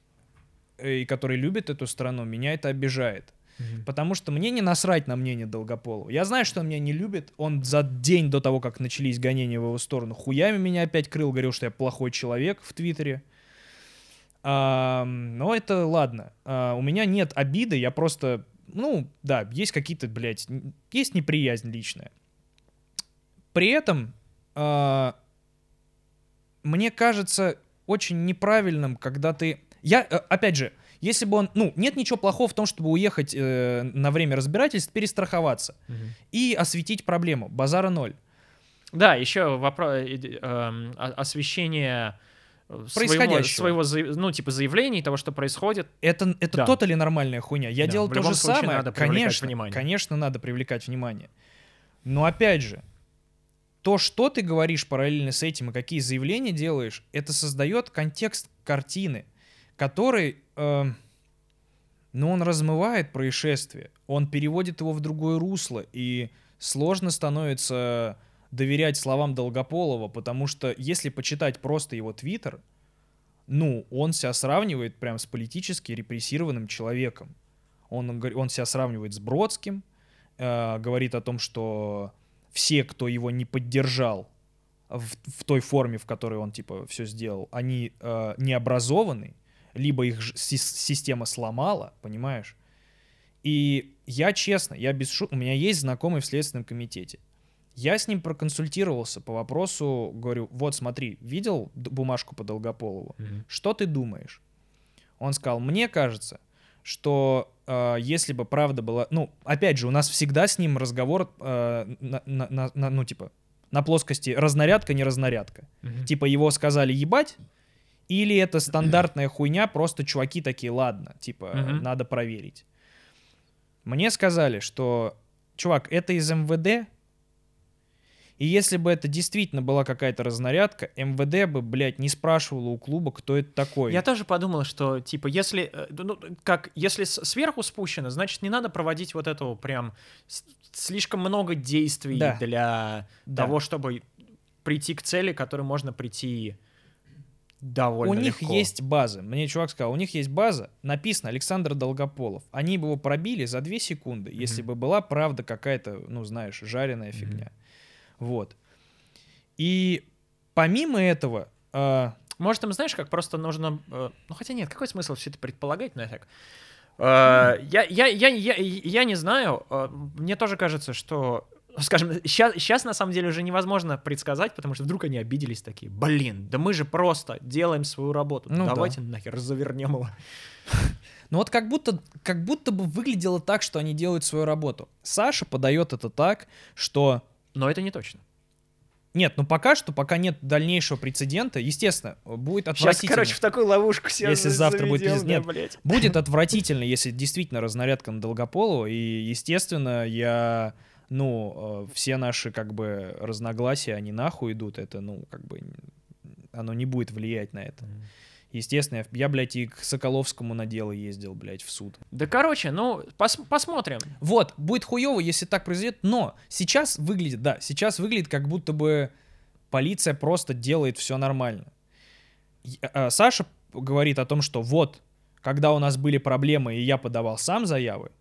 э, и который любит эту страну, меня это обижает. Потому что мне не насрать на мнение Долгополова. Я знаю, что он меня не любит. Он за день до того, как начались гонения в его сторону, хуями меня опять крыл, говорил, что я плохой человек в Твиттере. А, но это ладно. А, у меня нет обиды, я просто... Ну, да, есть какие-то, блядь, есть неприязнь личная. При этом а, мне кажется очень неправильным, когда ты... Я, э, опять же, если бы он... Ну, нет ничего плохого в том, чтобы уехать э, на время разбирательств, перестраховаться и осветить проблему. Базара ноль. Да, еще вопрос освещение э, своего, Происходящего. своего ну, типа, заявлений, того, что происходит. Это, это Да. тотали нормальная хуйня. Я Да, делал то же самое. надо конечно, внимание. конечно, надо привлекать внимание. Но опять же, то, что ты говоришь параллельно с этим и какие заявления делаешь, это создает контекст картины, который, эм, ну, он размывает происшествие, он переводит его в другое русло, и сложно становится доверять словам Долгополова, потому что если почитать просто его твиттер, ну, он себя сравнивает прям с политически репрессированным человеком. Он, он себя сравнивает с Бродским, э, говорит о том, что все, кто его не поддержал в, в той форме, в которой он типа все сделал, они э, не образованы, либо их система сломала, понимаешь? И я честно, я без шуток, у меня есть знакомый в Следственном комитете. Я с ним проконсультировался по вопросу, говорю, вот смотри, видел бумажку по Долгополову? Что ты думаешь? Он сказал, мне кажется, что э, если бы правда была... Ну, опять же, у нас всегда с ним разговор, э, на, на- на- ну, типа, на плоскости разнарядка, не разнарядка. Типа, его сказали ебать, или это стандартная хуйня, просто чуваки такие, ладно, типа, Мгм. надо проверить. Мне сказали, что, чувак, это из МВД, и если бы это действительно была какая-то разнарядка, МВД бы, блядь, не спрашивало у клуба, кто это такой. Я тоже подумал, что, типа, если, э, ну, как, если сверху спущено, значит, не надо проводить вот этого прям слишком много действий Да. для Да. того, чтобы прийти к цели, к которой можно прийти довольно У них легко. есть база. Мне чувак сказал, у них есть база, написано Александр Долгополов. Они бы его пробили за две секунды, если бы была правда какая-то, ну, знаешь, жареная фигня. Вот. И помимо этого, а, Может, им, знаешь, как просто нужно... э, ну, хотя нет, какой смысл все это предполагать нафиг? Э, я, я, я, я, я не знаю. э, Мне тоже кажется, что скажем, сейчас, сейчас на самом деле уже невозможно предсказать, потому что вдруг они обиделись такие, блин, да мы же просто делаем свою работу, Ну да. давайте нахер завернем его. Ну вот как будто, как будто бы выглядело так, что они делают свою работу. Саша подает это так, что Но это не точно. нет, ну пока что, пока нет дальнейшего прецедента, естественно, будет Сейчас, отвратительно. короче, в такую ловушку себя Если за- завтра будет пиздец. да, Нет. блядь. Будет отвратительно, если действительно разнарядка на Долгополова, и, естественно, я, ну, э, все наши, как бы, разногласия, они нахуй идут, это, ну, как бы, оно не будет влиять на это. Естественно, я, блядь, и к Соколовскому на дело ездил, блядь, в суд. Да, короче, ну, пос- посмотрим. Вот, будет хуево, если так произойдет, но сейчас выглядит, да, сейчас выглядит, как будто бы полиция просто делает все нормально. И, а, Саша говорит о том, что вот, когда у нас были проблемы, и я подавал сам заявы,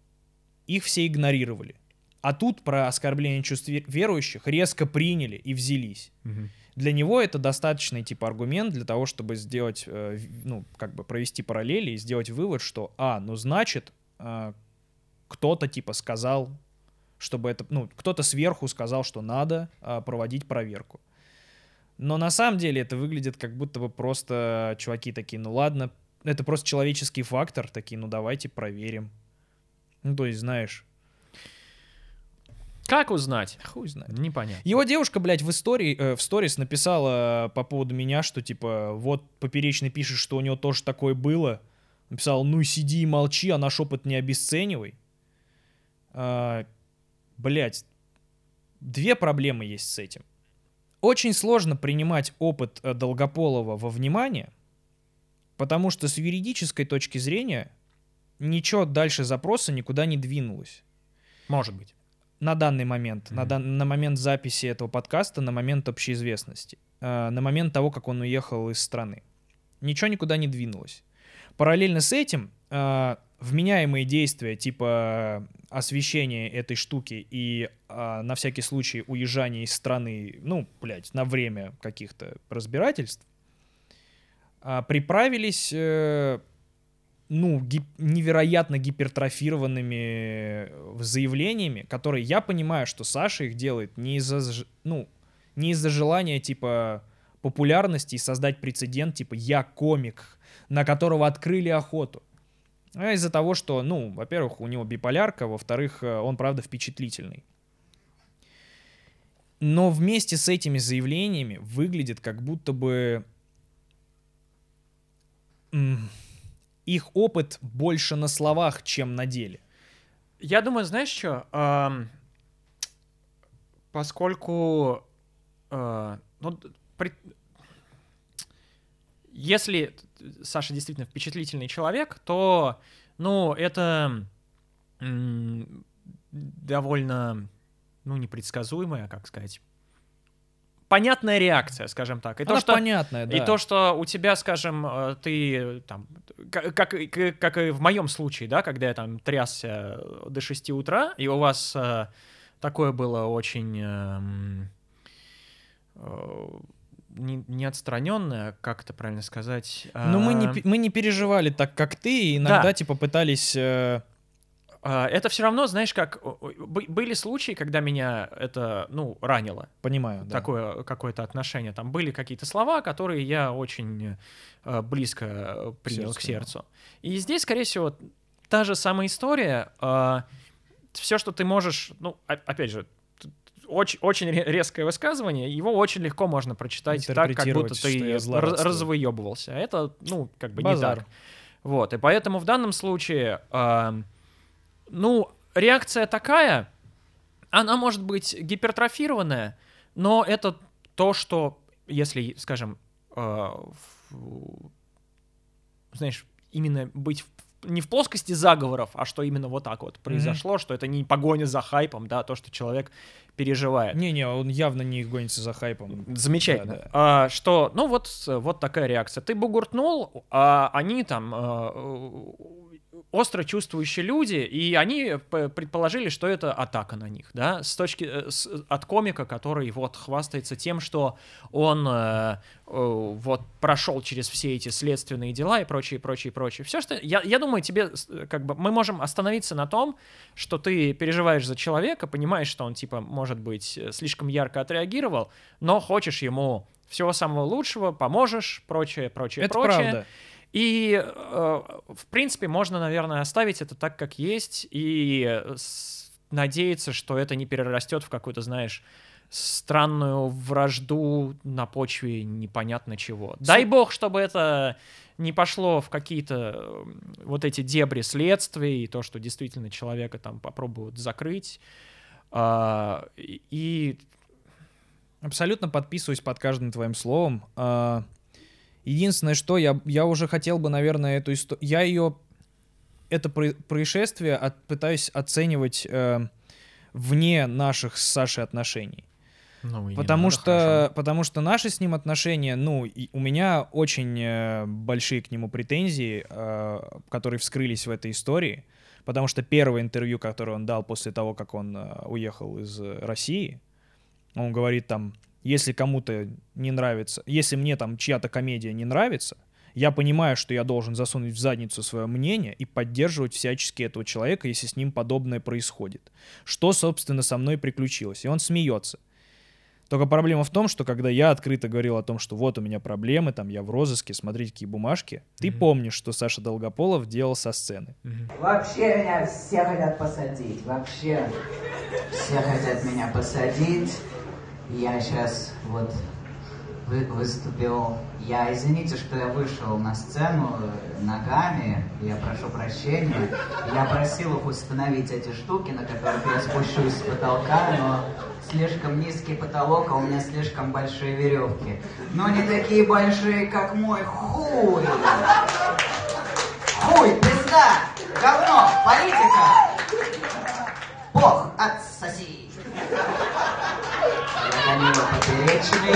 их все игнорировали. А тут про оскорбление чувств ве- верующих резко приняли и взялись. Для него это достаточный типа аргумент для того, чтобы сделать, э, ну, как бы провести параллели и сделать вывод, что, а, ну, значит, э, кто-то типа сказал, чтобы это, ну, кто-то сверху сказал, что надо а, проводить проверку. Но на самом деле это выглядит как будто бы просто чуваки такие, ну ладно, это просто человеческий фактор, такие, ну давайте проверим. Ну, то есть, знаешь, Как узнать? хуй знает. Непонятно. Его девушка, блядь, в истории, э, в сторис написала по поводу меня, что типа, вот Поперечный пишет, что у него тоже такое было. Написал, ну сиди и молчи, а наш опыт не обесценивай. А, блядь, две проблемы есть с этим. Очень сложно принимать опыт э, Долгополова во внимание, потому что с юридической точки зрения ничего дальше запроса никуда не двинулось Может быть. На данный момент, на, Мгм. дан- на момент записи этого подкаста, на момент общеизвестности, э, на момент того, как он уехал из страны. Ничего никуда не двинулось. Параллельно с этим э, вменяемые действия типа освещения этой штуки и э, на всякий случай уезжания из страны, ну, блядь, на время каких-то разбирательств, а, приправились э, ну, гип- невероятно гипертрофированными э, заявлениями, которые я понимаю, что Саша их делает не из-за, ну, не из-за желания, типа, популярности и создать прецедент, типа, я комик, на которого открыли охоту. А из-за того, что, ну, во-первых, у него биполярка, во-вторых, э, он, правда, впечатлительный. Но вместе с этими заявлениями выглядит как будто бы их опыт больше на словах, чем на деле. Я думаю, знаешь что? поскольку э, ну, при- если Саша действительно впечатлительный человек, то, ну, это довольно, ну, непредсказуемая, как сказать, понятная реакция, скажем так. И Она то, что понятная, да. И то, что у тебя, скажем, э, ты там, как, как, как и в моем случае, да, когда я там трясся до 6 утра, и у вас э, такое было очень эм, э, не, не отстраненное, как это правильно сказать? Но мы не, пе- мы не переживали так, как ты, и иногда, Да. типа, пытались... э, Это все равно, знаешь, как были случаи, когда меня это, ну, ранило. понимаю, да. такое какое-то отношение. Там были какие-то слова, которые я очень э, близко э, принял Сердцу, к да. сердцу. И здесь, скорее всего, та же самая история. все, что ты можешь, ну, опять же, очень, очень ре- резкое высказывание, его очень легко можно прочитать так, как будто ты развыебывался. А Это, ну, как бы Базар. не так. Вот, и поэтому в данном случае, а, ну, реакция такая, она может быть гипертрофированная, но это то, что, если, скажем, в- знаешь, именно быть в- не в плоскости заговоров, а что именно вот так вот произошло, что это не погоня за хайпом, да, а то, что человек переживает. Не-не, он явно не гонится за хайпом. Замечательно. Да, да. А, что, ну вот, вот такая реакция. Ты бугуртнул, а они там э, остро чувствующие люди, и они предположили, что это атака на них, да, с точки э, с- от комика, который вот хвастается тем, что он э, э, вот прошел через все эти следственные дела и прочее, прочее, прочее. Все, что я, я думаю, тебе как бы мы можем остановиться на том, что ты переживаешь за человека, понимаешь, что он типа может быть э, слишком ярко отреагировал, но хочешь ему всего самого лучшего, поможешь, прочее, прочее, Это прочее. правда. И, э, в принципе, можно, наверное, оставить это так, как есть, и э, надеяться, что это не перерастет в какую-то, знаешь, странную вражду на почве непонятно чего. Дай бог, чтобы это не пошло в какие-то э, вот эти дебри следствий, и то, что действительно человека там попробуют закрыть. А, и- и Абсолютно подписываюсь под каждым твоим словом. Единственное, что я, я уже хотел бы, наверное, эту историю... Я ее... Это про- происшествие от- пытаюсь оценивать э, вне наших с Сашей отношений. ну, Потому что, хорошо. потому что наши с ним отношения, ну, и у меня очень э, большие к нему претензии, э, которые вскрылись в этой истории, потому что первое интервью, которое он дал после того, как он э, уехал из э, России, он говорит там, если кому-то не нравится, если мне там чья-то комедия не нравится, я понимаю, что я должен засунуть в задницу свое мнение и поддерживать всячески этого человека, если с ним подобное происходит. Что, собственно, со мной приключилось. И он смеется. Только проблема в том, что когда я открыто говорил о том, что вот у меня проблемы, там я в розыске, смотрите, какие бумажки, ты Мгм. помнишь, что Саша Долгополов делал со сцены. Мгм. Вообще меня все хотят посадить. Вообще все хотят меня посадить. Я сейчас вот вы- выступил. Я извините, что я вышел на сцену э, ногами. Я прошу прощения. Я просил их установить эти штуки, на которых я спущусь с потолка, но слишком низкий потолок, а у меня слишком большие веревки. Но не такие большие, как мой хуй. Хуй, пизда, говно, политика. Бог, отсоси. Поперечный.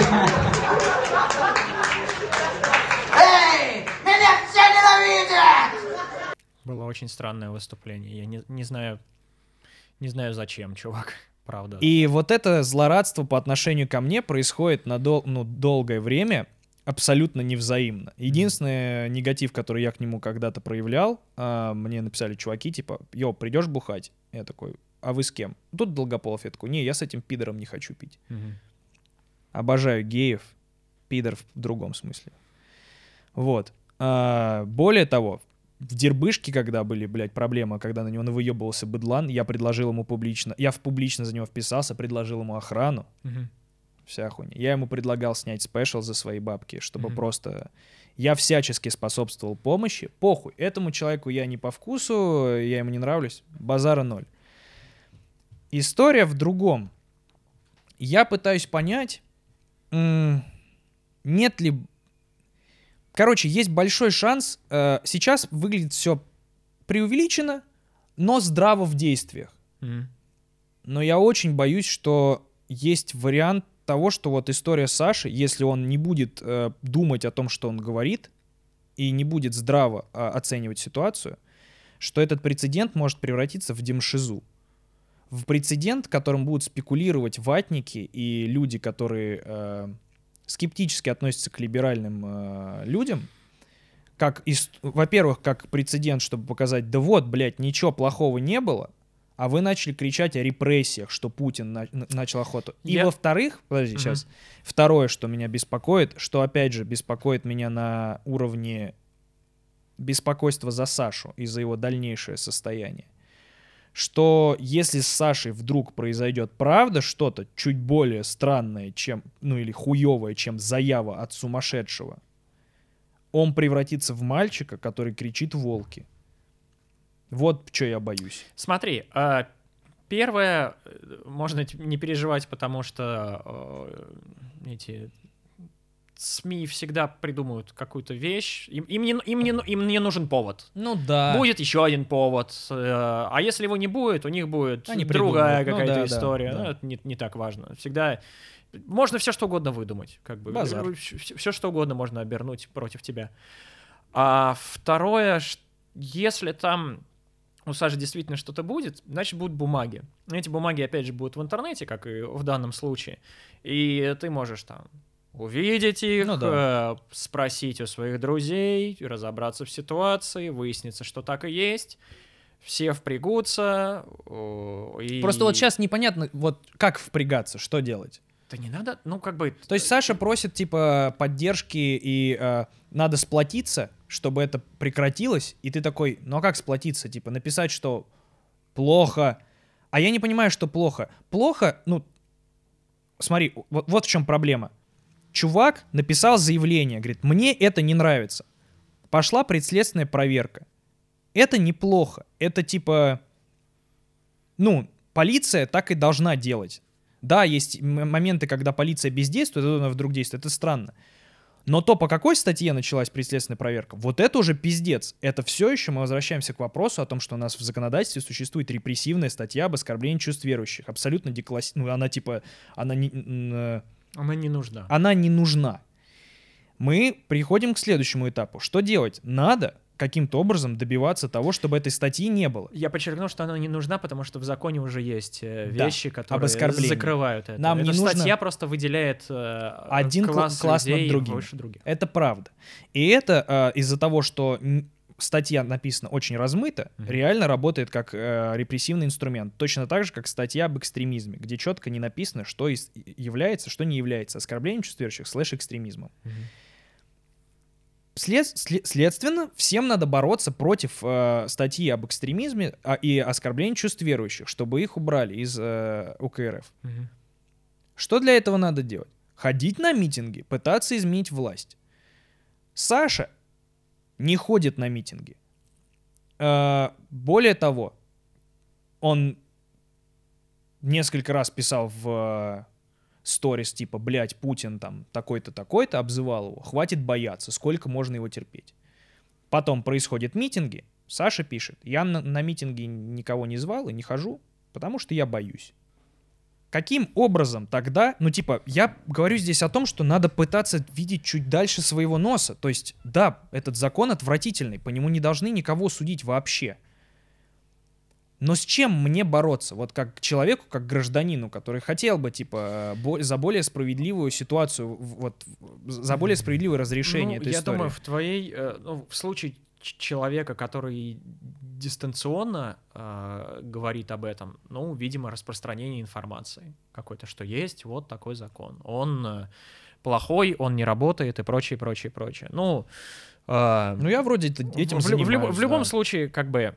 Эй, меня все ненавидят! Было очень странное выступление. Я не, не знаю, не знаю зачем, чувак. Правда. И вот это злорадство по отношению ко мне происходит на дол- ну, долгое время абсолютно невзаимно. Единственный негатив, который я к нему когда-то проявлял, а, мне написали чуваки, типа, йо, придешь бухать? Я такой, а вы с кем? Тут Долгополов, я такой, не, я с этим пидором не хочу пить. Мгм. Обожаю геев, пидор в другом смысле. Вот. А, более того, в Дербышке, когда были, блядь, проблемы, когда на него навыебывался быдлан, я предложил ему публично, я в публично за него вписался, предложил ему охрану, Мгм. вся хуйня. Я ему предлагал снять спешл за свои бабки, чтобы Мгм. просто... Я всячески способствовал помощи. Похуй, этому человеку я не по вкусу, я ему не нравлюсь. Базара ноль. История в другом. Я пытаюсь понять, нет ли... Короче, есть большой шанс. э, сейчас выглядит все преувеличено, но здраво в действиях. Мгм. Но я очень боюсь, что есть вариант того, что вот история Саши, если он не будет э, думать о том, что он говорит, и не будет здраво а, оценивать ситуацию, что этот прецедент может превратиться в демшизу. В прецедент, которым будут спекулировать ватники и люди, которые э, скептически относятся к либеральным э, людям, как, во-первых, как прецедент, чтобы показать, да вот, блядь, ничего плохого не было, а вы начали кричать о репрессиях, что Путин на- на- начал охоту. И Я- во-вторых, подожди, Мгм. сейчас, второе, что меня беспокоит, что опять же беспокоит меня на уровне беспокойства за Сашу и за его дальнейшее состояние, что если с Сашей вдруг произойдет правда что-то чуть более странное, чем, ну или хуевое, чем заява от сумасшедшего, он превратится в мальчика, который кричит волки. Вот что я боюсь. Смотри, а, первое, э, можно не переживать, потому что э, эти СМИ всегда придумают какую-то вещь. Им, им, не, им, не, им не нужен повод. Ну да. Будет еще один повод. э, А если его не будет, у них будет Они другая придумают. Ну какая-то да, да, история. да. Ну, это не, не так важно. Всегда можно все что угодно выдумать. Как бы. Базар. Все, что угодно можно обернуть против тебя. А второе, если там у Саши действительно что-то будет, значит, будут бумаги. Эти бумаги, опять же, будут в интернете, как и в данном случае. И ты можешь там увидеть их, Ну да. э, спросить у своих друзей, разобраться в ситуации, выяснится, что так и есть. Все впрягутся. и- Просто вот сейчас непонятно, вот как впрягаться, что делать. Да не надо, ну, как бы... То есть Саша просит, типа, поддержки и э, надо сплотиться, чтобы это прекратилось, и ты такой, ну а как сплотиться? Типа, написать, что плохо. А я не понимаю, что плохо. Плохо, ну, смотри, вот, вот в чем проблема. Чувак написал заявление, говорит, мне это не нравится. Пошла предследственная проверка. Это неплохо. Это типа, ну, полиция так и должна делать. Да, есть моменты, когда полиция бездействует, а она вдруг действует. Это странно. Но то, по какой статье началась предследственная проверка, вот это уже пиздец. Это все еще мы возвращаемся к вопросу о том, что у нас в законодательстве существует репрессивная статья об оскорблении чувств верующих. Абсолютно декласс... Ну, она типа... Она не, Она не нужна. она не нужна. Мы приходим к следующему этапу. Что делать? Надо каким-то образом добиваться того, чтобы этой статьи не было. Я подчеркну, что она не нужна, потому что в законе уже есть э, Да, вещи, которые оскорблении. закрывают это. Нам Эта не нужно- статья просто выделяет э, Один кла- класс, класс над людей другим. выше других. Это правда. И это э, из-за того, что статья написана очень размыто, Мгм. реально работает как э, репрессивный инструмент. Точно так же, как статья об экстремизме, где четко не написано, что из- является, что не является оскорблением чувств верующих слэш экстремизмом. Мгм. След- след- следственно, всем надо бороться против э, статьи об экстремизме а, и оскорблении чувств верующих, чтобы их убрали из э, УКРФ. Мгм. Что для этого надо делать? Ходить на митинги, пытаться изменить власть. Саша не ходит на митинги. Э, более того, он несколько раз писал в э, сторис типа, блядь, Путин там такой-то, такой-то, обзывал его. Хватит бояться, сколько можно его терпеть. Потом происходят митинги. Саша пишет, я на, на митинги никого не звал и не хожу, потому что я боюсь. Каким образом тогда, ну типа, я говорю здесь о том, что надо пытаться видеть чуть дальше своего носа. То есть, да, этот закон отвратительный, по нему не должны никого судить вообще. Но с чем мне бороться? Вот как человеку, как гражданину, который хотел бы, типа, бо- за более справедливую ситуацию, вот, за более справедливое разрешение Ну, этой я истории. думаю, в твоей, э, ну, в случае человека, который дистанционно э, говорит об этом, ну, видимо, распространение информации какой-то, что есть вот такой закон. Он э, плохой, он не работает и прочее, прочее, прочее. Ну, э, Ну, я вроде этим в, лю- в любо- занимаюсь, в любом да. случае, как бы,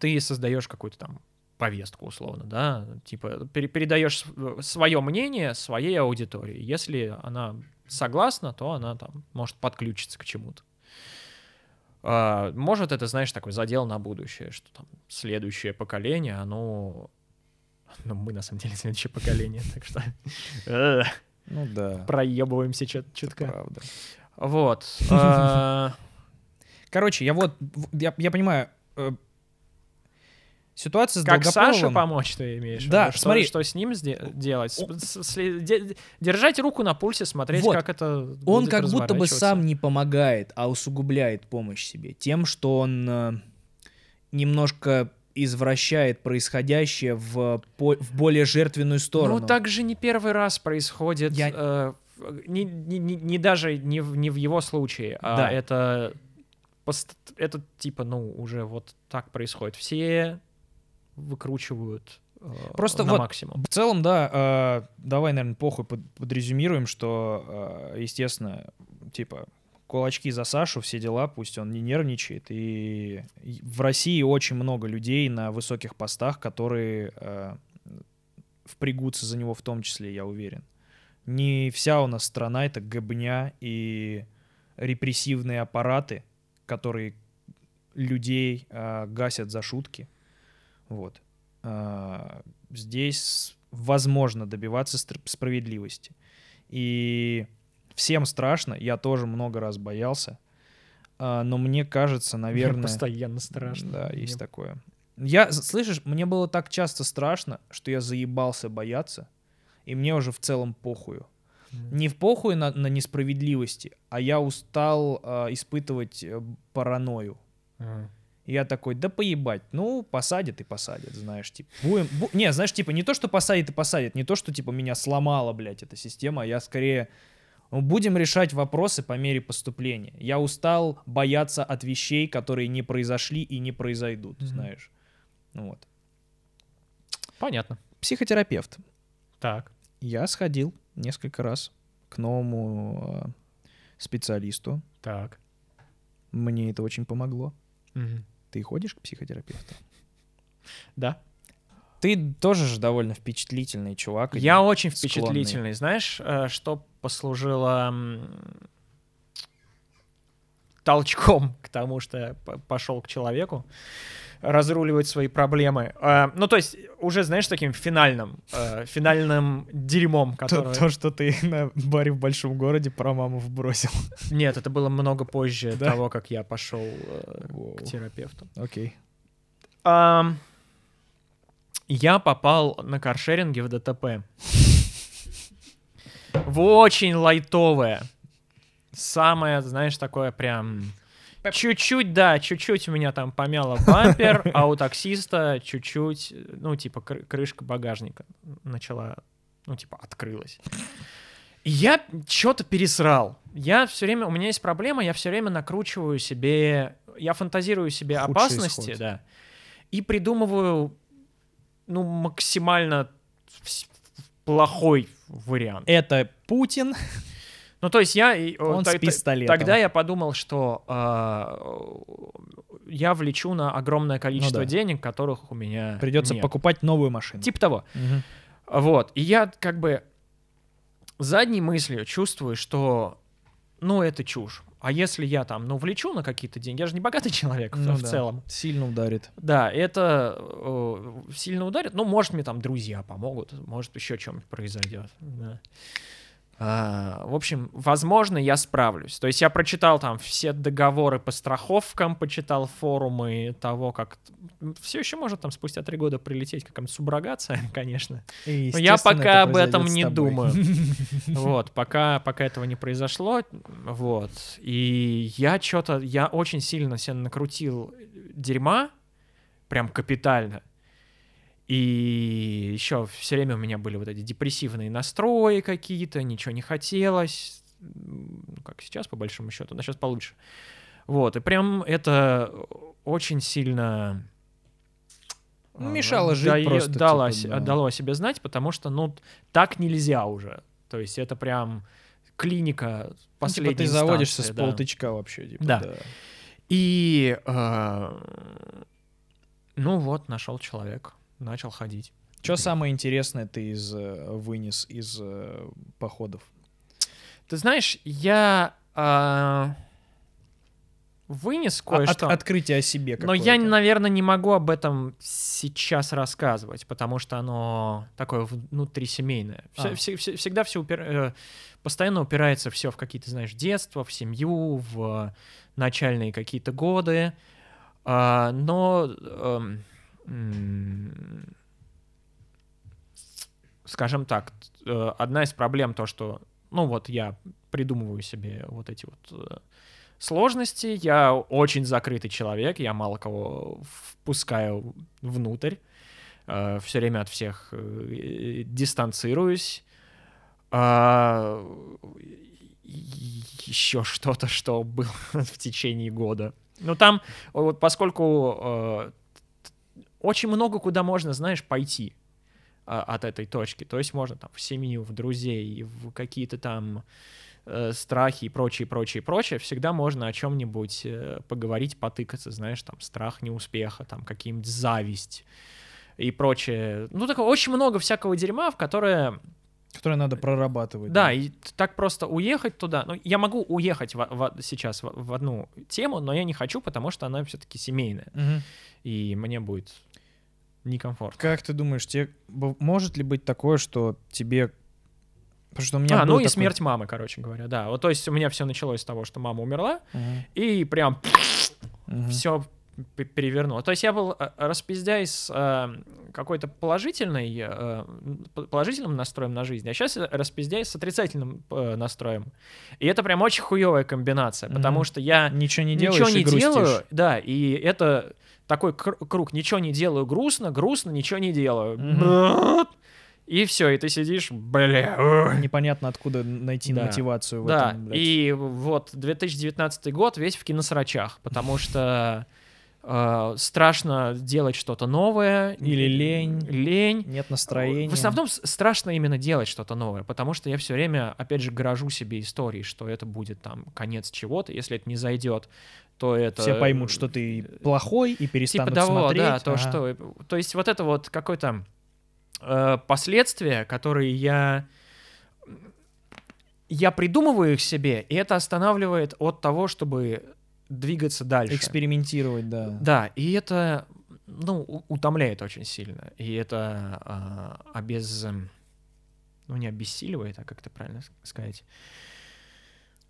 ты создаешь какую-то там повестку, условно, да, типа пере- передаешь свое мнение своей аудитории. Если она согласна, то она там может подключиться к чему-то. А, может, это, знаешь, такой задел на будущее, что там следующее поколение, оно... Ну, мы, на самом деле, следующее поколение, так что э, Ну да, проебываемся чутка. правда. Вот. а, Короче, я вот, я понимаю, э, ситуация с Как Саше Долгополовым... помочь, ты имеешь? в Да, виду? что, смотри. что с ним сде- делать? Сли- держать руку на пульсе, смотреть, Вот. как это Он как будто бы сам не помогает, а усугубляет помощь себе тем, что он э, немножко извращает происходящее в, по- в более жертвенную сторону. Ну, так же не первый раз происходит. Я- э, не, не- не- не даже не в, не в его случае, а Да. это, это типа, ну, уже вот так происходит. Все выкручивают э, Просто на вот максимум. В целом, да, э, давай, наверное, похуй под- подрезюмируем, что, э, естественно, типа, кулачки за Сашу, все дела, пусть он не нервничает. И и в России очень много людей на высоких постах, которые э, впрягутся за него в том числе, я уверен. Не вся у нас страна — это гобня и репрессивные аппараты, которые людей э, гасят за шутки. Вот. А, здесь возможно добиваться справедливости. И всем страшно, я тоже много раз боялся, А, но мне кажется, наверное... Постоянно страшно. Да, Мне есть такое. Я, слышишь, мне было так часто страшно, что я заебался бояться, и мне уже в целом похую. Мгм. Не в похуй на, на несправедливости, а я устал а, испытывать э, паранойю. Ага. И я такой, да поебать, ну, посадят и посадят, знаешь, типа, будем, бу- не, знаешь, типа, не то, что посадят и посадят, не то, что, типа, меня сломала, блядь, эта система, а я скорее, ну, будем решать вопросы по мере поступления. Я устал бояться от вещей, которые не произошли и не произойдут, Мгм. знаешь. Ну вот. Понятно. Психотерапевт. Так. Я сходил несколько раз к новому э, специалисту. Так. Мне это очень помогло. Мгм. Ты ходишь к психотерапевту? Да. Ты тоже же довольно впечатлительный чувак. Я очень склонный. впечатлительный. Знаешь, э, что послужило толчком к тому, что я пошел к человеку разруливать свои проблемы. Э, Ну, то есть, уже, знаешь, таким финальным, э, финальным дерьмом, То, которое... то, что ты на баре в большом городе про маму вбросил. Нет, это было много позже Да? того, как я пошел э, к терапевту. Окей. Ам, Я попал на каршеринге в ДТП. В очень лайтовое. Самое, знаешь, такое прям... Чуть-чуть, да, чуть-чуть у меня там помяло бампер, а у таксиста чуть-чуть, ну, типа, кры- крышка багажника начала, ну, типа, открылась. И я что-то пересрал. Я все время, у меня есть проблема, я все время накручиваю себе, я фантазирую себе Худший опасности, исход. да, и придумываю, ну, максимально плохой вариант. Это Путин. Ну, то есть я... о, Он та- с пистолетом. Тогда я подумал, что а, я влечу на огромное количество Ну да. денег, которых у меня Придется нет. покупать новую машину. Типа того. Мгм. Вот. И я как бы задней мыслью чувствую, что, ну, это чушь. А если я там, ну, влечу на какие-то деньги, я же не богатый человек в- Ну в да. целом. Сильно ударит. Да, это э, сильно ударит. Ну, может, мне там друзья помогут, может, еще что-нибудь произойдет. да. А, в общем, возможно, я справлюсь. То есть я прочитал там все договоры по страховкам, почитал форумы того, как... Все еще может там спустя три года прилететь какая-то суброгация, конечно. И, Но я пока это об этом не думаю. Вот, пока, пока этого не произошло, вот. И я что-то, я очень сильно себя накрутил дерьма, прям капитально. И еще все время у меня были вот эти депрессивные настрои какие-то, ничего не хотелось. Ну, Как сейчас, по большому счету, но сейчас получше. Вот, и прям это очень сильно Ну, а, мешало жить дае- просто, дало, типа, да. дало о себе знать, потому что, ну, так нельзя уже. То есть это прям клиника Ну, последней типа ты заводишься с да. полтычка вообще. Типа, Да. да. И, э, ну вот, нашел человек. Начал ходить. Что самое интересное ты из э, вынес из э, походов? Ты знаешь, я а, вынес А- от- кое-что. открытие о себе Но я, наверное, не могу об этом сейчас рассказывать, потому что оно такое внутрисемейное. Всё- А. все- все- всегда все постоянно упирается все в какие-то, знаешь, детство, в семью, в начальные какие-то годы. А, но эм, скажем так, э, одна из проблем то, что, ну вот я придумываю себе вот эти вот э, сложности, я очень закрытый человек, я мало кого впускаю внутрь, все время от всех э, дистанцируюсь. еще что-то, что было в течение года. Ну там, вот поскольку э, очень много куда можно, знаешь, пойти а, от этой точки. То есть можно там в семью, в друзей, в какие-то там э, страхи и прочее, прочее, прочее. Всегда можно о чем-нибудь э, поговорить, потыкаться, знаешь, там страх неуспеха, там какие-нибудь зависть и прочее. Ну, такое очень много всякого дерьма, в которое Которое надо прорабатывать. да, и т- так просто уехать туда. Ну, я могу уехать во- во- сейчас в, в одну тему, но я не хочу, потому что она все-таки семейная. Мгм. И мне будет некомфортно. Как ты думаешь, тебе может ли быть такое, что тебе... Потому что у меня А, ну и такой- смерть мамы, короче говоря, да. Вот, то есть у меня все началось с того, что мама умерла, Мгм. и прям Мгм. все перевернуло. То есть я был э, распиздяй с э, какой-то положительной, э, положительным настроем на жизнь, а сейчас распиздяй с отрицательным э, настроем. И это прям очень хуевая комбинация, потому Мгм. что я Ничего не делаешь ничего не грустишь. делаю, да, и это такой кр- круг, ничего не делаю, грустно, грустно, ничего не делаю. Мгм. И все, и ты сидишь, бля. Непонятно, откуда найти Да. мотивацию в Да, этом. блядь. и вот 2019 год весь в киносрачах, потому что э, страшно делать что-то новое. Или лень. Лень. Нет настроения. В основном страшно именно делать что-то новое, потому что я все время, опять же, горожу себе историей, что это будет там конец чего-то. Если это не зайдет, то это... Все поймут, что ты плохой и перестанут Типа того, смотреть. да, то, что... То есть вот это вот какое-то э, последствия, которые я... Я придумываю их себе, и это останавливает от того, чтобы двигаться дальше. Экспериментировать, да. Да, и это, ну, утомляет очень сильно. И это а, обез... эм, Ну, не обессиливает, а как это правильно сказать?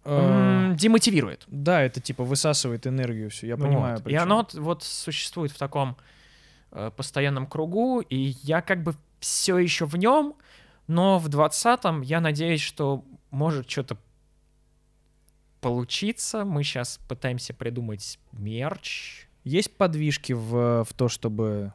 Э, М, Демотивирует. Да, это типа высасывает энергию всю. Я Вот. понимаю. И причём. оно вот- вот существует в таком э, постоянном кругу, и я как бы все еще в нем, но в 20-м я надеюсь, что может что-то получиться. Мы сейчас пытаемся придумать мерч. Есть подвижки в, в то, чтобы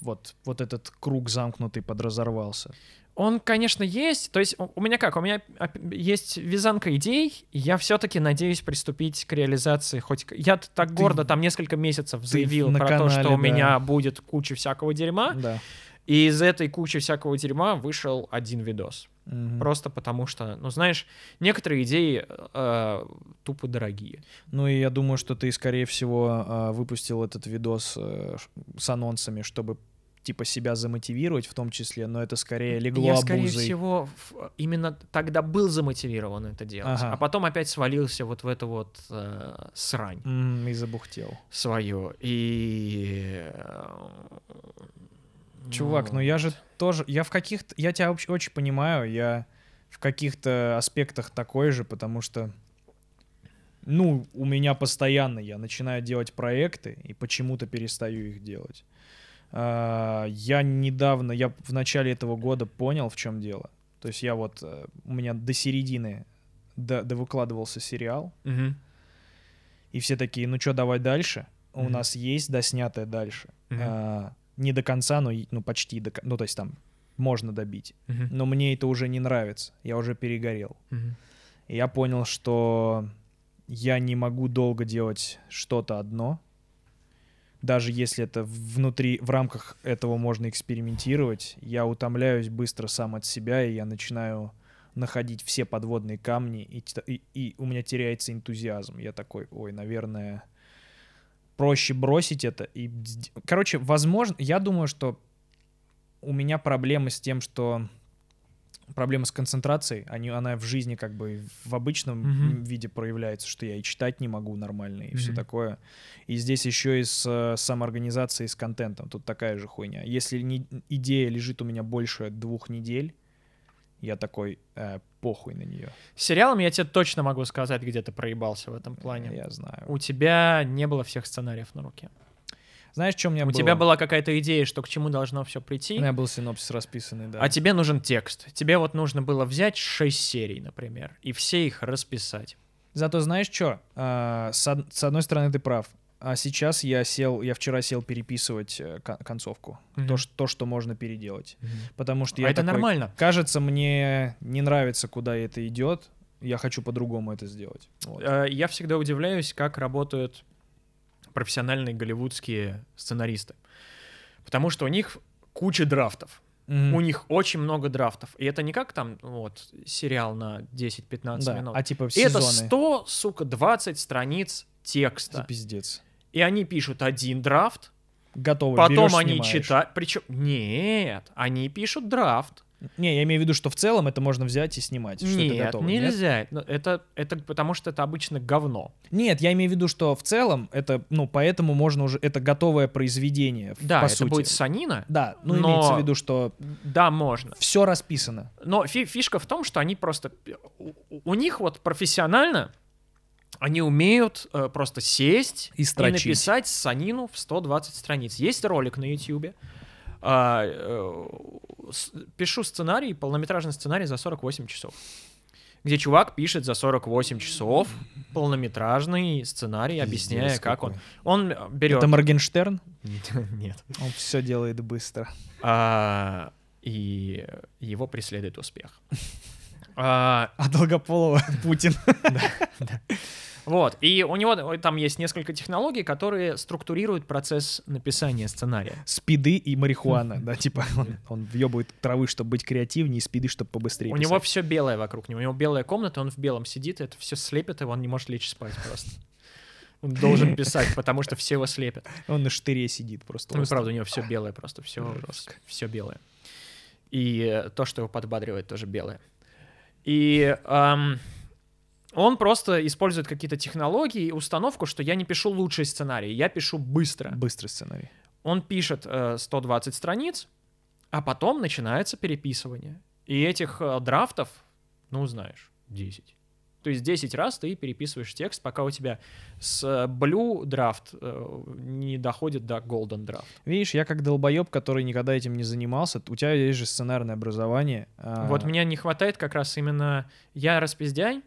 вот, вот этот круг замкнутый подразорвался. Он, конечно, есть. То есть у у меня как? У меня есть вязанка идей. Я все-таки надеюсь приступить к реализации. Хоть я так Ты- гордо там несколько месяцев заявил про то, канале, что у да. меня будет куча всякого дерьма. Да. И из этой кучи всякого дерьма вышел один видос. Мгм. Просто потому что, ну знаешь, некоторые идеи э, тупо дорогие. Ну и я думаю, что ты, скорее всего, а, выпустил этот видос э, с анонсами, чтобы типа себя замотивировать в том числе, но это скорее легло Я, скорее обузой. всего, в- именно тогда был замотивирован это делать. Ага. А потом опять свалился вот в эту вот э, срань. И забухтел. свою. И... Чувак, ну я же тоже, я в каких-то, я тебя вообще очень понимаю, я в каких-то аспектах такой же, потому что, ну, у меня постоянно, я начинаю делать проекты и почему-то перестаю их делать. А, Я недавно, я в начале этого года понял, в чем дело. То есть я вот, э, у меня до середины до, выкладывался сериал, Мгм. и все такие, ну что, давай дальше. У Мгм. нас есть доснятое дальше. Мгм. А, не до конца, но ну почти до кон- Ну, то есть там можно добить. Мгм. Но мне это уже не нравится. Я уже перегорел. Мгм. И я понял, что я не могу долго делать что-то одно. Даже если это внутри, в рамках этого можно экспериментировать, я утомляюсь быстро сам от себя, и я начинаю находить все подводные камни, и, и- и у меня теряется энтузиазм. Я такой, ой, наверное, проще бросить это. И, короче, возможно, я думаю, что у меня проблемы с тем, что проблема с концентрацией, они, она в жизни как бы в обычном Мгм. виде проявляется, что я и читать не могу нормально, и все Мгм. такое. И здесь еще и с э, самоорганизацией, с контентом. Тут такая же хуйня. Если не- идея лежит у меня больше двух недель, я такой, э, похуй на нее. С сериалом я тебе точно могу сказать, где ты проебался в этом плане. Я знаю. У тебя не было всех сценариев на руке. Знаешь, что у меня У было? тебя была какая-то идея, что к чему должно все прийти, У меня был синопсис расписанный, да. а тебе нужен текст. Тебе вот нужно было взять 6 серий, например, и все их расписать. Зато знаешь что? од- с одной стороны ты прав. А сейчас я сел, я вчера сел переписывать э, кон- концовку. Мгм. То, ш- то, что можно переделать. Потому что А я это такой, нормально. Кажется, мне не нравится, куда это идет. Я хочу по-другому это сделать. Вот. Э, Я всегда удивляюсь, как работают профессиональные голливудские сценаристы. Потому что у них куча драфтов. Мгм. У них очень много драфтов. И это не как там вот сериал на 10-15 Да, минут. А типа в И это сезоны. 100, сука, 20 страниц Это текста. пиздец. И они пишут один драфт, Готово. потом берешь, они читают. Причем, нет, они пишут драфт. Не, я имею в виду, что в целом это можно взять и снимать. что это Нет, готово, нет? нельзя. Ну, Это, это потому что это обычно говно. Нет, я имею в виду, что в целом это, ну, поэтому можно уже, это готовое произведение, Да, по это сути. будет санина. Да, ну, но- имеется в виду, что Да, можно. все расписано. Но фи- фишка в том, что они просто... У, у них вот профессионально они умеют э, просто сесть И и, написать санину в 120 страниц. Есть ролик на YouTube. А, э, с- пишу сценарий, полнометражный сценарий за 48 часов. Где чувак пишет за 48 часов полнометражный сценарий, объясняя, Пиздец как он. какой. Он берет... Это Моргенштерн? Нет. Он все делает быстро. А, и его преследует успех. А, А Долгополова Путин. Вот, и у него там есть несколько технологий, которые структурируют процесс написания сценария. Спиды и марихуана, да, типа он, он въебывает травы, чтобы быть креативнее, и спиды, чтобы побыстрее у него все белое вокруг него. У него белая комната, он в белом сидит, это все слепит его, он не может лечь спать просто. Он должен писать, потому что все его слепят. Он на штыре сидит просто. Ну, правда, у него все белое просто, все, все белое. И то, что его подбадривает, тоже белое. И ам, он просто использует какие-то технологии и установку, что я не пишу лучший сценарий, я пишу быстро. Быстрый сценарий. Он пишет э, 120 страниц, а потом начинается переписывание. И этих э, драфтов, ну, знаешь, 10. То есть 10 раз ты переписываешь текст, пока у тебя с э, Blue драфт э, не доходит до Golden драфт. Видишь, я как долбоеб, который никогда этим не занимался, у тебя есть же сценарное образование. а, Вот мне не хватает как раз именно... Я распиздяй,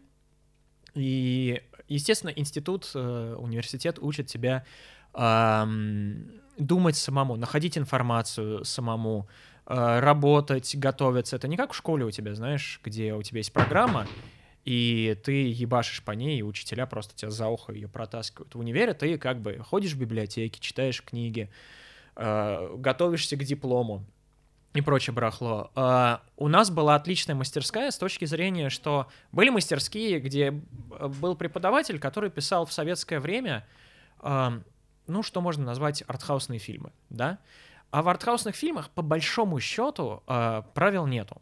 и, естественно, институт, э, университет учит тебя думать самому, находить информацию самому, э, работать, готовиться. Это не как в школе у тебя, знаешь, где у тебя есть программа, и ты ебашишь по ней, и учителя просто тебя за ухо ее протаскивают. В универе ты как бы ходишь в библиотеки, читаешь книги, э, готовишься к диплому и прочее барахло. А, у нас была отличная мастерская с точки зрения, что были мастерские, где э, был преподаватель, который писал в советское время, а, ну, что можно назвать артхаусные фильмы, да? А в артхаусных фильмах, по большому счету, а, правил нету.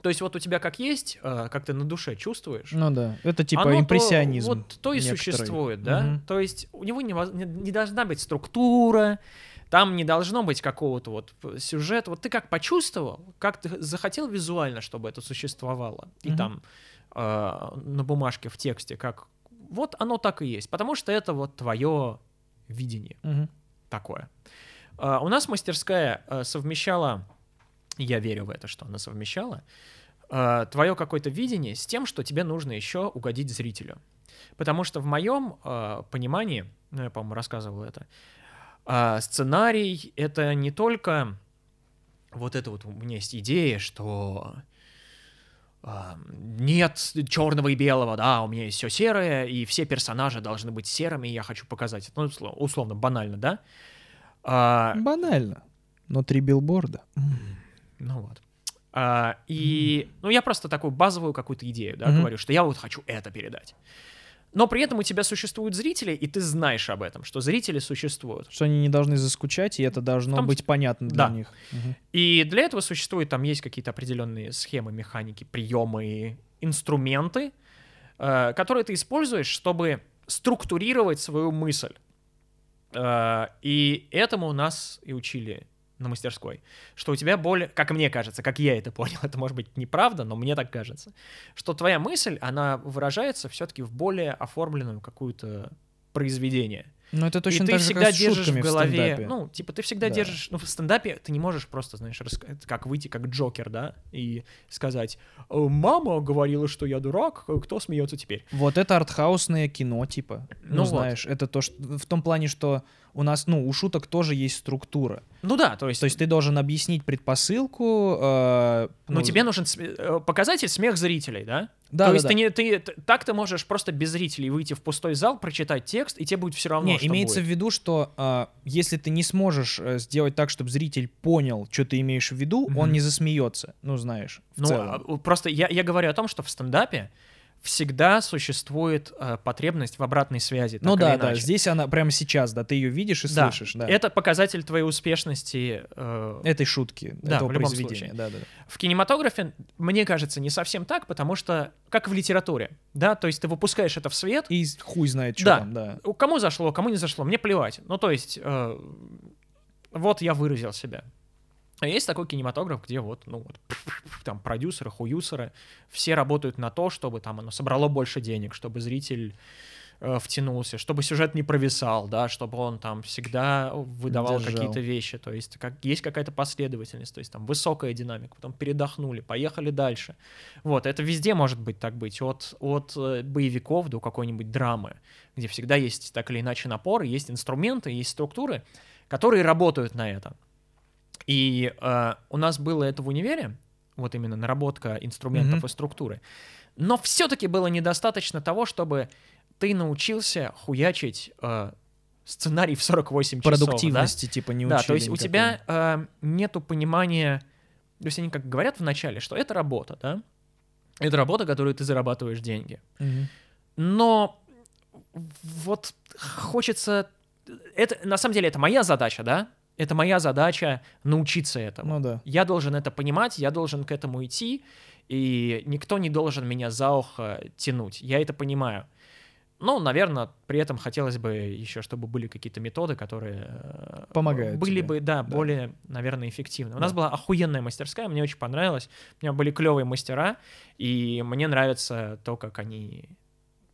То есть вот у тебя как есть, как ты на душе чувствуешь, Ну да, это типа оно то- импрессионизм. вот то и некоторый. существует, да? Мгм. То есть у него не- не должна быть структура, там не должно быть какого-то вот сюжета. Вот ты как почувствовал, как ты захотел визуально, чтобы это существовало, и Мгм. там э, на бумажке, в тексте, как вот оно так и есть, потому что это вот твое видение Мгм. такое. А, У нас мастерская а, совмещала, я верю в это, что она совмещала, твое какое-то видение с тем, что тебе нужно еще угодить зрителю. Потому что в моем а, понимании, ну, я, по-моему, рассказывал это, а, сценарий — это не только вот это вот у меня есть идея, что а, нет черного и белого, да, у меня есть все серое, и все персонажи должны быть серыми, и я хочу показать это. Ну, услов- условно, банально, да? А, Банально. Но три билборда. ну вот. А, и, ну, я просто такую базовую какую-то идею, да, Мгм. говорю, что я вот хочу это передать. Но при этом у тебя существуют зрители, и ты знаешь об этом, что зрители существуют. Что они не должны заскучать, и это должно том- быть понятно для Да. них. Мгм. И для этого существует, там есть какие-то определенные схемы, механики, приемы, инструменты, э, которые ты используешь, чтобы структурировать свою мысль. Э, и этому нас и учили на мастерской, что у тебя более, как мне кажется, как я это понял, это может быть неправда, но мне так кажется, что твоя мысль, она выражается все-таки в более оформленную какую-то произведение. Ну, это точно и ты так же, как всегда держишь в голове, стендапе. ну, типа, ты всегда Да. держишь, ну, в стендапе ты не можешь просто, знаешь, раска- как выйти как Джокер, да, и сказать, «Э, мама говорила, что я дурак, э, кто смеется теперь? Вот это артхаусное кино, типа. Ну, Ну вот. знаешь, это то, что в том плане, что у нас, ну, у шуток тоже есть структура. Ну да, то есть, То есть ты должен объяснить предпосылку. э, ну, тебе нужен сме- э, показатель смех зрителей, да? Да, то да, есть да. ты не, ты, так ты можешь просто без зрителей выйти в пустой зал, прочитать текст, и тебе будет все равно, Не, что имеется будет. в виду, что а, если ты не сможешь э, сделать так, чтобы зритель понял, что ты имеешь в виду, он Мгм. не засмеется. Ну, знаешь, в Ну, целом. а, просто я, я говорю о том, что в стендапе всегда существует э, потребность в обратной связи. ну да, да, здесь она прямо сейчас, да, ты ее видишь и Да, слышишь, да. Это показатель твоей успешности. э, Этой шутки, Да, этого в любом произведения. случае. Да, да. В кинематографе, мне кажется, не совсем так, потому что, как в литературе, да, то есть ты выпускаешь это в свет, И хуй знает, что Да. там, да. кому зашло, кому не зашло, мне плевать. Ну, то есть, э, вот я выразил себя. А есть такой кинематограф, где вот, ну, вот, там продюсеры, хуюсеры, все работают на то, чтобы там оно собрало больше денег, чтобы зритель э, втянулся, чтобы сюжет не провисал, да, чтобы он там всегда выдавал какие-то вещи, то есть как, есть какая-то последовательность, то есть там высокая динамика, потом передохнули, поехали дальше. Вот, это везде может быть так быть, от, от э, боевиков до какой-нибудь драмы, где всегда есть так или иначе напор, есть инструменты, есть структуры, которые работают на это. И э, у нас было это в универе, вот именно наработка инструментов Мгм. и структуры. Но все-таки было недостаточно того, чтобы ты научился хуячить э, сценарий в 48 часов. да? Продуктивности, типа, не Да, учили то есть у никакой. тебя э, нету понимания, то есть они как говорят вначале, что это работа, да? Это работа, которую ты зарабатываешь деньги. Мгм. Но вот хочется... Это, на самом деле это моя задача, да? Это моя задача научиться этому. Ну да. Я должен это понимать, я должен к этому идти, и никто не должен меня за ухо тянуть. Я это понимаю. Ну, наверное, при этом хотелось бы еще, чтобы были какие-то методы, которые э, Помогают были тебе. бы, да, Да. более, наверное, эффективны. У нас Да. была охуенная мастерская, мне очень понравилось. У меня были клевые мастера, и мне нравится то, как они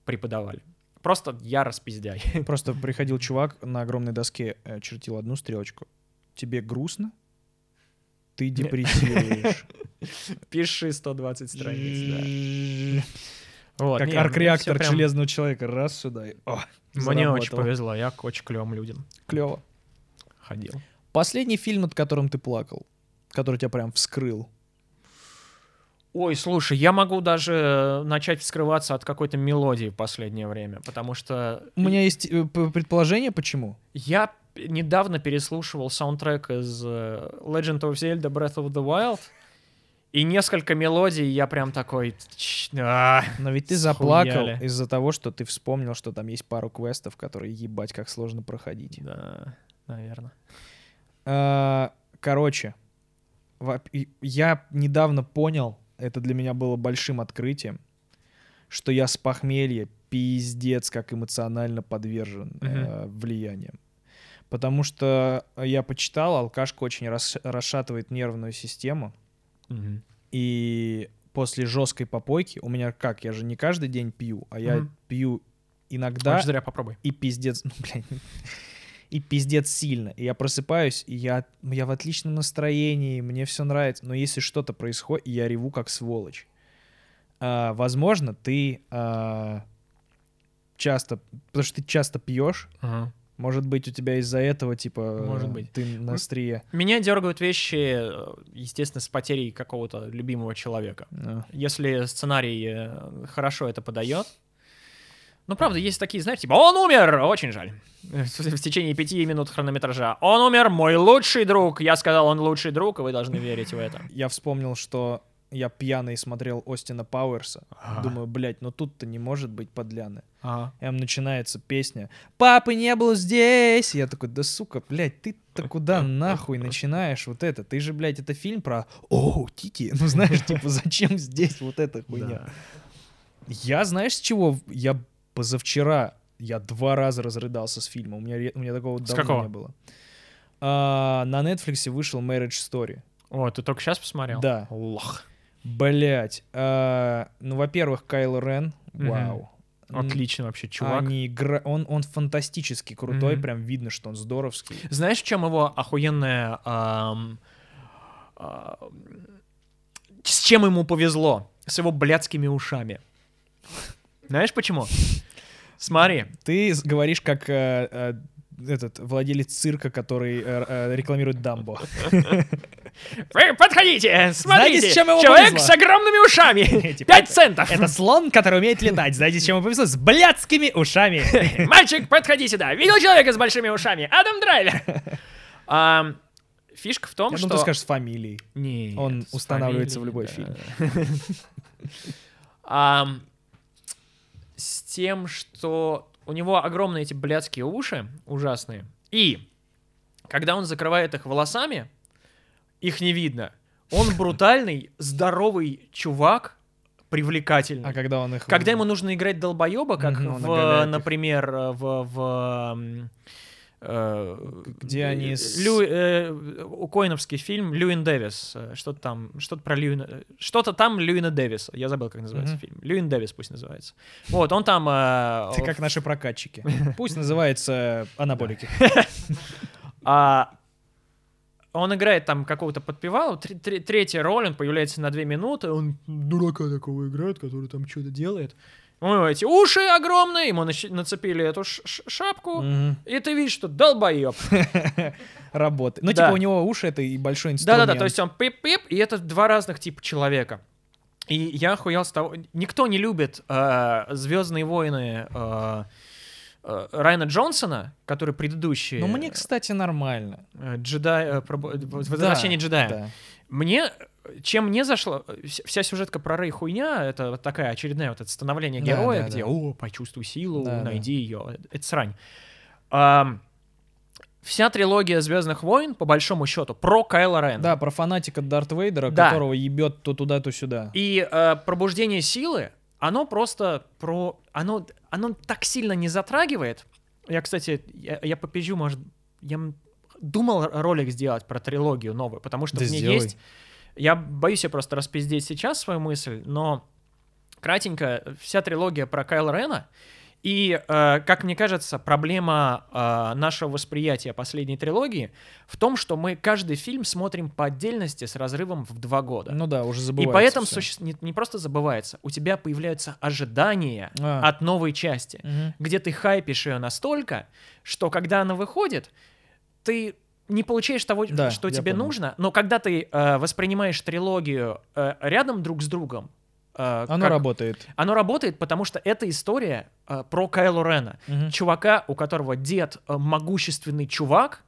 преподавали. Просто я распиздяй. Просто приходил чувак на огромной доске, э, чертил одну стрелочку. Тебе грустно? Ты депрессируешь. Пиши 120 страниц, да. Вот, Как ну, арк-реактор прям- железного человека. Раз сюда. и- О, Мне очень повезло, я к очень клевым людям Клево. ходил. Последний фильм, над которым ты плакал, который тебя прям вскрыл. Ой, слушай, я могу даже начать вскрываться от какой-то мелодии в последнее время, потому что У меня есть э, предположение, почему. я недавно переслушивал саундтрек из э, Legend of Zelda Breath of the Wild, и несколько мелодий я прям такой... Но ведь ты заплакал из-за того, что ты вспомнил, что там есть пару квестов, которые ебать как сложно проходить. Да, наверное. А, Короче, я недавно понял, это для меня было большим открытием, что я с похмелья пиздец как эмоционально подвержен э, влияниям. Потому что я почитал, алкашка очень рас- расшатывает нервную систему, и после жесткой попойки, у меня как, я же не каждый день пью, а я Мгм. пью иногда Очень зря попробуй. и пиздец, ну, блядь, и пиздец сильно. И я просыпаюсь, и я, я в отличном настроении, мне все нравится. Но если что-то происходит, я реву как сволочь. А, возможно, ты а, часто, потому что ты часто пьешь, может быть, у тебя из-за этого, типа, Может быть. ты на острие. Меня дергают вещи, э, естественно, с потерей какого-то любимого человека. А. Если сценарий э, хорошо это подает. Ну, правда, есть такие, знаете, типа, он умер, очень жаль. В течение пяти минут хронометража. Он умер, мой лучший друг. Я сказал, он лучший друг, и вы должны верить в это. Я вспомнил, что я пьяный смотрел Остина Пауэрса. Ага. Думаю, блядь, ну тут-то не может быть подляны. Ага. И там начинается песня «Папы не было здесь!» Я такой, да сука, блядь, ты-то куда нахуй начинаешь вот это? Ты же, блядь, это фильм про «О, Тики!» Ну знаешь, типа, зачем здесь вот эта хуйня? Да. Я, знаешь, с чего? Я позавчера, я два раза разрыдался с фильма. У меня, у меня такого С давно какого? не было. А, на Netflix вышел Marriage Story. О, ты только сейчас посмотрел? Да. Лох. Блять. ну, во-первых, Кайло Рен. Вау. М, Отлично вообще, чувак. Они игра... он, он фантастически крутой, Мгм. прям видно, что он здоровский. Знаешь, в чем его охуенная... ам, ам, с чем ему повезло? С его блядскими ушами. Знаешь почему? Смотри. Ты говоришь как э, э, этот владелец цирка, который э, э, рекламирует Дамбо. Вы подходите, смотрите. с чем его Человек повезло? с огромными ушами. Типа, Пять центов. Это слон, который умеет летать. Знаете, с чем ему повезло? С блядскими ушами. Мальчик, подходи сюда. Видел человека с большими ушами? Адам Драйвер. Фишка в том, Я что... думаю, ты скажешь с фамилией. Нет, Он с устанавливается в любой да. фильм. Тем, что у него огромные эти блядские уши, ужасные. И когда он закрывает их волосами, их не видно. Он брутальный, здоровый чувак, привлекательный. А когда он их... Когда ему нужно играть долбоеба, как в, например, в, в, Где они с- Лю- э, у Коиновский фильм Льюин Дэвис, э, что-то там, что-то про Льюина, что-то там Льюина Дэвиса, я забыл, как называется Мгм. фильм. Льюин Дэвис пусть называется. Вот, он там... э, Ты как наши прокатчики. Пусть называется анаболики. А, он играет там какого-то тр- третья роль, он появляется на две минуты, он дурака такого играет, который там что-то делает. У него эти уши огромные, ему нацепили эту шапку, Мгм. и ты видишь, что долбоеб. Работает. Ну, Да. типа, у него уши — это и большой инструмент. Да-да-да, то есть он пип-пип, и это два разных типа человека. И я охуел с того... Никто не любит Звездные войны э, э, Райана Джонсона, который предыдущий... Ну, мне, кстати, нормально. э, Джедай... э, Возвращение Да, джедая. да. Мне, чем мне зашло, э, вся сюжетка про Рэй хуйня, это вот такая очередная вот это становление Да, героя, да, где, да. о, почувствуй силу, Да, да. найди ее, это срань. Ам, вся трилогия Звездных войн, по большому счету, про Кайла Рена. Да, про фанатика Дарта Вейдера, Да. которого ебет то туда, то сюда. И э, пробуждение силы, оно просто про... Оно, оно так сильно не затрагивает. Я, кстати, я, я попизжу, может... Я думал ролик сделать про трилогию новую, потому что Да в ней сделай. есть... Я боюсь я просто распиздеть сейчас свою мысль, но кратенько, вся трилогия про Кайла Рена, и, э, как мне кажется, проблема э, нашего восприятия последней трилогии в том, что мы каждый фильм смотрим по отдельности с разрывом в два года. Ну да, уже И забывается поэтому всё. суще- не, не просто забывается, у тебя появляются ожидания А. от новой части, Мгм. где ты хайпишь ее настолько, что когда она выходит, ты не получаешь того, Да, что тебе понял. нужно, но когда ты э, воспринимаешь трилогию э, рядом друг с другом, э, Оно как- работает. оно работает, потому что это история э, про Кайло Рена, Мгм. чувака, у которого дед э, могущественный чувак,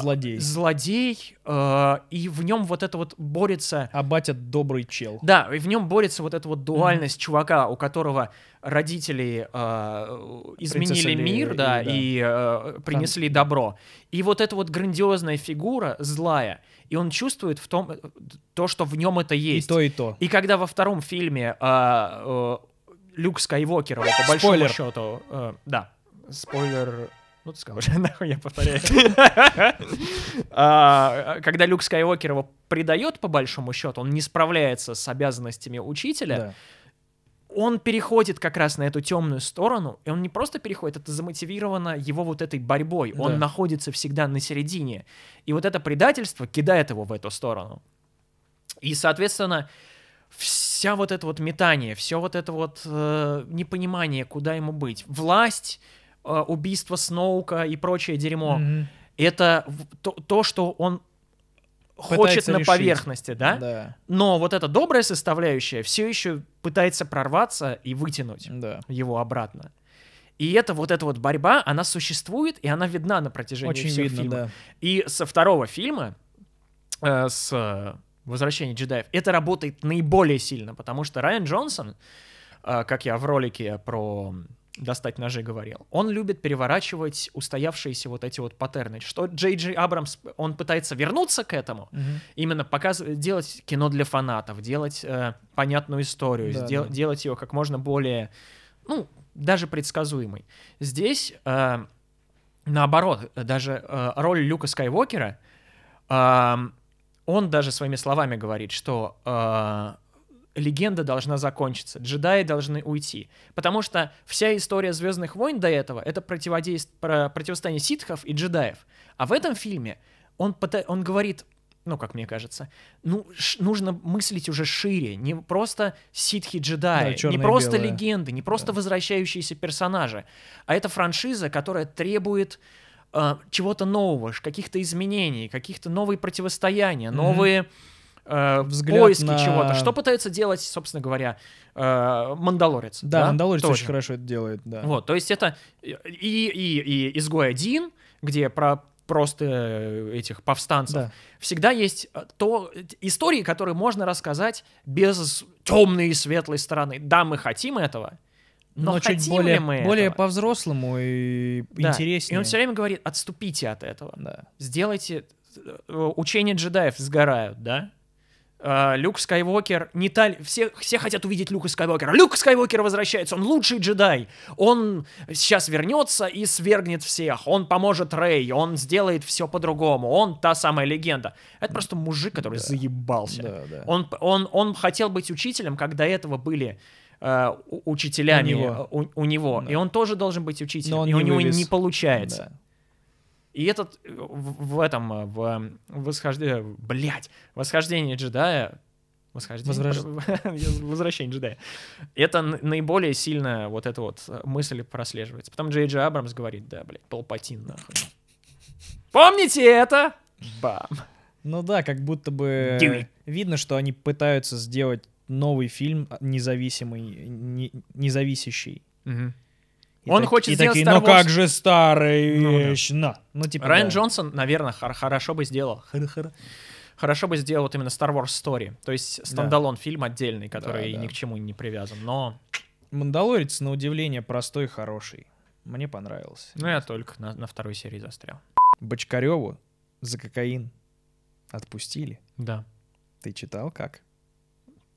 Злодей. злодей, э, и в нем вот это вот борется А батя добрый чел. да, и в нем борется вот эта вот дуальность чувака, у которого родители э, изменили Принцесса мир, Лея, да, и да. и э, принесли добро. И вот эта вот грандиозная фигура злая, и он чувствует в том э, то, что в нем это И есть. то, и то. И когда во втором фильме э, э, Люк Скайуокер, его, по большому Спойлер. счету, э, да, спойлер, ну ты сказал уже, нахуй я повторяю. А, Когда Люк Скайуокер его предает, по большому счету, он не справляется с обязанностями учителя, он переходит как раз на эту темную сторону, и он не просто переходит, это замотивировано его вот этой борьбой. Он находится всегда на середине. И вот это предательство кидает его в эту сторону. И, соответственно, вся вот это вот метание, все вот это вот э, непонимание, куда ему быть, власть, убийство Сноука и прочее дерьмо, Мгм. это то, то, что он хочет Пытается на решить. поверхности, да? Да. Но вот эта добрая составляющая все еще пытается прорваться и вытянуть Да. его обратно. И это вот эта вот борьба, она существует, и она видна на протяжении Очень всех видно, фильмов. да. И со второго фильма, э, с э, Возвращение джедаев. Это работает наиболее сильно, потому что Райан Джонсон, а, как я в ролике про достать ножи говорил, он любит переворачивать устоявшиеся вот эти вот паттерны. Что Джей Джей Абрамс, он пытается вернуться к этому, Мгм. именно показывать, делать кино для фанатов, делать э, понятную историю, Да, сдел- да. делать ее как можно более, ну, даже предсказуемой. Здесь, э, наоборот, даже э, роль Люка Скайуокера, э, он даже своими словами говорит, что э, легенда должна закончиться, джедаи должны уйти. Потому что вся история Звездных войн до этого это противодействие, про противостояние ситхов и джедаев. А в этом фильме он, он говорит, ну, как мне кажется, ну, нужно мыслить уже шире, не просто ситхи джедаи, Да, не просто белое. легенды, не просто возвращающиеся персонажи, а это франшиза, которая требует э, чего-то нового, каких-то изменений, каких-то новые противостояния, Мгм. новые э, Взгляд поиски на- чего-то. Что пытается делать, собственно говоря, э, Мандалорец? Да, Мандалорец Тоже. очень хорошо это делает, да. Вот, то есть это и, и, и «Изгой один», где про просто этих повстанцев. Да. Всегда есть э, то истории, которые можно рассказать без темной и светлой стороны. Да, мы хотим этого, но, Но, чуть более, мы более по-взрослому и Да. интереснее. И он все время говорит, отступите от этого. Да. Сделайте... э, Учения джедаев сгорают, да? Э, Люк Скайуокер не та... Все, все хотят увидеть Люка Скайуокера. Люк Скайуокер возвращается, он лучший джедай. Он сейчас вернется и свергнет всех. Он поможет Рэй, он сделает все по-другому. Он та самая легенда. Это просто мужик, который заебался. Да, да. Он, он, он хотел быть учителем, как до этого были э, у- учителями У него. у, у него. Да. И он тоже должен быть учителем. Но он и у не него вывез. не получается. Да. И этот э, в, в этом, э, в э, восхождении, блять, восхождение джедая, восхождение, Возрож- возвращение джедая, это наиболее сильно вот эта вот э, мысль прослеживается. Потом Джей Джей Абрамс говорит, да, блядь, Палпатин, нахуй. Помните это? Бам. Ну да, как будто бы видно, что они пытаются сделать новый фильм а, независимый, не, независящий. Мгм. И Он так- хочет и сделать такие, Star ну Wars». как же старый Ну да. на. Ну типа Райан да. Джонсон, наверное, хор- хорошо бы сделал. Хорошо бы сделал вот именно Star Wars Story. То есть стендалон фильм отдельный, который Да, да. ни к чему не привязан. Но, Мандалорец, на удивление, простой и хороший. Мне понравился. ну, я только на, на второй серии застрял. Бочкареву за кокаин отпустили. Да. Ты читал как?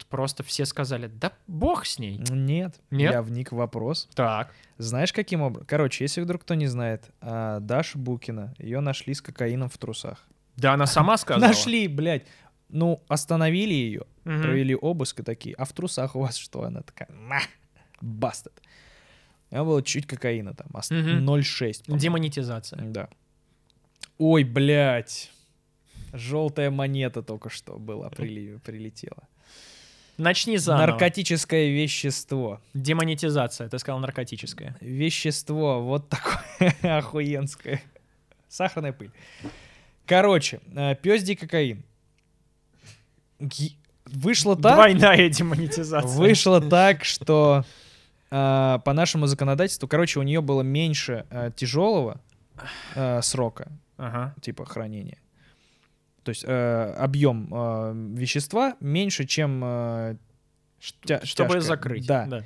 Просто все сказали, да бог с ней. Нет. Нет? Я вник в вопрос. Так. Знаешь, каким образом? Короче, если вдруг кто не знает, а, Даша Букина, ее нашли с кокаином в трусах. Да, она сама сказала. Нашли, блядь. Ну, остановили ее, Мгм. провели обыск и такие, а в трусах у вас что? Она такая, на, бастет. А было чуть кокаина там, ост- Мгм. 0,6. по-моему. Демонетизация. Да. Ой, блядь. Желтая монета только что была, прилетела. Начни заново. Наркотическое вещество. Демонетизация, ты сказал наркотическая. Вещество вот такое охуенское. Сахарная пыль. Короче, пёсди кокаин. Ги- Вышло так, Двойная демонетизация. вышло так, что а, по нашему законодательству, короче, у нее было меньше тяжелого срока, Ага. типа хранения. То есть э, объем э, вещества меньше, чем э, тя- Чтобы тяжкое. закрыть. Да.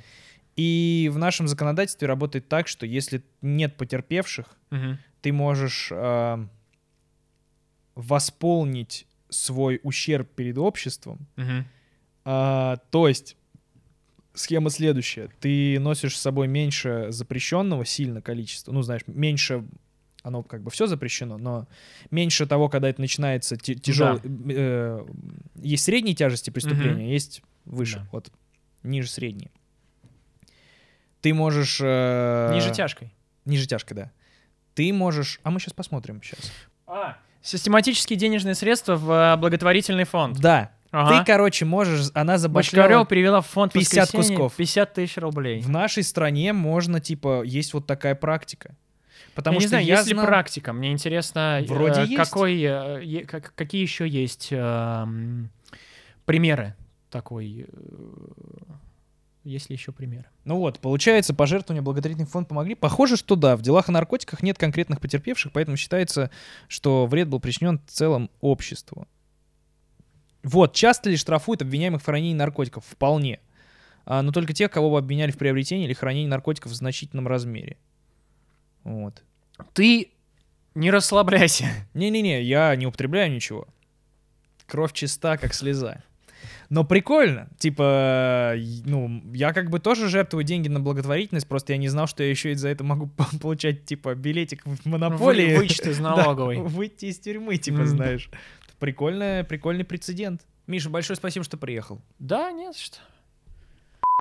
И в нашем законодательстве работает так, что если нет потерпевших, Мгм. ты можешь э, восполнить свой ущерб перед обществом. Мгм. А, то есть схема следующая: ты носишь с собой меньше запрещенного сильно количества, ну знаешь, меньше оно как бы все запрещено, но меньше того, когда это начинается тяжелый, есть средней тяжести преступления, есть выше, Да. вот ниже средней. Ты можешь э, Ниже тяжкой. ниже тяжкой, да. Ты можешь, а мы сейчас посмотрим сейчас. А, систематические денежные средства в э, благотворительный фонд. Да, Ага. ты, короче, можешь, она забашляла перевела в фонд 50 воскресенья кусков. 50 тысяч рублей. В нашей стране можно, типа, есть вот такая практика. Потому я не что знаю, я есть ли практика. Мне интересно, э, Вроде есть. какой, э, как- какие еще есть эм, примеры такой. э, Есть ли еще примеры? Ну вот, получается, пожертвования благотворительный фонд помогли. Похоже, что да, в делах о наркотиках нет конкретных потерпевших, поэтому считается, что вред был причинен в целом обществу. Вот, часто ли штрафуют обвиняемых в хранении наркотиков? Вполне. А, но только тех, кого обвиняли в приобретении или хранении наркотиков в значительном размере. Вот. Ты не расслабляйся. Не-не-не, я не употребляю ничего. Кровь чиста, как слеза. Но прикольно. Типа, ну, я как бы тоже жертвую деньги на благотворительность, просто я не знал, что я еще и за это могу получать, типа, билетик в монополии. Вы- вычет из Да, налоговой. выйти из тюрьмы, типа, М. знаешь. Прикольно, прикольный прецедент. Миша, большое спасибо, что приехал. Да, нет, что.